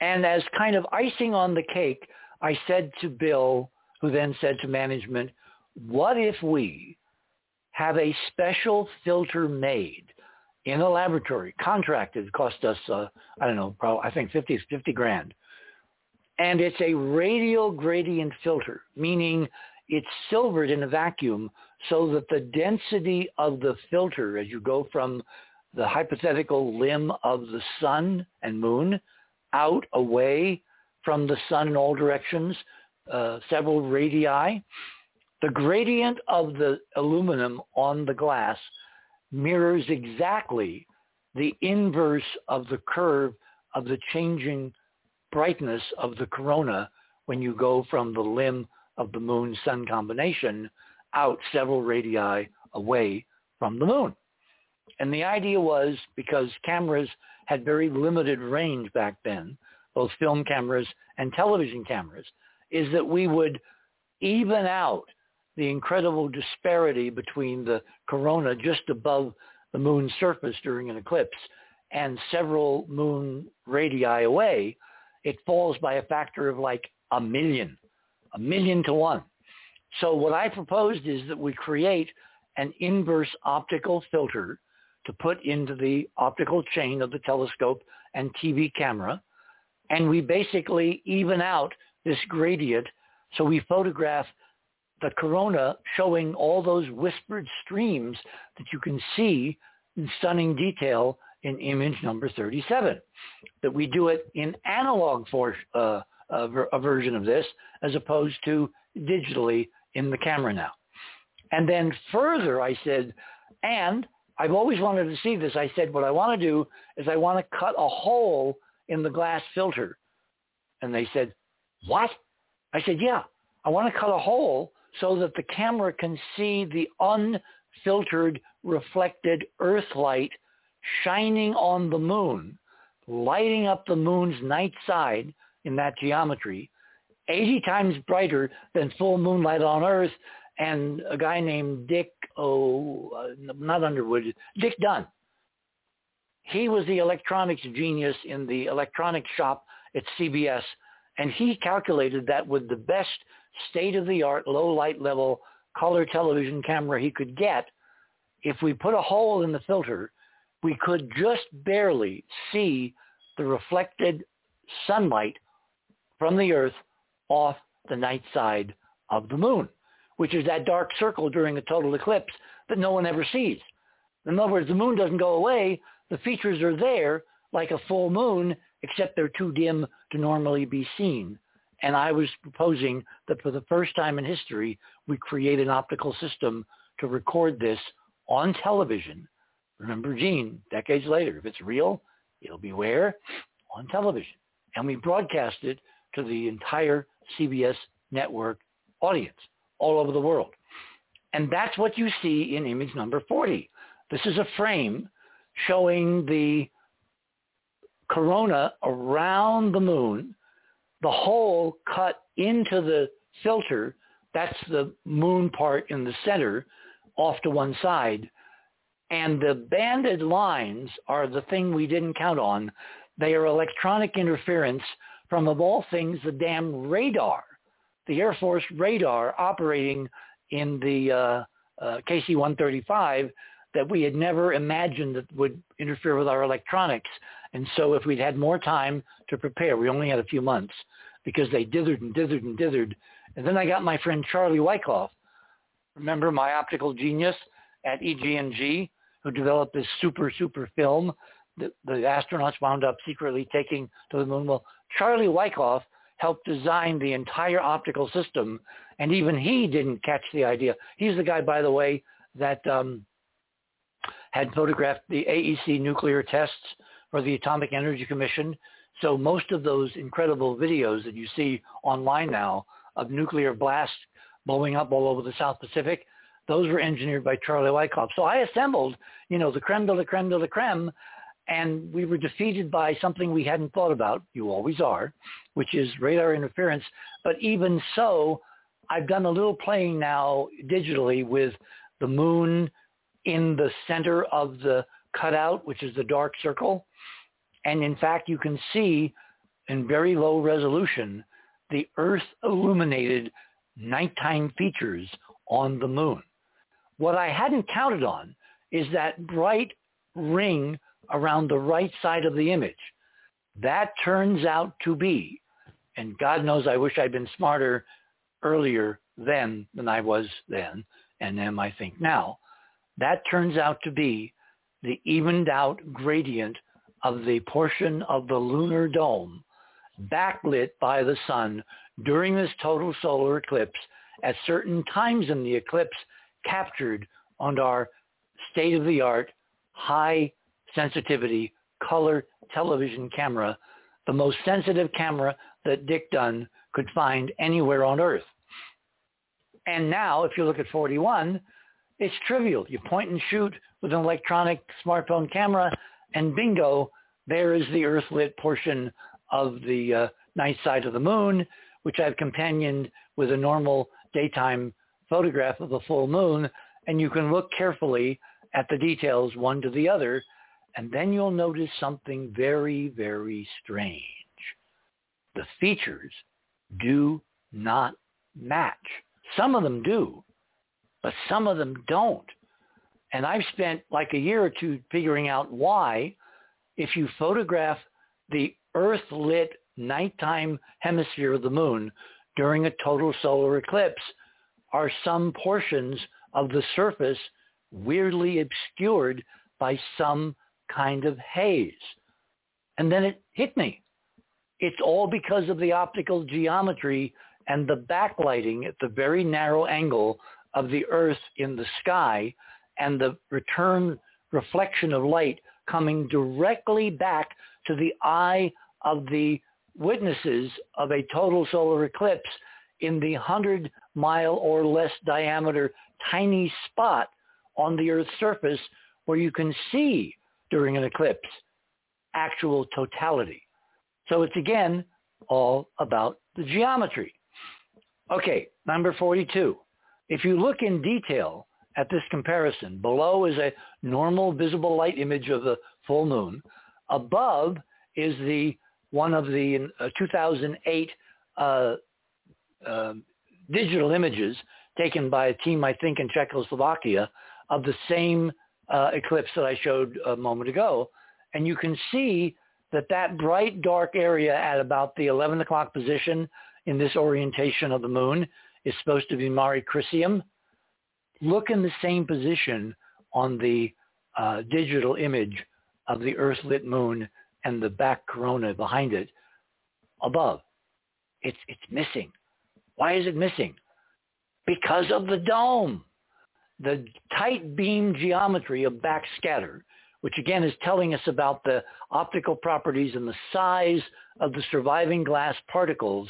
And as kind of icing on the cake, I said to Bill, who then said to management, what if we have a special filter made in a laboratory, contracted, cost us, uh, I don't know, probably, I think 50, 50 grand. And it's a radial gradient filter, meaning it's silvered in a vacuum so that the density of the filter as you go from the hypothetical limb of the sun and moon out away from the sun in all directions, uh, several radii. The gradient of the aluminum on the glass mirrors exactly the inverse of the curve of the changing brightness of the corona when you go from the limb of the moon-sun combination out several radii away from the moon. And the idea was because cameras had very limited range back then, both film cameras and television cameras, is that we would even out the incredible disparity between the corona just above the moon's surface during an eclipse and several moon radii away, it falls by a factor of like a million, a million to one. So what I proposed is that we create an inverse optical filter to put into the optical chain of the telescope and TV camera. And we basically even out this gradient. So we photograph the corona showing all those whispered streams that you can see in stunning detail in image number 37. That we do it in analog for uh, a, a version of this as opposed to digitally in the camera now. And then further, I said, and I've always wanted to see this. I said, what I want to do is I want to cut a hole in the glass filter. And they said, what? I said, yeah, I want to cut a hole so that the camera can see the unfiltered reflected earth light shining on the moon, lighting up the moon's night side in that geometry, 80 times brighter than full moonlight on Earth and a guy named Dick, oh, not Underwood, Dick Dunn. He was the electronics genius in the electronics shop at CBS, and he calculated that with the best state-of-the-art low light level color television camera he could get, if we put a hole in the filter, we could just barely see the reflected sunlight from the Earth off the night side of the moon which is that dark circle during a total eclipse that no one ever sees. In other words, the moon doesn't go away. The features are there like a full moon, except they're too dim to normally be seen And I was proposing that for the first time in history, we create an optical system to record this on television. Remember Gene, decades later, if it's real, it'll be where? On television. And we broadcast it to the entire CBS network audience all over the world. And that's what you see in image number 40. This is a frame showing the corona around the moon, the hole cut into the filter, that's the moon part in the center, off to one side. And the banded lines are the thing we didn't count on. They are electronic interference from, of all things, the damn radar, the Air Force radar operating in the uh, uh, KC-135 that we had never imagined that would interfere with our electronics. And so if we'd had more time to prepare, we only had a few months because they dithered and dithered and dithered. And then I got my friend Charlie Wyckoff, remember my optical genius at EG&G who developed this super, super film that the astronauts wound up secretly taking to the moon. Well, Charlie Wyckoff helped design the entire optical system, and even he didn't catch the idea. He's the guy, by the way, that um, had photographed the AEC nuclear tests for the Atomic Energy Commission. So most of those incredible videos that you see online now of nuclear blasts blowing up all over the South Pacific, those were engineered by Charlie Wyckoff. So I assembled, you know, the creme de la creme de la creme, and we were defeated by something we hadn't thought about. You always are, which is radar interference. But even so, I've done a little playing now digitally with the moon in the center of the cutout, which is the dark circle. And in fact, you can see in very low resolution the Earth illuminated nighttime features on the moon. What I hadn't counted on is that bright ring around the right side of the image. That turns out to be, and God knows I wish I'd been smarter earlier then than I was then, and am I think now, that turns out to be the evened out gradient of the portion of the lunar dome backlit by the sun during this total solar eclipse at certain times in the eclipse captured on our state-of-the-art high sensitivity color television camera, the most sensitive camera that Dick Dunn could find anywhere on Earth. And now, if you look at 41, it's trivial. You point and shoot with an electronic smartphone camera, and bingo, there is the Earth-lit portion of the uh, night side of the moon, which I've companioned with a normal daytime photograph of the full moon. And you can look carefully at the details one to the other, and then you'll notice something very, very strange. The features do not match. Some of them do, but some of them don't. And I've spent like a year or two figuring out why if you photograph the Earth-lit nighttime hemisphere of the moon during a total solar eclipse, are some portions of the surface weirdly obscured by some kind of haze. And then it hit me. It's all because of the optical geometry and the backlighting at the very narrow angle of the earth in the sky and the return reflection of light coming directly back to the eye of the witnesses of a total solar eclipse in the 100 mile or less diameter tiny spot on the Earth's surface where you can see during an eclipse actual totality. So it's again all about the geometry. Okay, number 42. If you look in detail at this comparison, below is a normal visible light image of the full moon. Above is the one of the uh, 2008 uh, uh, digital images taken by a team, I think, in Czechoslovakia of the same uh, eclipse that I showed a moment ago. And you can see that that bright dark area at about the 11 o'clock position in this orientation of the moon is supposed to be Mare Crisium. Look in the same position on the uh, digital image of the Earth-lit moon and the back corona behind it above. it's, it's missing. Why is it missing? Because of the dome. The tight beam geometry of backscatter, which again is telling us about the optical properties and the size of the surviving glass particles,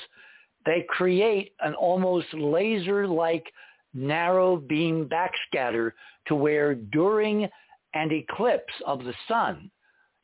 they create an almost laser-like narrow beam backscatter to where during an eclipse of the sun,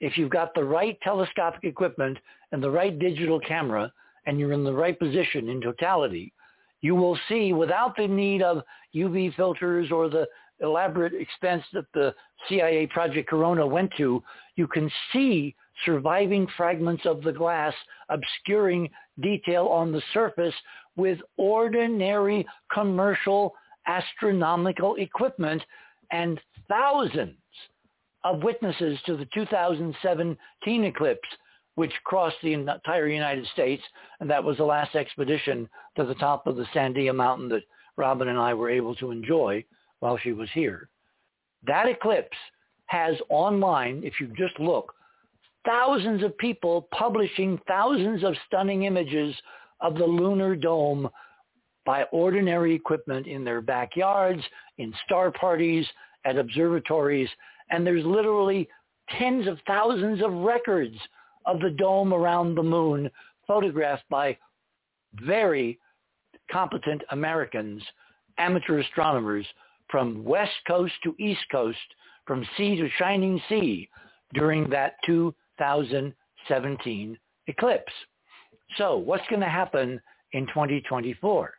if you've got the right telescopic equipment and the right digital camera and you're in the right position in totality, you will see without the need of UV filters or the elaborate expense that the CIA Project Corona went to, you can see surviving fragments of the glass obscuring detail on the surface with ordinary commercial astronomical equipment and thousands of witnesses to the 2017 eclipse, which crossed the entire United States. And that was the last expedition to the top of the Sandia Mountain that Robin and I were able to enjoy while she was here. That eclipse has online, if you just look, thousands of people publishing thousands of stunning images of the lunar dome by ordinary equipment in their backyards, in star parties, at observatories, and there's literally tens of thousands of records of the dome around the moon photographed by very competent Americans, amateur astronomers from west coast to east coast, from sea to shining sea during that 2017 eclipse. So what's going to happen in 2024?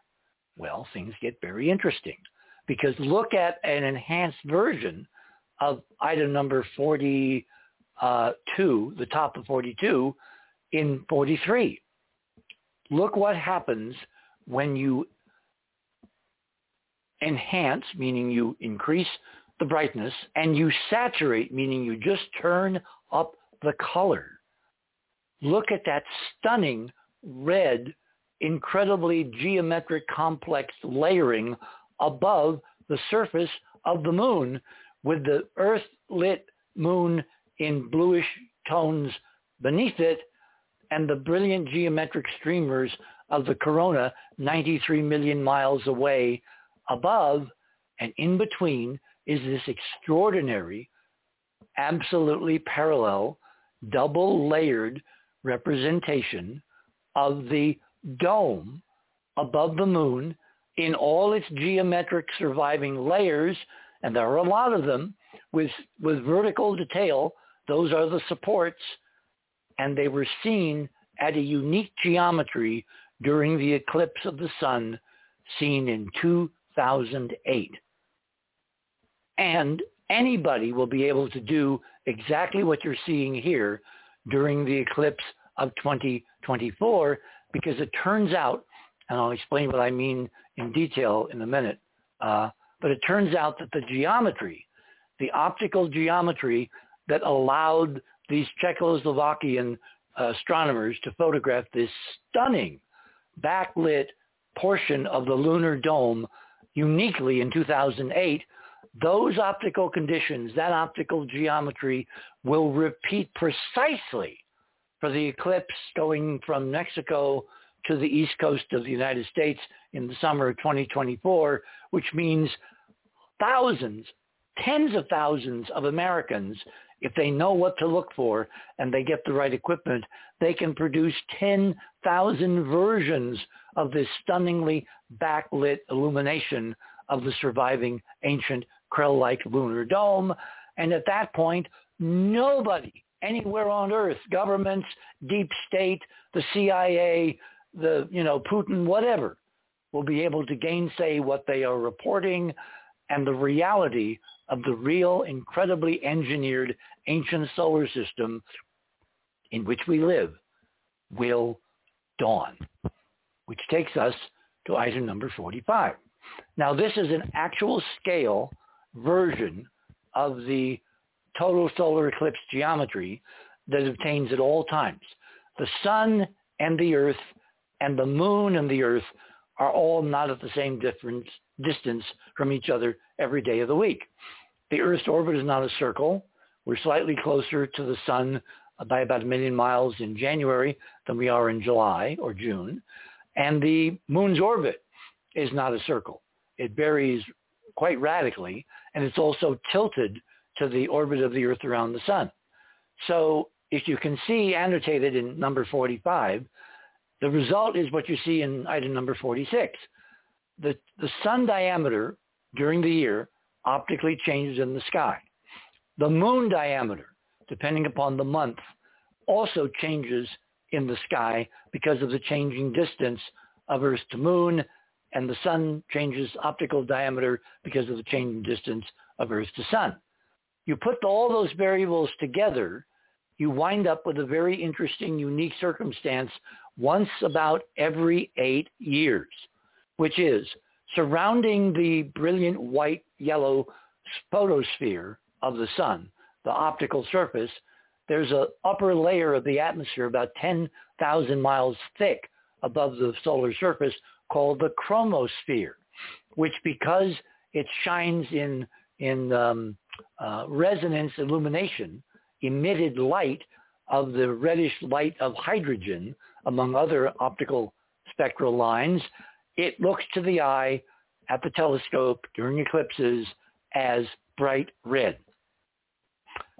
Well, things get very interesting because look at an enhanced version of item number 42, uh, the top of 42, in 43. Look what happens when you enhance, meaning you increase the brightness, and you saturate, meaning you just turn up the color. Look at that stunning red, incredibly geometric complex layering above the surface of the moon with the Earth-lit moon in bluish tones beneath it and the brilliant geometric streamers of the corona 93 million miles away above and in between is this extraordinary, absolutely parallel, double layered representation of the dome above the moon in all its geometric surviving layers and there are a lot of them with, with vertical detail. Those are the supports, and they were seen at a unique geometry during the eclipse of the sun seen in 2008. And anybody will be able to do exactly what you're seeing here during the eclipse of 2024 because it turns out, and I'll explain what I mean in detail in a minute, uh, but it turns out that the geometry, the optical geometry that allowed these Czechoslovakian astronomers to photograph this stunning backlit portion of the lunar dome uniquely in 2008, those optical conditions, that optical geometry will repeat precisely for the eclipse going from Mexico to the east coast of the United States in the summer of 2024, which means thousands, tens of thousands of Americans, if they know what to look for and they get the right equipment, they can produce 10,000 versions of this stunningly backlit illumination of the surviving ancient Krell-like lunar dome. And at that point, nobody anywhere on earth, governments, deep state, the CIA, the, you know, Putin, whatever, will be able to gainsay what they are reporting and the reality of the real, incredibly engineered ancient solar system in which we live will dawn, which takes us to item number 45. Now, this is an actual scale version of the total solar eclipse geometry that obtains at all times. The sun and the earth and the moon and the earth are all not at the same difference, distance from each other every day of the week. The Earth's orbit is not a circle. We're slightly closer to the sun by about a million miles in January than we are in July or June. And the moon's orbit is not a circle. It varies quite radically, and it's also tilted to the orbit of the Earth around the sun. So if you can see annotated in number 45, the result is what you see in item number 46. The, the sun diameter during the year optically changes in the sky. The moon diameter, depending upon the month, also changes in the sky because of the changing distance of Earth to moon, and the sun changes optical diameter because of the changing distance of Earth to sun. You put all those variables together, you wind up with a very interesting, unique circumstance once about every eight years, which is surrounding the brilliant white yellow photosphere of the sun, the optical surface, there's an upper layer of the atmosphere about 10,000 miles thick above the solar surface called the chromosphere, which because it shines in, in um, uh, resonance illumination, emitted light of the reddish light of hydrogen, among other optical spectral lines, it looks to the eye at the telescope during eclipses as bright red.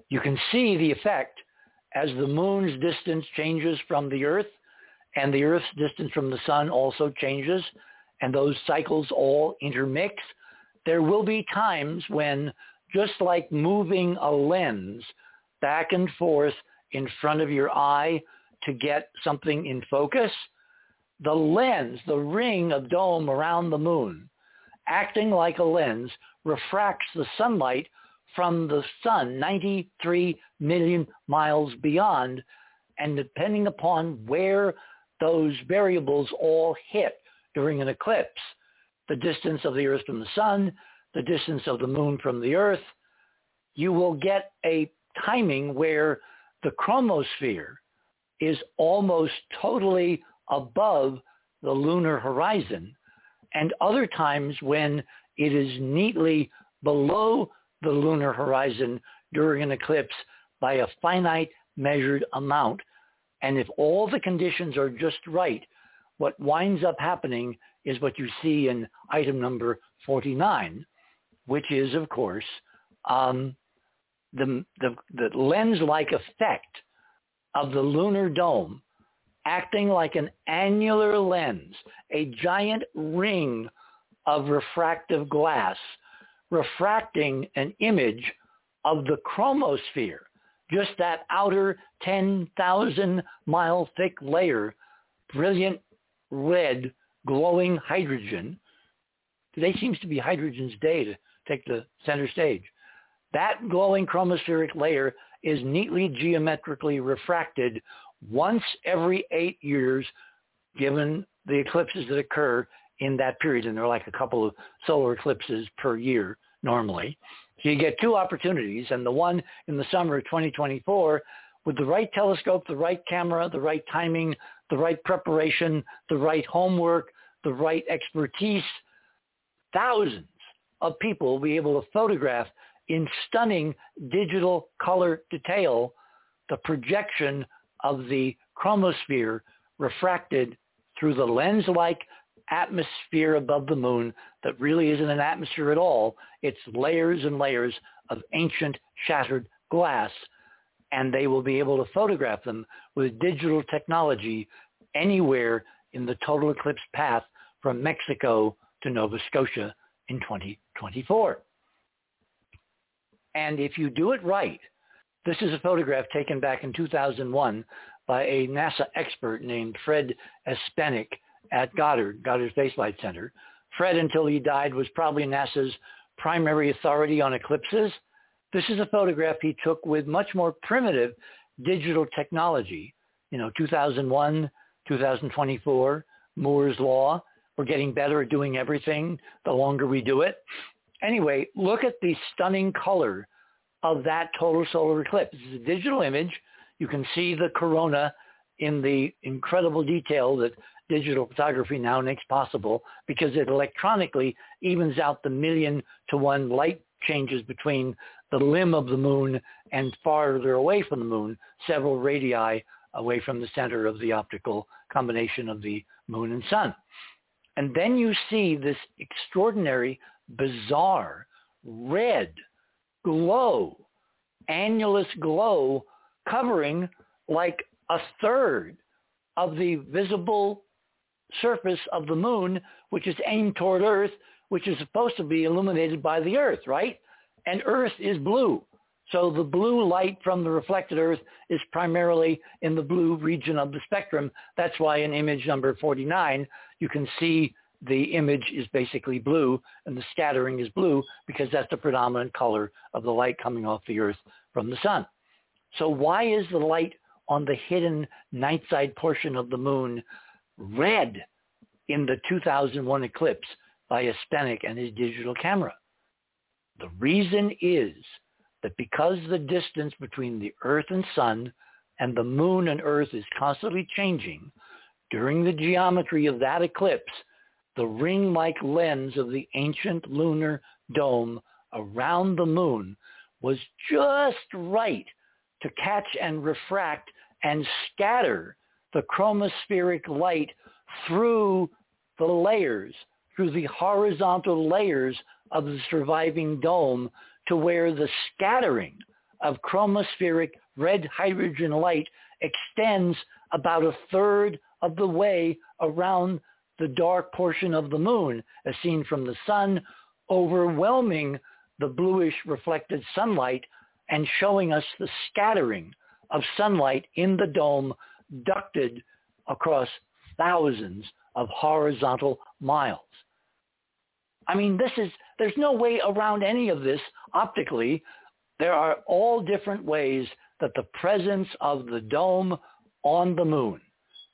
You can see the effect as the moon's distance changes from the Earth and the Earth's distance from the sun also changes and those cycles all intermix. There will be times when just like moving a lens back and forth in front of your eye to get something in focus, the lens, the ring of dome around the moon, acting like a lens, refracts the sunlight from the sun 93 million miles beyond. And depending upon where those variables all hit during an eclipse, the distance of the Earth from the sun, the distance of the moon from the Earth, you will get a timing where the chromosphere is almost totally above the lunar horizon and other times when it is neatly below the lunar horizon during an eclipse by a finite measured amount. And if all the conditions are just right, what winds up happening is what you see in item number 49, which is, of course, um, the, the, the lens-like effect of the lunar dome acting like an annular lens, a giant ring of refractive glass refracting an image of the chromosphere, just that outer 10,000 mile thick layer, brilliant red glowing hydrogen. Today seems to be hydrogen's day to take the center stage. That glowing chromospheric layer is neatly geometrically refracted once every eight years, given the eclipses that occur in that period. And there are like a couple of solar eclipses per year normally. So you get two opportunities. And the one in the summer of 2024, with the right telescope, the right camera, the right timing, the right preparation, the right homework, the right expertise, thousands of people will be able to photograph in stunning digital color detail the projection of the chromosphere refracted through the lens-like atmosphere above the moon that really isn't an atmosphere at all. It's layers and layers of ancient shattered glass. And they will be able to photograph them with digital technology anywhere in the total eclipse path from Mexico to Nova Scotia in 2024. And if you do it right, this is a photograph taken back in 2001 by a NASA expert named Fred Espenak at Goddard, Goddard Space Flight Center. Fred, until he died, was probably NASA's primary authority on eclipses. This is a photograph he took with much more primitive digital technology. You know, 2001, 2024, Moore's Law. We're getting better at doing everything the longer we do it. Anyway, look at the stunning color of that total solar eclipse. This is a digital image. You can see the corona in the incredible detail that digital photography now makes possible because it electronically evens out the million to one light changes between the limb of the moon and farther away from the moon, several radii away from the center of the optical combination of the moon and sun. And then you see this extraordinary, bizarre, red glow, annulus glow covering like a third of the visible surface of the moon, which is aimed toward Earth, which is supposed to be illuminated by the Earth, right? And Earth is blue. So the blue light from the reflected Earth is primarily in the blue region of the spectrum. That's why in image number 49, you can see the image is basically blue and the scattering is blue because that's the predominant color of the light coming off the Earth from the sun. So why is the light on the hidden night side portion of the moon red in the 2001 eclipse by Espenak and his digital camera? The reason is that because the distance between the Earth and Sun and the Moon and Earth is constantly changing, during the geometry of that eclipse, the ring-like lens of the ancient lunar dome around the moon was just right to catch and refract and scatter the chromospheric light through the layers, through the horizontal layers of the surviving dome to where the scattering of chromospheric red hydrogen light extends about a third of the way around the dark portion of the moon as seen from the sun, overwhelming the bluish reflected sunlight and showing us the scattering of sunlight in the dome ducted across thousands of horizontal miles. I mean, this is, there's no way around any of this optically. There are all different ways that the presence of the dome on the moon,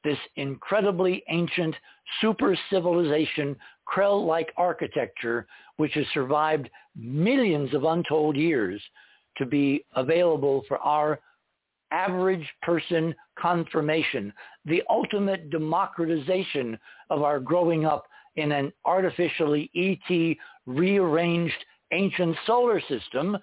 this incredibly ancient super civilization, Krell-like architecture, which has survived millions of untold years to be available for our average person confirmation, the ultimate democratization of our growing up in an artificially ET rearranged ancient solar system.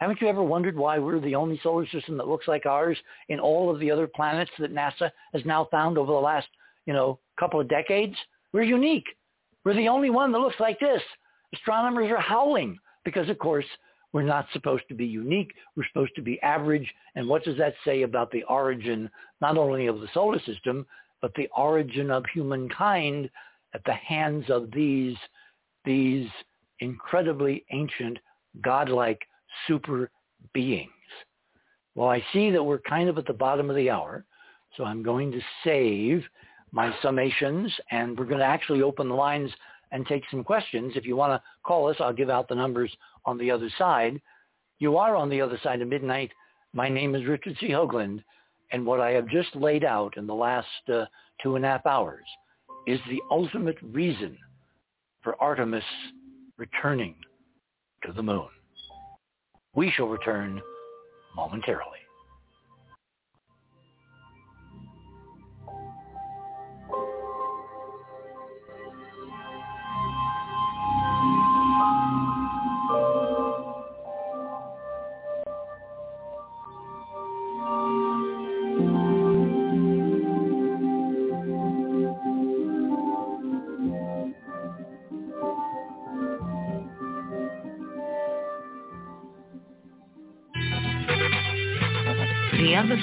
Haven't you ever wondered why we're the only solar system that looks like ours in all of the other planets that NASA has now found over the last, you know, couple of decades? We're unique. We're the only one that looks like this. Astronomers are howling because, of course, we're not supposed to be unique. We're supposed to be average. And what does that say about the origin, not only of the solar system, but the origin of humankind at the hands of these, these incredibly ancient, godlike super beings? Well, I see that we're kind of at the bottom of the hour, so I'm going to save my summations, and we're going to actually open the lines and take some questions. If you want to call us, I'll give out the numbers on the other side. You are on the other side of midnight. My name is Richard C. Hoagland, and what I have just laid out in the last uh, two and a half hours is the ultimate reason for Artemis returning to the moon. We shall return momentarily.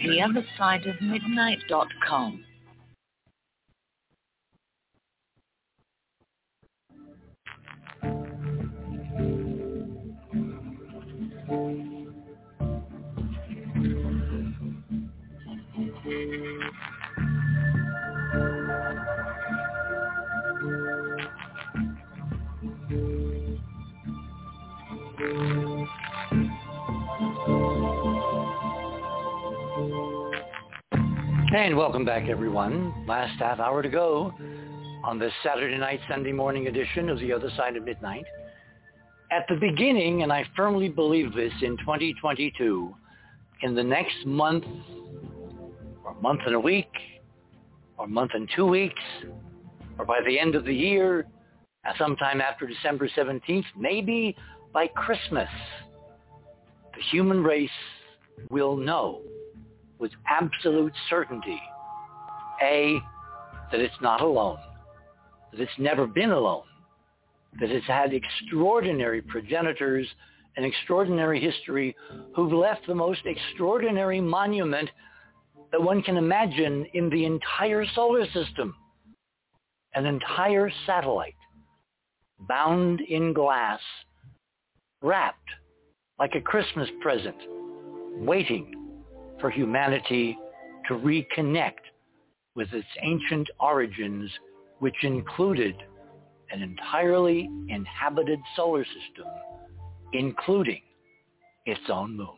The And welcome back, everyone. Last half hour to go on this Saturday night, Sunday morning edition of The Other Side of Midnight. At the beginning, and I firmly believe this, in 2022, in the next month, or month and a week, or month and two weeks, or by the end of the year, uh, sometime after December 17th, maybe by Christmas, the human race will know with absolute certainty, A, that it's not alone, that it's never been alone, that it's had extraordinary progenitors, an extraordinary history who've left the most extraordinary monument that one can imagine in the entire solar system, an entire satellite bound in glass, wrapped like a Christmas present, waiting for humanity to reconnect with its ancient origins, which included an entirely inhabited solar system, including its own moon.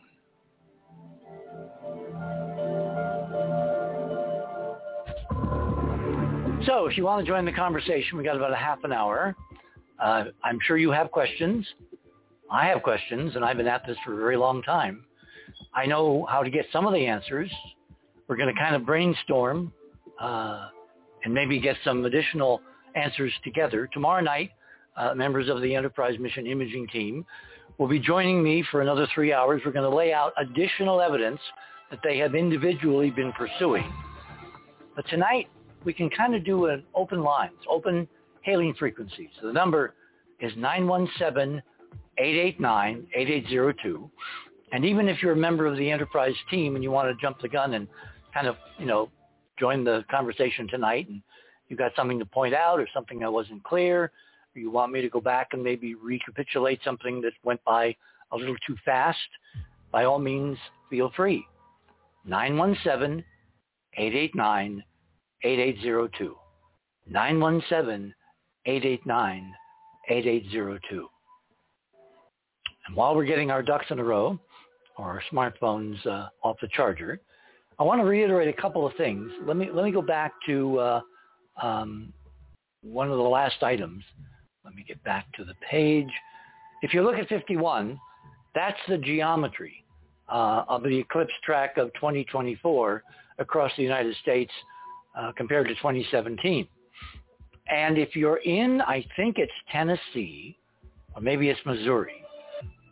So if you want to join the conversation, we got about a half an hour. Uh, I'm sure you have questions. I have questions, and I've been at this for a very long time. I know how to get some of the answers. We're going to kind of brainstorm uh, and maybe get some additional answers together. Tomorrow night, uh, members of the Enterprise Mission Imaging Team will be joining me for another three hours. We're going to lay out additional evidence that they have individually been pursuing. But tonight, we can kind of do an open lines, open hailing frequencies. The number is 917-889-8802. And even if you're a member of the Enterprise team and you want to jump the gun and kind of, you know, join the conversation tonight and you got something to point out or something that wasn't clear, or you want me to go back and maybe recapitulate something that went by a little too fast, by all means, feel free. 917-889-8802. 917-889-8802. And while we're getting our ducks in a row, or smartphones uh, off the charger. I want to reiterate a couple of things. Let me let me go back to uh, um, one of the last items. Let me get back to the page. If you look at 51, that's the geometry uh, of the eclipse track of 2024 across the United States uh, compared to 2017. And if you're in, I think it's Tennessee, or maybe it's Missouri,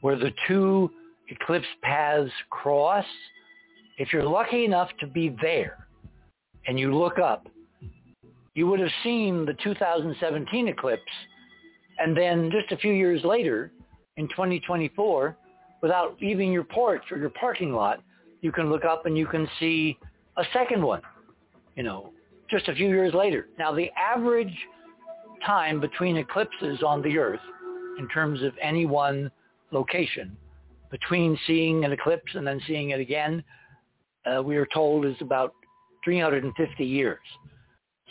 where the two eclipse paths cross, if you're lucky enough to be there and you look up, you would have seen the 2017 eclipse and then just a few years later in 2024, without leaving your porch or your parking lot, you can look up and you can see a second one, you know, just a few years later. Now the average time between eclipses on the earth in terms of any one location between seeing an eclipse and then seeing it again, uh, we are told is about 350 years.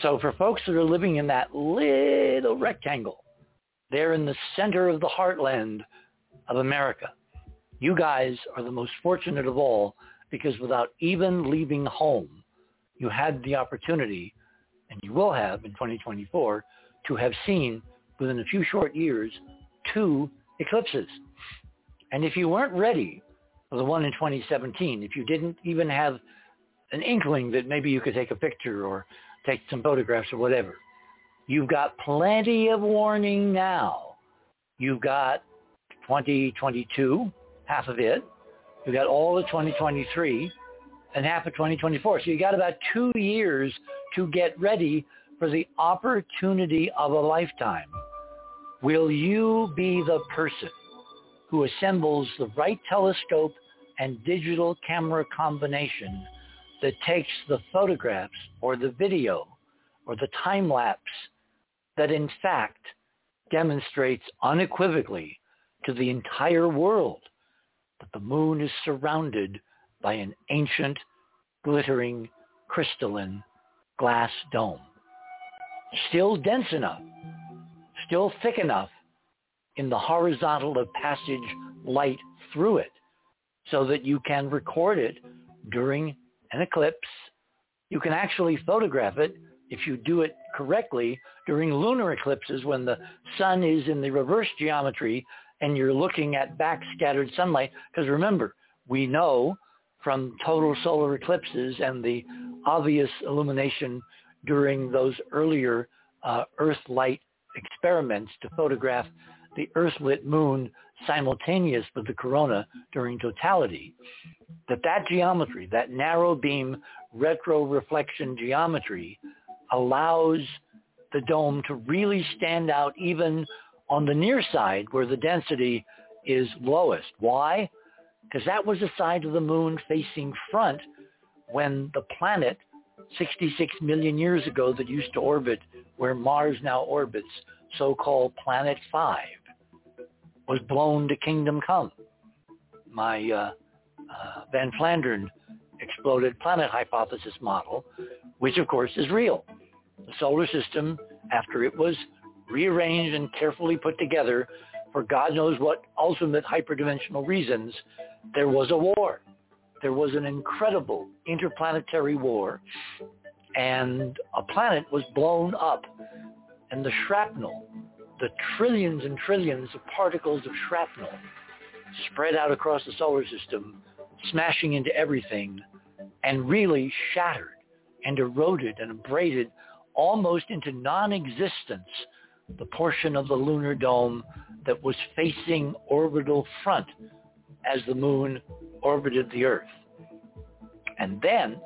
So for folks that are living in that little rectangle, they're in the center of the heartland of America. You guys are the most fortunate of all because without even leaving home, you had the opportunity, and you will have in 2024, to have seen within a few short years two eclipses. And if you weren't ready for the one in 2017, if you didn't even have an inkling that maybe you could take a picture or take some photographs or whatever, you've got plenty of warning now. You've got 2022, half of it. You've got all of 2023 and half of 2024. So you got about two years to get ready for the opportunity of a lifetime. Will you be the person who assembles the right telescope and digital camera combination that takes the photographs or the video or the time lapse that in fact demonstrates unequivocally to the entire world that the moon is surrounded by an ancient, glittering, crystalline glass dome. Still dense enough, still thick enough in the horizontal of passage light through it so that you can record it during an eclipse. You can actually photograph it if you do it correctly during lunar eclipses when the sun is in the reverse geometry and you're looking at backscattered sunlight. Because remember, we know from total solar eclipses and the obvious illumination during those earlier uh, Earth light experiments to photograph the Earth-lit moon simultaneous with the corona during totality, that that geometry, that narrow beam retroreflection geometry allows the dome to really stand out even on the near side where the density is lowest. Why? Because that was the side of the moon facing front when the planet 66 million years ago that used to orbit where Mars now orbits, so-called Planet 5, was blown to kingdom come. My uh, uh, Van Flandern exploded planet hypothesis model, which of course is real. The solar system, after it was rearranged and carefully put together for God knows what ultimate hyperdimensional reasons, there was a war. There was an incredible interplanetary war, and a planet was blown up, and the shrapnel, the trillions and trillions of particles of shrapnel spread out across the solar system, smashing into everything, and really shattered and eroded and abraded almost into non-existence the portion of the lunar dome that was facing orbital front as the moon orbited the Earth. And then,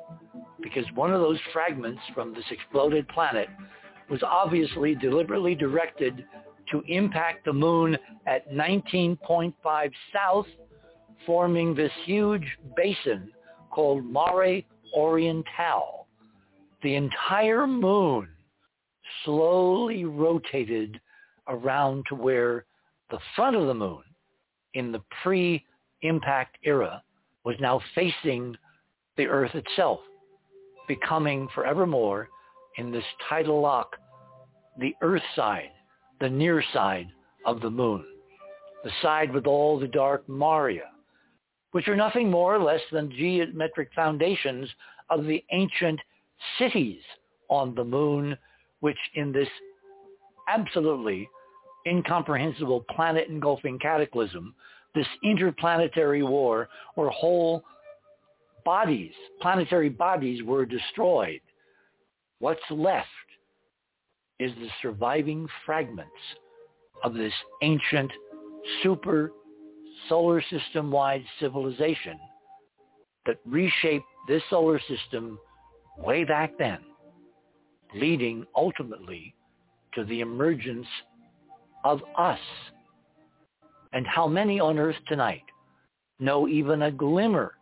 because one of those fragments from this exploded planet was obviously deliberately directed to impact the moon at 19.5 south, forming this huge basin called Mare Orientale. The entire moon slowly rotated around to where the front of the moon in the pre-impact era was now facing the Earth itself, becoming forevermore in this tidal lock the Earth side, the near side of the moon, the side with all the dark Maria, which are nothing more or less than geometric foundations of the ancient cities on the moon which in this absolutely incomprehensible planet engulfing cataclysm, this interplanetary war where whole bodies, planetary bodies were destroyed, what's left is the surviving fragments of this ancient super solar system wide civilization that reshaped this solar system way back then leading ultimately to the emergence of us. And how many on earth tonight know even a glimmer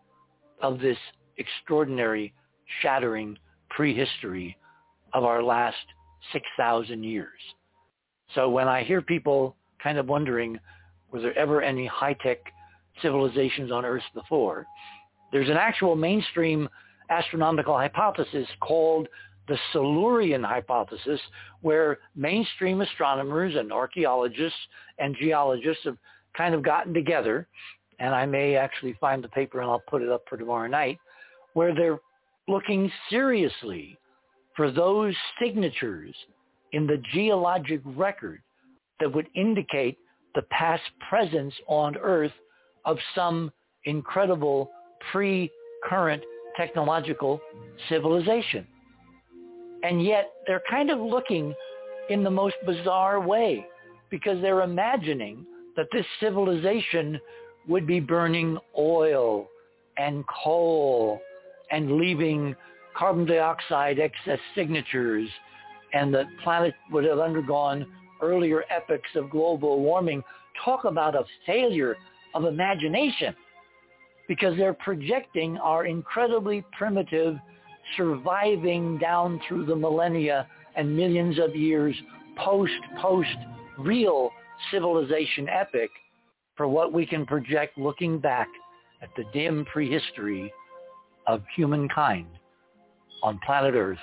of this extraordinary, shattering prehistory of our last 6,000 years? So when I hear people kind of wondering, was there ever any high-tech civilizations on Earth before? There's an actual mainstream astronomical hypothesis called the Silurian hypothesis, where mainstream astronomers and archaeologists and geologists have kind of gotten together, and I may actually find the paper and I'll put it up for tomorrow night, where they're looking seriously for those signatures in the geologic record that would indicate the past presence on Earth of some incredible pre-current technological civilization. And yet they're kind of looking in the most bizarre way because they're imagining that this civilization would be burning oil and coal and leaving carbon dioxide excess signatures and the planet would have undergone earlier epochs of global warming. Talk about a failure of imagination because they're projecting our incredibly primitive surviving down through the millennia and millions of years post, post real civilization epic for what we can project looking back at the dim prehistory of humankind on planet Earth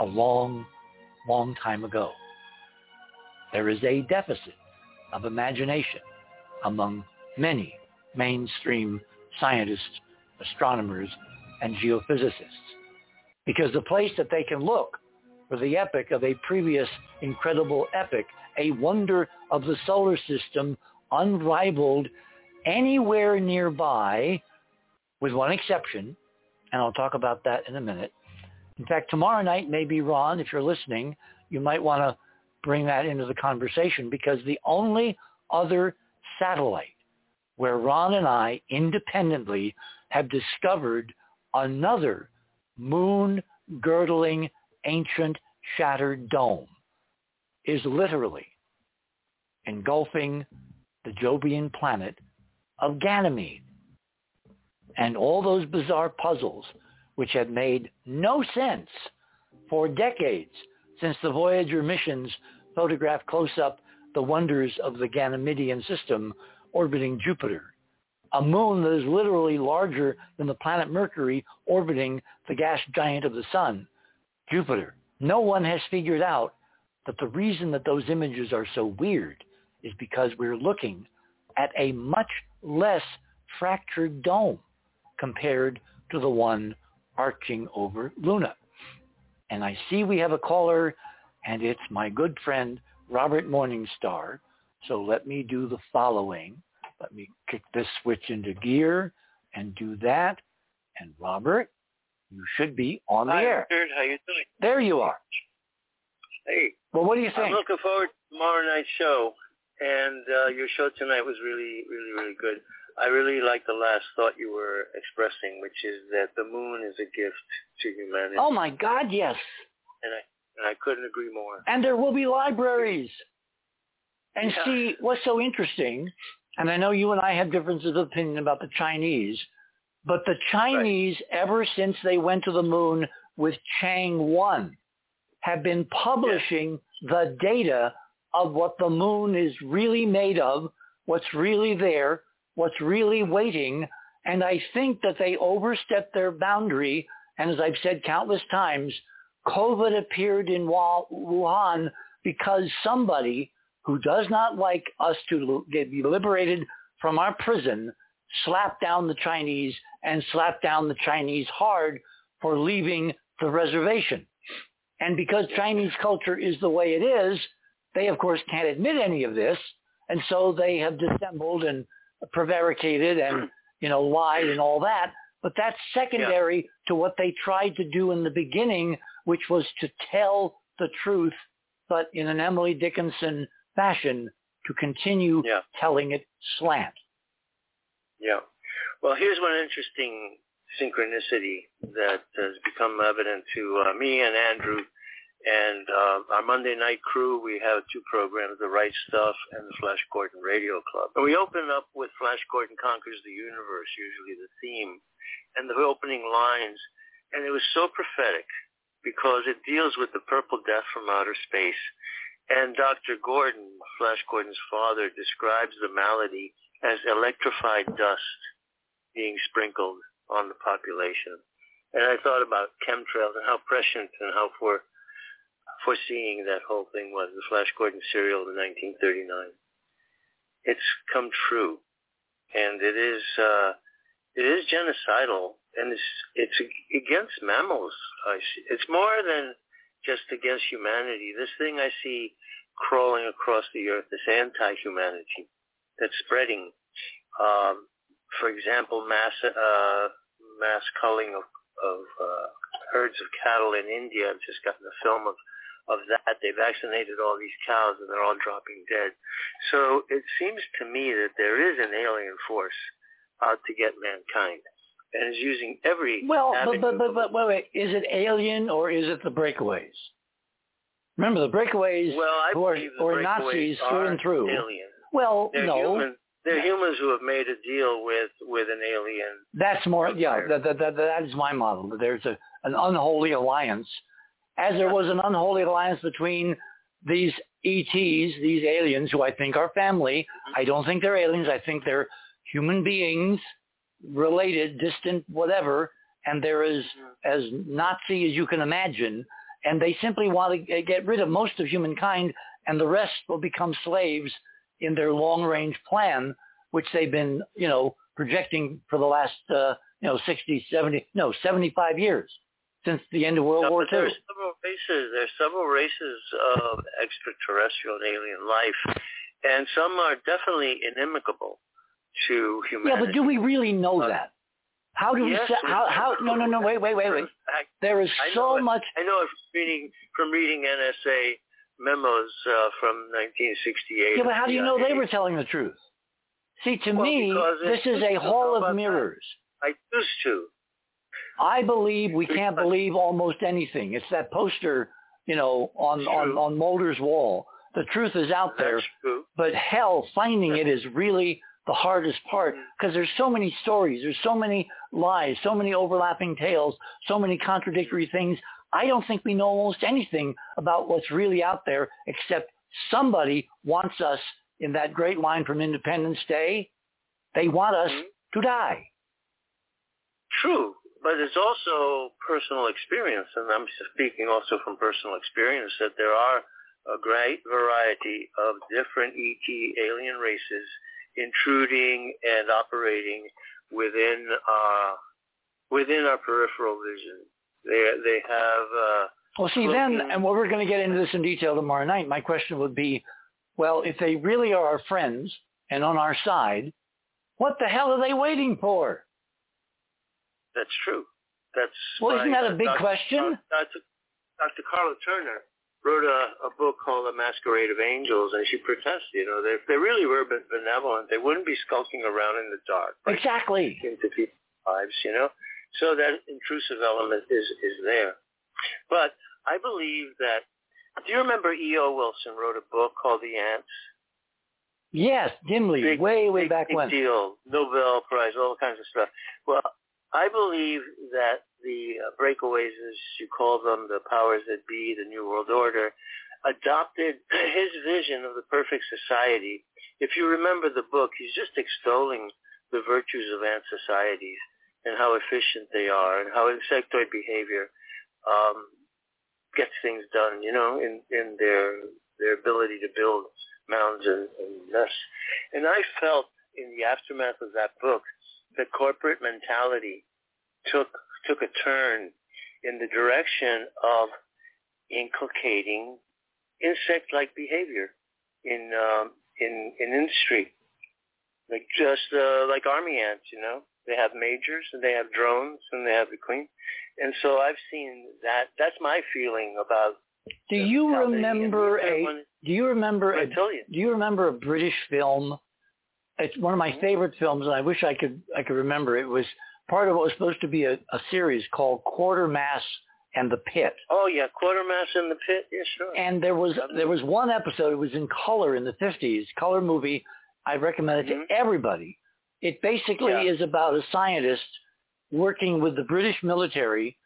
a long, long time ago. There is a deficit of imagination among many mainstream scientists, astronomers, and geophysicists. Because the place that they can look for the epic of a previous incredible epic, a wonder of the solar system, unrivaled anywhere nearby, with one exception, and I'll talk about that in a minute. In fact, tomorrow night, maybe Ron, if you're listening, you might want to bring that into the conversation because the only other satellite where Ron and I independently have discovered another moon-girdling ancient shattered dome is literally engulfing the Jovian planet of Ganymede. And all those bizarre puzzles which had made no sense for decades since the Voyager missions photographed close up the wonders of the Ganymedean system orbiting Jupiter a moon that is literally larger than the planet Mercury orbiting the gas giant of the sun, Jupiter. No one has figured out that the reason that those images are so weird is because we're looking at a much less fractured dome compared to the one arching over Luna. And I see we have a caller, and it's my good friend Robert Morningstar. So let me do the following. Let me kick this switch into gear and do that. And Robert, you should be on the Hi, air. Richard. How you doing? There you are. Hey, Well, what do you say? I'm looking forward to tomorrow night's show, and uh, your show tonight was really, really, really good. I really like the last thought you were expressing, which is that the moon is a gift to humanity, Oh my God, yes. and I and I couldn't agree more. And there will be libraries. And Yeah. see, what's so interesting, and I know you and I have differences of opinion about the Chinese, but the Chinese, ever since they went to the moon with Chang'e 1, have been publishing the data of what the moon is really made of, what's really there, what's really waiting. And I think that they overstepped their boundary. And as I've said countless times, COVID appeared in Wuhan because somebody who does not like us to be liberated from our prison slapped down the Chinese and slapped down the Chinese hard for leaving the reservation. And because Chinese culture is the way it is, they of course can't admit any of this. And so they have dissembled and prevaricated and, (clears throat) you know, lied and all that. But that's secondary to what they tried to do in the beginning, which was to tell the truth, but in an Emily Dickinson fashion to continue Yeah. telling it slant. Yeah. Well, here's one interesting synchronicity that has become evident to uh, me and Andrew and uh, our Monday night crew. We have two programs, The Right Stuff and the Flash Gordon Radio Club. And we open up with Flash Gordon Conquers the Universe, usually the theme, and the opening lines. And it was so prophetic because it deals with the purple death from outer space. And Dr. Gordon, Flash Gordon's father, describes the malady as electrified dust being sprinkled on the population. And I thought about chemtrails and how prescient and how for, foreseeing that whole thing was, the Flash Gordon serial in 1939. It's come true. And it is, uh, it is genocidal and it's, it's against mammals. I see. It's more than just against humanity. This thing I see crawling across the earth, this anti-humanity that's spreading. Um, for example, mass uh, mass culling of, of uh, herds of cattle in India. I've just gotten a film of of that. They vaccinated all these cows and they're all dropping dead. So it seems to me that there is an alien force out to get mankind and is using every Well, but, but, but, but wait, wait. Is it alien or is it the breakaways? Remember, the breakaways well, I who are, believe the breakaways Nazis through are and through. Alien. Well, They're no, human. They're humans who have made a deal with with an alien. that's more, yeah, that, that, that, that is my model. There's a, an unholy alliance, as there was an unholy alliance between these ETs, these aliens who I think are family. I don't think they're aliens. I think they're human beings, related, distant, whatever, and they're as, as Nazi as you can imagine. And they simply want to get rid of most of humankind, and the rest will become slaves in their long-range plan, which they've been, you know, projecting for the last, uh, you know, 60, 70, no, 75 years since the end of World no, War II. There are several races. There's several races of extraterrestrial and alien life, and some are definitely inimical to humanity. Yeah, but do we really know uh, that? How do yes, we? Say, how? How? No, no, no. Wait, wait, wait, wait. There is so it. much. I know it from reading from reading NSA memos uh, from 1968. Yeah, but how do you know they were telling the truth? See, to well, me, this is a hall of mirrors. That. I used to. I believe we can't believe almost anything. It's that poster, you know, on on on Mulder's wall. The truth is out there, but hell, finding it is really the hardest part because mm-hmm. there's so many stories, there's so many lies, so many overlapping tales, so many contradictory things. I don't think we know almost anything about what's really out there except somebody wants us in that great line from Independence Day. They want us mm-hmm. to die. True, but it's also personal experience, and I'm speaking also from personal experience that there are a great variety of different ET alien races intruding and operating within uh, within our peripheral vision. They they have. Uh, well, see, then, and what we're going to get into this in detail tomorrow night. My question would be, well, if they really are our friends and on our side, what the hell are they waiting for? That's true. That's well, isn't that a big Dr. question? Dr. Dr. Karla Turner wrote a, a book called The Masquerade of Angels, and she protests, you know, if they really were benevolent, they wouldn't be skulking around in the dark. Like exactly. Into people's lives, you know. So that intrusive element is, is there. But I believe that, do you remember E.O. Wilson wrote a book called The Ants? Yes, dimly, big, way, way big, back big when. deal, Nobel Prize, all kinds of stuff. Well, I believe that the uh, breakaways, as you call them, the powers that be, the New World Order, adopted (clears throat) his vision of the perfect society. If you remember the book, he's just extolling the virtues of ant societies and how efficient they are and how insectoid behavior um, gets things done, you know, in, in their their ability to build mounds and, and nests. And I felt in the aftermath of that book the corporate mentality took took a turn in the direction of inculcating insect-like behavior in um, in in industry, like just uh, like army ants. You know, they have majors and they have drones and they have the queen, and so I've seen that. That's my feeling about. Do you remember a? Do you remember a? Do you remember a British film it's one of my favorite films, and I wish I could I could remember. It was part of what was supposed to be a, a series called Quatermass and the Pit. Oh yeah, Quatermass and the Pit. Yeah, sure. And there was there was one episode. It was in color in the fifties, color movie. I recommend it mm-hmm. to everybody. It basically yeah. is about a scientist working with the British military,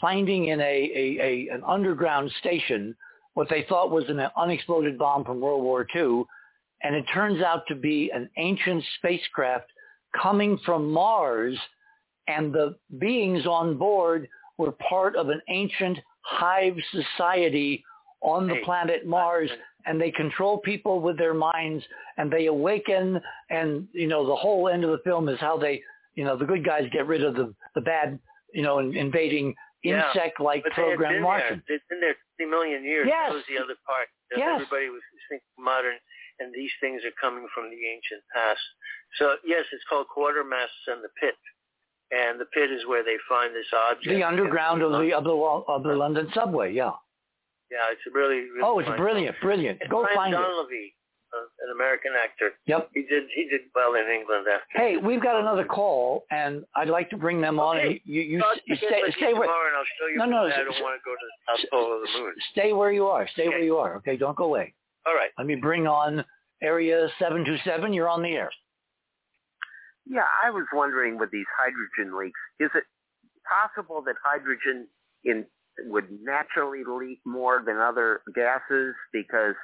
finding in a, a, a an underground station what they thought was an unexploded bomb from World War II and it turns out to be an ancient spacecraft coming from Mars, and the beings on board were part of an ancient hive society on the planet Mars, and they control people with their minds, and they awaken, and you know the whole end of the film is how they, you know, the good guys get rid of the the bad, you know, invading yeah. insect-like program Martian. There. They've been there 50 million years. Yes. That was the other part. That yes. Everybody was thinking modern and these things are coming from the ancient past. So yes, it's called Quatermass and the Pit, and the pit is where they find this object. The underground of the of the of the London subway, yeah. Yeah, it's a really, really oh, it's brilliant, film. brilliant. And Go Brian find Donlevy, it. Uh, an American actor. Yep. He did he did well in England after. Hey, we've got another call, and I'd like to bring them on. Okay. You you, I'll you stay, stay where. Tomorrow and I'll show you No, no, I s- don't want to go to the South Pole of the Moon. Stay where you are. Stay Okay. where you are. Okay, don't go away. All right. Let me bring on area seven two seven. You're on the air. Yeah, I was wondering with these hydrogen leaks, is it possible that hydrogen in would naturally leak more than other gases because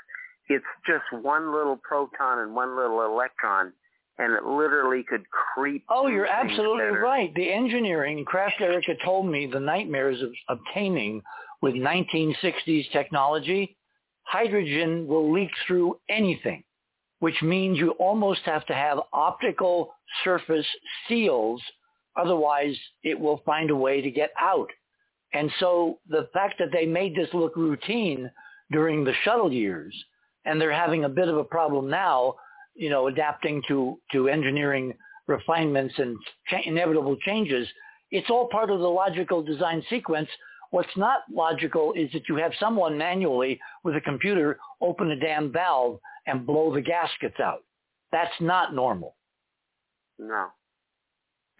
it's just one little proton and one little electron and it literally could creep Oh, you're absolutely that are- right. The engineering, Krafft Ehricke told me the nightmares of obtaining with 1960s technology, hydrogen will leak through anything, which means you almost have to have optical surface seals Otherwise, it will find a way to get out. And so the fact that they made this look routine during the shuttle years, and they're having a bit of a problem now, you know, adapting to, to engineering refinements and cha- inevitable changes, it's all part of the logical design sequence. What's not logical is that you have someone manually with a computer open a damn valve and blow the gaskets out. That's not normal. No.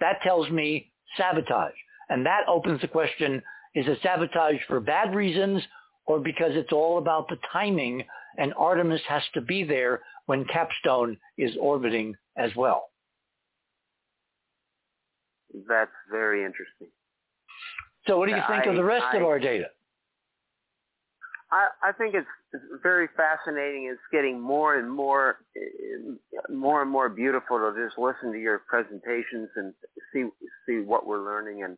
That tells me sabotage. And that opens the question, is it sabotage for bad reasons or because it's all about the timing and Artemis has to be there when Capstone is orbiting as well? That's very interesting. So what do you think I, of the rest I, of our data? I, I think it's, it's very fascinating. It's getting more and more, more and more beautiful to just listen to your presentations and see see what we're learning. And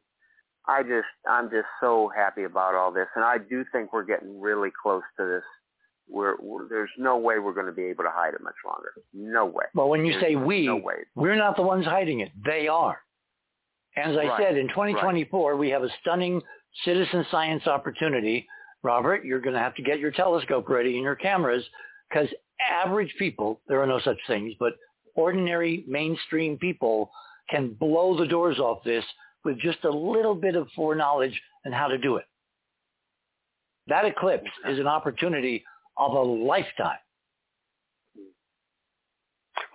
I just, I'm just so happy about all this. And I do think we're getting really close to this. We're, we're there's no way we're going to be able to hide it much longer. No way. Well, when you There's say we, no we're not the ones hiding it. They are. And as I Right, said, in 2024, we have a stunning citizen science opportunity. Robert, you're going to have to get your telescope ready and your cameras because average people, there are no such things, but ordinary mainstream people can blow the doors off this with just a little bit of foreknowledge and how to do it. That eclipse is an opportunity of a lifetime.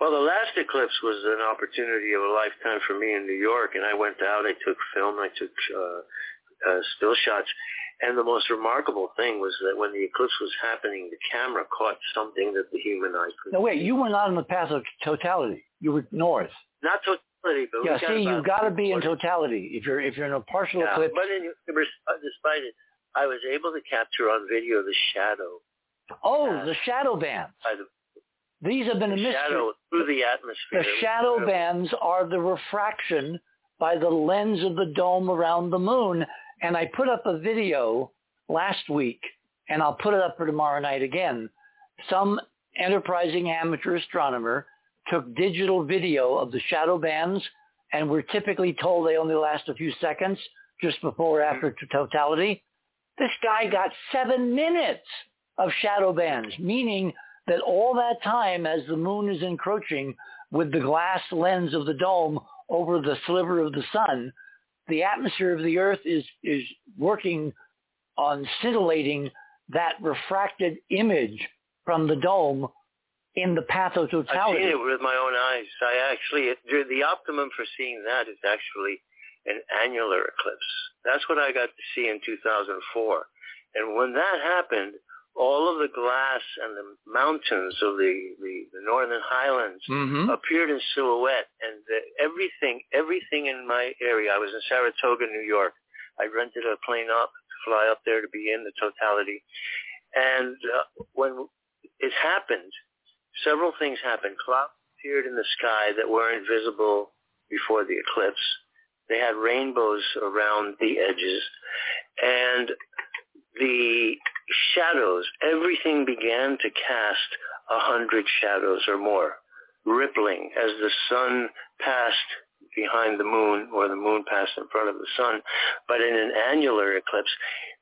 Well, the last eclipse was an opportunity of a lifetime for me in New York, and I went out. I took film. I took uh, uh, still shots. And the most remarkable thing was that when the eclipse was happening, the camera caught something that the human eye could. No, wait, you were not on the path of totality. You were north. Not totality, but Yeah, see, you've got to be in totality. If you're if you're in a partial Yeah, eclipse, but in, despite it, I was able to capture on video the shadow oh, the shadow bands. by the, These have been a mystery. shadow through the atmosphere. The shadow bands are the refraction by the lens of the dome around the moon. And I put up a video last week, and I'll put it up for tomorrow night again. Some enterprising amateur astronomer took digital video of the shadow bands, and we're typically told they only last a few seconds, just before or after mm-hmm. totality. This guy got seven minutes of shadow bands, meaning that all that time as the moon is encroaching with the glass lens of the dome over the sliver of the sun, the atmosphere of the earth is, is working on scintillating that refracted image from the dome in the path of totality. I've seen it with my own eyes. I actually, it, the optimum for seeing that is actually an annular eclipse. That's what I got to see in 2004. And when that happened, all of the glass and the mountains of the, the, the northern highlands Mm-hmm. appeared in silhouette. And the, everything, everything in my area, I was in Saratoga, New York. I rented a plane up to fly up there to be in the totality. And uh, when it happened, several things happened. Clouds appeared in the sky that weren't visible before the eclipse. They had rainbows around the edges. And the shadows, everything began to cast a hundred shadows or more, rippling as the sun passed behind the moon or the moon passed in front of the sun. But in an annular eclipse,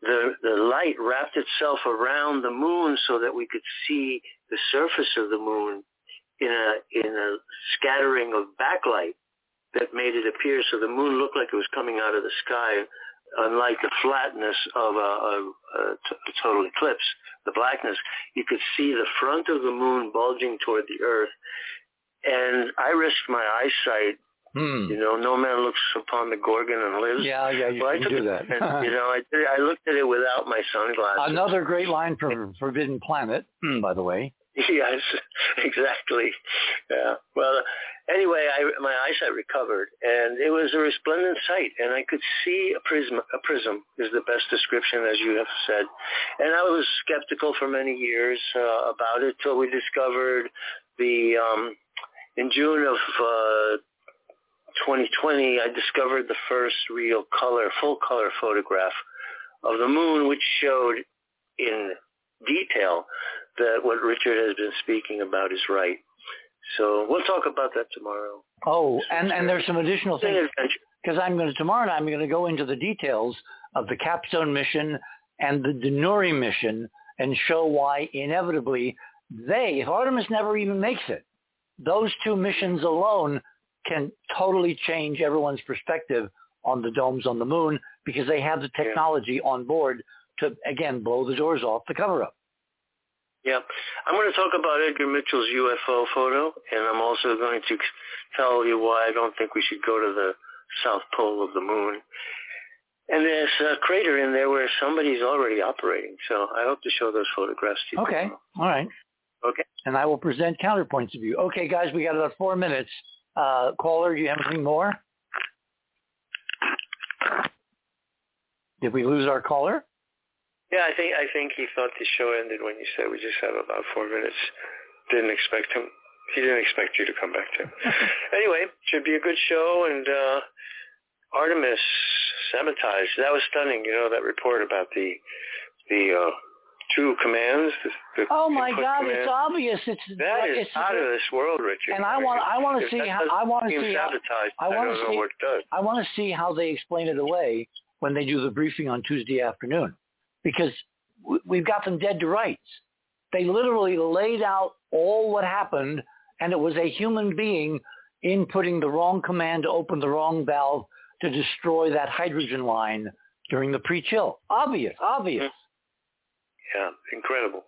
the, the light wrapped itself around the moon so that we could see the surface of the moon in a, in a scattering of backlight that made it appear so the moon looked like it was coming out of the sky unlike the flatness of a, a, a, t- a total eclipse, the blackness, you could see the front of the moon bulging toward the earth. And I risked my eyesight. Hmm. You know, no man looks upon the Gorgon and lives. Yeah, yeah, you well, can do that. and, (laughs) you know, I, did, I looked at it without my sunglasses. Another great line from Forbidden Planet, hmm, by the way. (laughs) Yes, exactly. Yeah. Well, anyway, I, my eyesight recovered, and it was a resplendent sight, and I could see a prism. A prism is the best description, as you have said. And I was skeptical for many years uh, about it till we discovered the um, in June of uh, 2020. I discovered the first real color, full color photograph of the moon, which showed in detail that what Richard has been speaking about is right. So we'll talk about that tomorrow. Oh, and, and there's some additional things. because I'm going to tomorrow night I'm going to go into the details of the Capstone mission and the Danuri mission and show why inevitably they, if Artemis never even makes it, those two missions alone can totally change everyone's perspective on the domes on the moon because they have the technology on board to, again, blow the doors off the cover-up. Yeah. I'm going to talk about Edgar Mitchell's UFO photo, and I'm also going to tell you why I don't think we should go to the south pole of the moon. And there's a crater in there where somebody's already operating. So I hope to show those photographs to you. Okay. Tomorrow. All right. Okay. And I will present counterpoints of view. Okay, guys, we got about four minutes. Uh, caller, do you have anything more? Did we lose our caller? Yeah, I think I think he thought the show ended when you said we just have about four minutes. Didn't expect him. He didn't expect you to come back to him. (laughs) anyway, should be a good show. And uh, Artemis sabotage. That was stunning. You know that report about the the uh, two commands. The, the oh my God! command. It's obvious. It's that is it's, out of this world, Richard. And I want I want to see how I want to see how, sabotage. I want to see what it does. I want to see how they explain it away when they do the briefing on Tuesday afternoon, because we've got them dead to rights. They literally laid out all what happened, and it was a human being inputting the wrong command to open the wrong valve to destroy that hydrogen line during the pre-chill. Obvious, obvious. Yeah, incredible.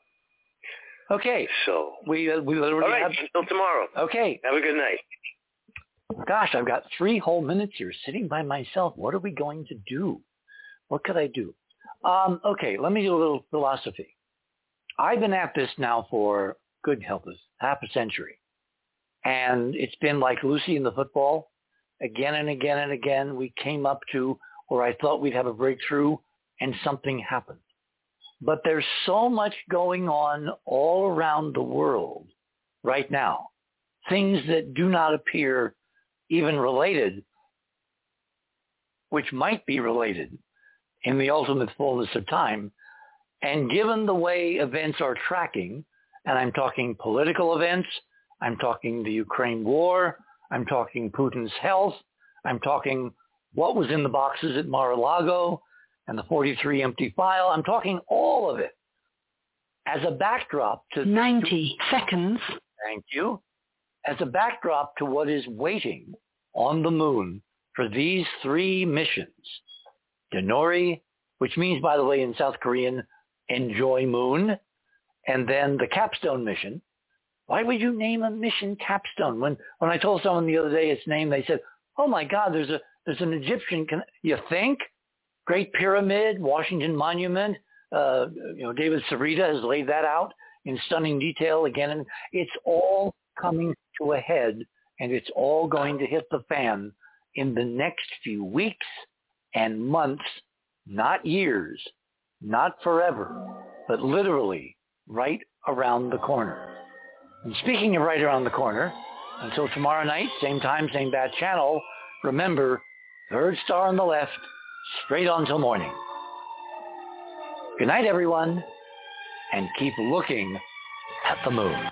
Okay, So, we uh, we literally all right, have. until tomorrow. Okay, Have a good night. gosh, I've got three whole minutes here sitting by myself. What are we going to do? What could I do? Um, okay, let me do a little philosophy. I've been at this now for good help us half a century, and it's been like Lucy in the football. Again and again and again, we came up to where I thought we'd have a breakthrough, and something happened. But there's so much going on all around the world right now, things that do not appear even related, which might be related in the ultimate fullness of time. And given the way events are tracking, and I'm talking political events, I'm talking the Ukraine war, I'm talking Putin's health, I'm talking what was in the boxes at Mar-a-Lago and the 43 empty file, I'm talking all of it as a backdrop to 90 seconds. Thank you. As a backdrop to what is waiting on the moon for these three missions. Danuri, which means, by the way, in South Korean, enjoy moon, and then the capstone mission. Why would you name a mission capstone? When when I told someone the other day its name, they said, "Oh my God, there's a there's an Egyptian. Con- you think? Great Pyramid, Washington Monument. Uh, you know, David Sarita has laid that out in stunning detail again, and it's all coming to a head, and it's all going to hit the fan in the next few weeks and months, not years, not forever, but literally right around the corner. And speaking of right around the corner, until tomorrow night, same time, same bat channel, remember, third star on the left, straight on till morning. Good night, everyone, and keep looking at the moon.